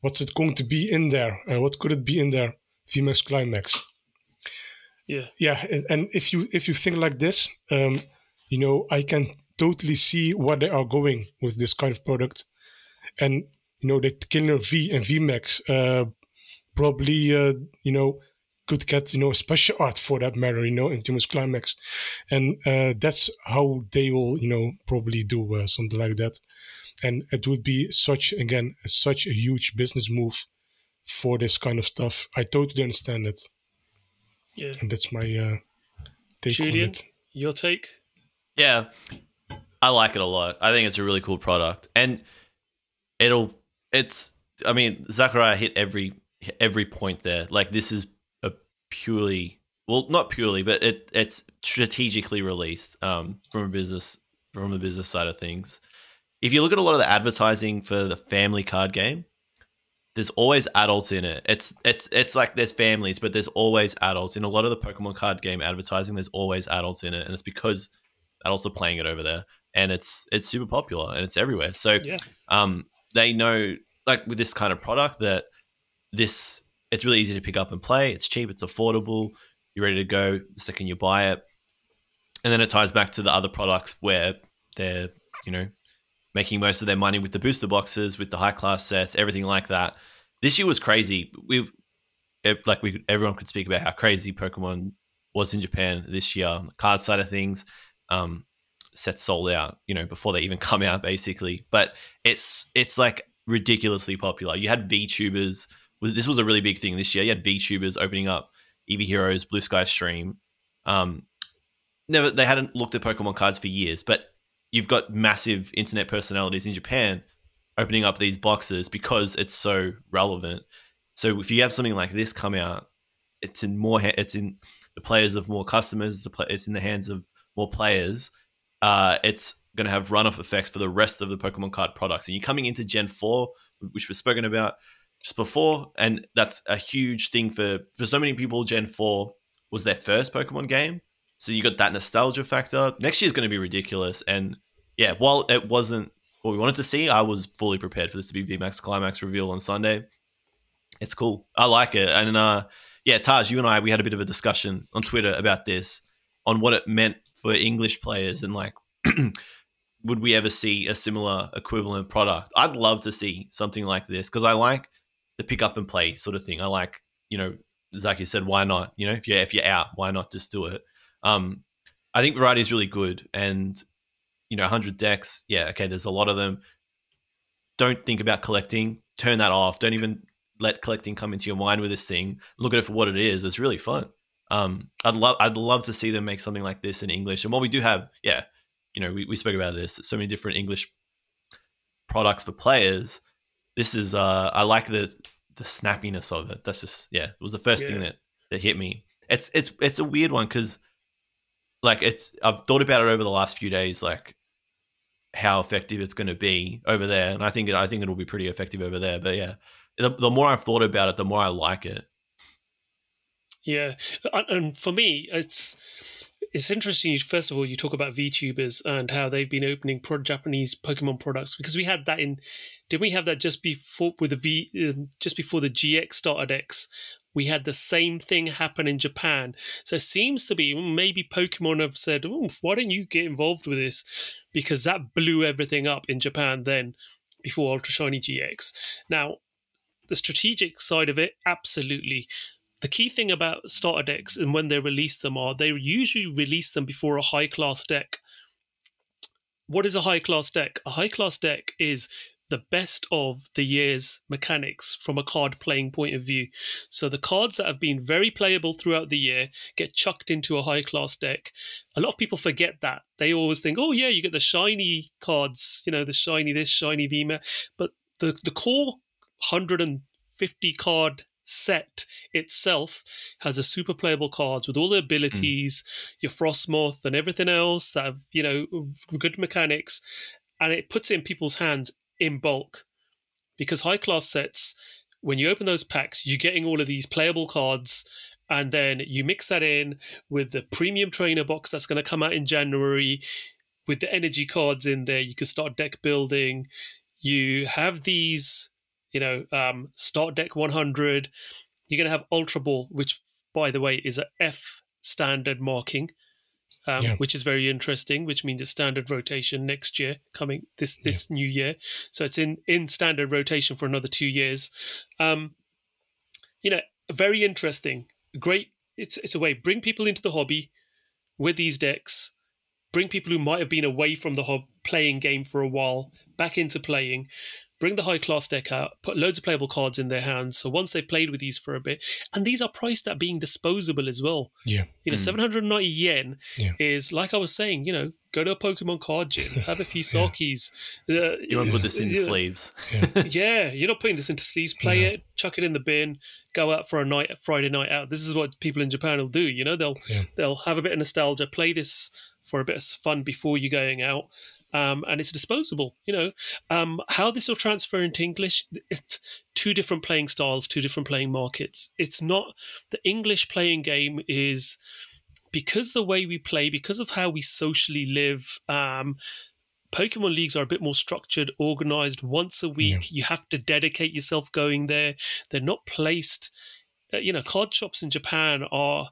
what's it going to be in there? Uh, what could it be in there? VMAX Climax.
Yeah,
yeah, and, and if you if you think like this, um, you know, I can totally see where they are going with this kind of product, and you know, the Kingler V and VMAX uh, probably uh, you know could get you know special art for that matter, you know, in VMAX Climax, and uh, that's how they will you know probably do uh, something like that, and it would be such again such a huge business move for this kind of stuff. I totally understand it.
Yeah,
and that's my uh, take
Julian,
on it.
Your take?
Yeah, I like it a lot. I think it's a really cool product, and it'll. It's. I mean, Zachariah hit every every point there. Like this is a purely well, not purely, but it it's strategically released um, from a business from a business side of things. If you look at a lot of the advertising for the family card game, there's always adults in it. It's it's it's like there's families, but there's always adults in a lot of the Pokemon card game advertising. There's always adults in it, and it's because adults are playing it over there, and it's it's super popular and it's everywhere. So
Yeah.
um, they know like with this kind of product that this it's really easy to pick up and play. It's cheap, it's affordable. You're ready to go the second you buy it, and then it ties back to the other products where they're you know making most of their money with the booster boxes, with the high class sets, everything like that. This year was crazy. We've like we everyone could speak about how crazy Pokemon was in Japan this year. On the card side of things, um, sets sold out, you know, before they even come out, basically. But it's it's like ridiculously popular. You had VTubers. Was this was a really big thing this year? You had VTubers opening up Eevee Heroes, Blue Sky Stream. Um, never they hadn't looked at Pokemon cards for years, but you've got massive internet personalities in Japan opening up these boxes because it's so relevant. So if you have something like this come out, it's in more ha- it's in the players of more customers. It's in the hands of more players. Uh, it's going to have runoff effects for the rest of the Pokemon card products. And you're coming into Gen Four, which was spoken about just before, and that's a huge thing for for so many people. Gen Four was their first Pokemon game, so you got that nostalgia factor. Next year's going to be ridiculous, and yeah, while it wasn't what we wanted to see, I was fully prepared for this to be VMAX Climax reveal on Sunday. It's cool. I like it, and uh, yeah, Taj, you and I we had a bit of a discussion on Twitter about this, on what it meant for English players, and like, would we ever see a similar equivalent product? I'd love to see something like this because I like the pick up and play sort of thing. I like, you know, Zaki said, why not? You know, if you're if you're out, why not just do it? Um, I think variety is really good, and you know, 100 decks, yeah, okay, there's a lot of them. Don't think about collecting. Turn that off. Don't even let collecting come into your mind with this thing. Look at it for what it is. It's really fun. Um, I'd love, I'd love to see them make something like this in English. And what we do have, yeah, you know, we, we spoke about this. So many different English products for players. This is, uh, I like the the snappiness of it. That's just, yeah, it was the first
Yeah.
thing that that hit me. It's it's it's a weird one because, like, it's I've thought about it over the last few days, like how effective it's going to be over there, and I think it, I think it'll be pretty effective over there. But yeah, the, the more I've thought about it, the more I like it.
Yeah, and- and for me, it's it's interesting. First of all, you talk about VTubers and how they've been opening pro Japanese Pokemon products because we had that in. Did we have that just before with the V? Um, just before the GX starter decks, we had the same thing happen in Japan. So it seems to be maybe Pokemon have said, "Oh, why don't you get involved with this?" Because that blew everything up in Japan then before Ultra Shiny GX. Now, the strategic side of it, absolutely the key thing about starter decks and when they release them are they usually release them before a high class deck. What is a high class deck? A high class deck is the best of the year's mechanics from a card playing point of view. So the cards that have been very playable throughout the year get chucked into a high class deck. A lot of people forget that. They always think, oh yeah, you get the shiny cards, you know, the shiny this, shiny Vima. But the, the core 150 card set itself has a super playable cards with all the abilities, mm. your Frostmoth and everything else that have, you know, good mechanics, and it puts it in people's hands in bulk. Because high class sets, when you open those packs, you're getting all of these playable cards and then you mix that in with the premium trainer box that's going to come out in January with the energy cards in there. You can start deck building. You have these, you know, um, start deck 100. You're going to have Ultra Ball, which, by the way, is a F standard marking. Um,
Yeah.
which is very interesting. Which means it's standard rotation next year, coming this this new year. So it's in in standard rotation for another two years. Um, you know, very interesting. Great. It's it's a way bring people into the hobby with these decks. Bring people who might have been away from the hob playing game for a while back into playing. Bring the high class deck out. Put loads of playable cards in their hands. So once they've played with these for a bit, and these are priced at being disposable as well.
Yeah.
You know,
Mm.
790 yen
Yeah.
is like I was saying. You know, go to a Pokemon card gym, have a few
Yeah.
Uh,
You won't put this in
you know,
sleeves.
yeah, you're not putting this into sleeves. Play
No.
it, chuck it in the bin, go out for a night, Friday night out. This is what people in Japan will do. You know, they'll
Yeah.
they'll have a bit of nostalgia, play this for a bit of fun before you're going out, um, and it's disposable. You know, um, how this will transfer into English. It's two different playing styles, two different playing markets. It's not the English playing game is because the way we play, because of how we socially live. Um, Pokemon leagues are a bit more structured, organized. Once a week, you have to dedicate yourself going there. They're not placed. Uh, you know, card shops in Japan are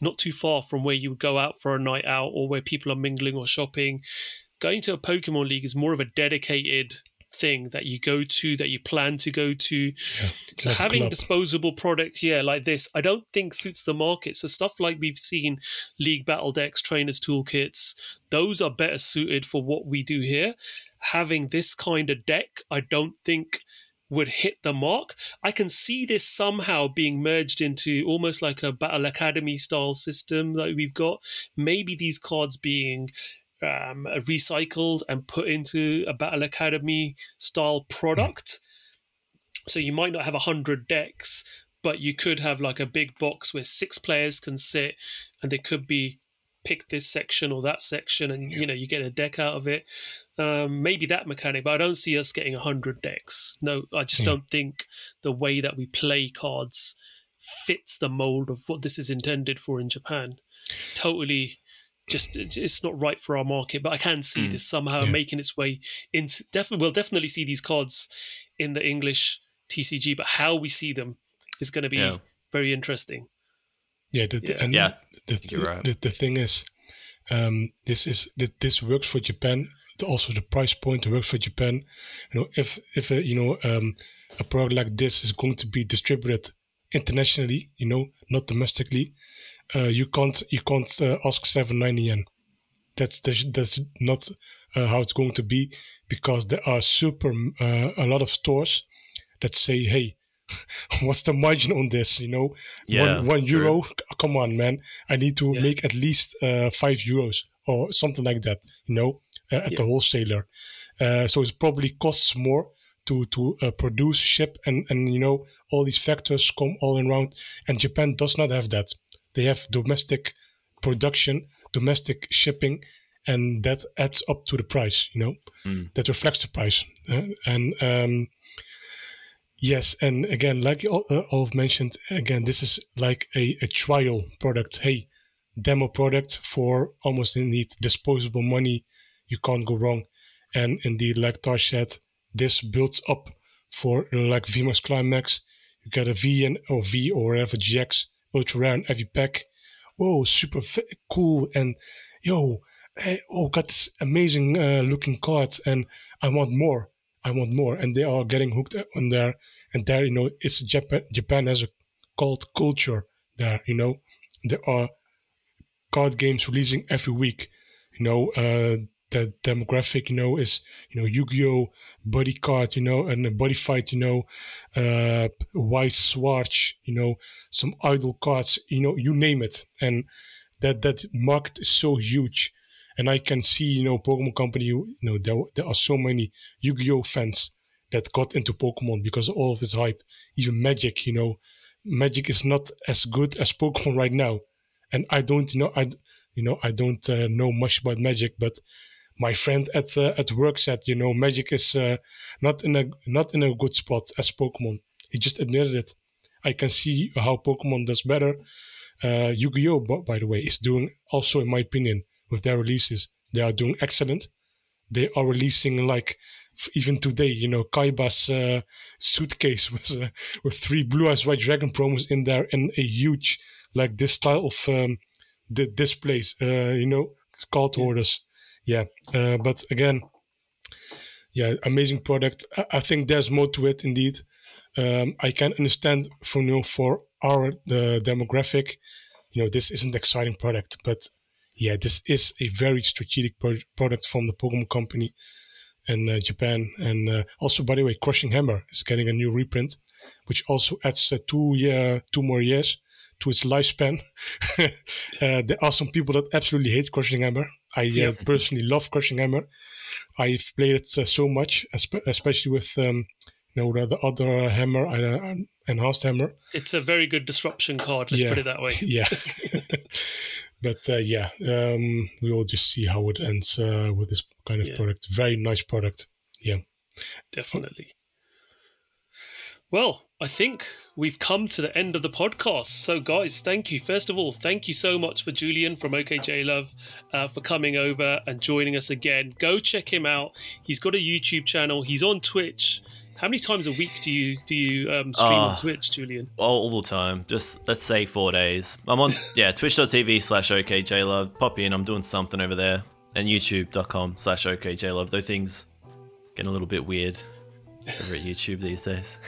not too far from where you would go out for a night out or where people are mingling or shopping. Going to a Pokemon league is more of a dedicated thing that you go to, that you plan to go to.
Yeah.
So having
club.
disposable products, yeah, like this, I don't think suits the market. So stuff like we've seen league battle decks, trainers toolkits, those are better suited for what we do here. Having this kind of deck, I don't think would hit the mark. I can see this somehow being merged into almost like a Battle Academy style system that we've got. Maybe these cards being um, recycled and put into a Battle Academy style product. So you might not have a hundred decks, but you could have like a big box where six players can sit, and they could be pick this section or that section, and you know you get a deck out of it. Um, maybe that mechanic, but I don't see us getting a hundred decks. No, I just
Yeah.
don't think the way that we play cards fits the mold of what this is intended for in Japan. Totally, just it's not right for our market. But I can see
Mm.
this somehow
Yeah.
making its way into. Definitely, we'll definitely see these cards in the English TCG, but how we see them is going to be
Yeah.
very interesting.
Yeah, the,
Yeah.
and
Yeah,
the,
you're right.
the, the thing is, um, this is that this works for Japan. Also, the price point works for Japan. You know, if if a, you know um, a product like this is going to be distributed internationally, you know, not domestically, uh, you can't you can't uh, ask seven ninety yen. That's that's, that's not uh, how it's going to be because there are super uh, a lot of stores that say, hey. What's the margin on this? You know,
Yeah,
one, one euro. Come on, man! I need to
Yeah.
make at least uh, five euros or something like that. You know, uh, at
Yeah.
the wholesaler. Uh, so it probably costs more to to uh, produce, ship, and and you know all these factors come all around. And Japan does not have that. They have domestic production, domestic shipping, and that adds up to the price. You know,
Mm.
that reflects the price. Uh, and um, yes, and again, like all, uh, mentioned, again, this is like a, a trial product. Hey, demo product for almost indeed disposable money. You can't go wrong. And indeed, like Tar said, this builds up for like VMAX Climax. You get a V and or V or whatever GX rare and heavy pack. Whoa, super fi- cool and yo, hey, oh, got this amazing uh, looking cards and I want more. I want more, and they are getting hooked on there. And there, you know, it's Japan. Japan has a cult culture there. You know, there are card games releasing every week. You know, uh, the demographic, you know, is you know Yu-Gi-Oh, Buddy Card, you know, and a Buddy Fight, you know, uh, Weiss Schwarz, you know, some idol cards, you know, you name it, and that that market is so huge. And I can see, you know, Pokemon Company, you know, there, there are so many Yu-Gi-Oh fans that got into Pokemon because of all of this hype. Even Magic, you know, Magic is not as good as Pokemon right now. And I don't know, I, you know, I don't uh, know much about Magic, but my friend at uh, at work said, you know, Magic is uh, not in a not in a good spot as Pokemon. He just admitted it. I can see how Pokemon does better, Uh, Yu-Gi-Oh, by, by the way, is doing also, in my opinion, with their releases, they are doing excellent. They are releasing like even today, you know, Kaiba's uh, suitcase with uh, with three Blue Eyes White Dragon promos in there and a huge like this style of um, the displays, uh, you know, call to orders. Yeah, uh, but again, yeah, amazing product. I, I think there's more to it indeed. Um, I can understand for you know, for our the demographic, you know, this isn't exciting product, but yeah, this is a very strategic pro- product from the Pokemon Company in uh, Japan. And uh, also, by the way, Crushing Hammer is getting a new reprint, which also adds uh, two year, two more years to its lifespan. uh, there are some people that absolutely hate Crushing Hammer. I uh, personally love Crushing Hammer. I've played it uh, so much, especially with um, you know the, the other hammer, uh, enhanced hammer.
It's a very good disruption card. Let's
Yeah.
put it that way.
Yeah. but uh, yeah, um, we will just see how it ends uh, with this kind of
Yeah.
product. Very nice product. Yeah.
Definitely. Well, I think we've come to the end of the podcast. So, guys, thank you. First of all, thank you so much for Julian from OKJ Love uh, for coming over and joining us again. Go check him out. He's got a YouTube channel. He's on Twitch. How many times a week do you do you um, stream on
Ah.
Twitch, Julian?
all, all the time. Just let's say four days. I'm on yeah twitch.tv slash okjlove. Pop in. I'm doing something over there. And youtube.com slash okjlove. Those things getting a little bit weird over at YouTube these days.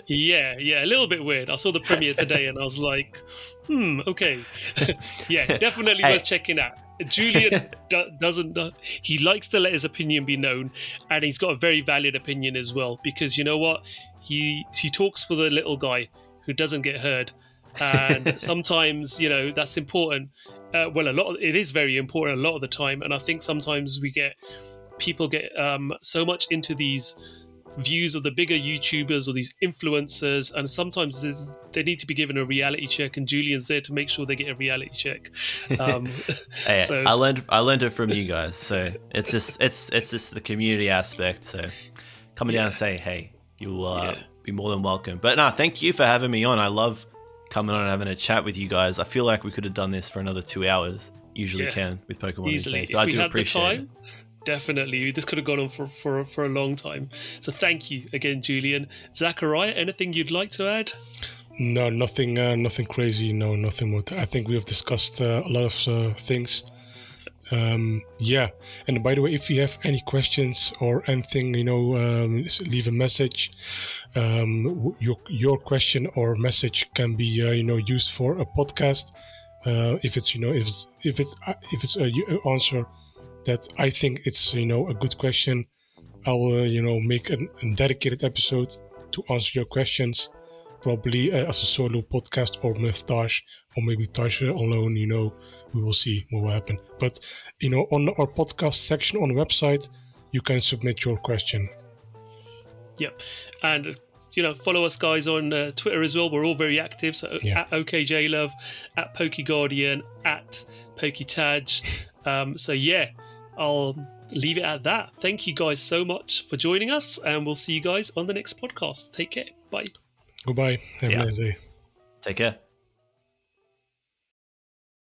Yeah, yeah, a little bit weird. I saw the premiere today and I was like, hmm, okay. yeah, definitely worth checking out. Julian do- doesn't, uh, he likes to let his opinion be known and he's got a very valid opinion as well because you know what? He, he talks for the little guy who doesn't get heard. And sometimes, you know, that's important. Uh, well, a lot, of, it is very important a lot of the time. And I think sometimes we get, people get um, so much into these views of the bigger YouTubers or these influencers, and sometimes they need to be given a reality check, and Julian's there to make sure they get a reality check. Um,
Hey,
So-
I learned I learned it from you guys. So it's just it's it's just the community aspect. So coming down and saying, hey, you will uh,
Yeah.
be more than welcome. But no, thank you for having me on. I love coming on and having a chat with you guys. I feel like we could have done this for another two hours. Usually
Yeah.
can with Pokemon
easily, if
but I
we
do appreciate it.
Definitely, this could have gone on for, for for a long time. So thank you again, Julian. Zachariah, anything you'd like to add?
No, nothing, uh, nothing crazy. No, nothing more. I think we have discussed uh, a lot of uh, things. Um, yeah, and by the way, if you have any questions or anything, you know, um, leave a message. Um, your your question or message can be, uh, you know, used for a podcast. Uh, if it's, you know, if it's if it's uh, if it's y- answer that I think it's, you know, a good question, I will, you know, make an, a dedicated episode to answer your questions probably uh, as a solo podcast or with Tash or maybe Tash alone, you know, we will see what will happen. But, you know, on our podcast section on the website, you can submit your question.
Yep. And you know, follow us guys on uh, Twitter as well. We're all very active. So
Yeah.
at OKJLove, at PokeGuardian, at PokeTaj. Um, so yeah, I'll leave it at that. Thank you guys so much for joining us, and we'll see you guys on the next podcast. Take care. Bye.
Goodbye. Have a nice day.
Take care.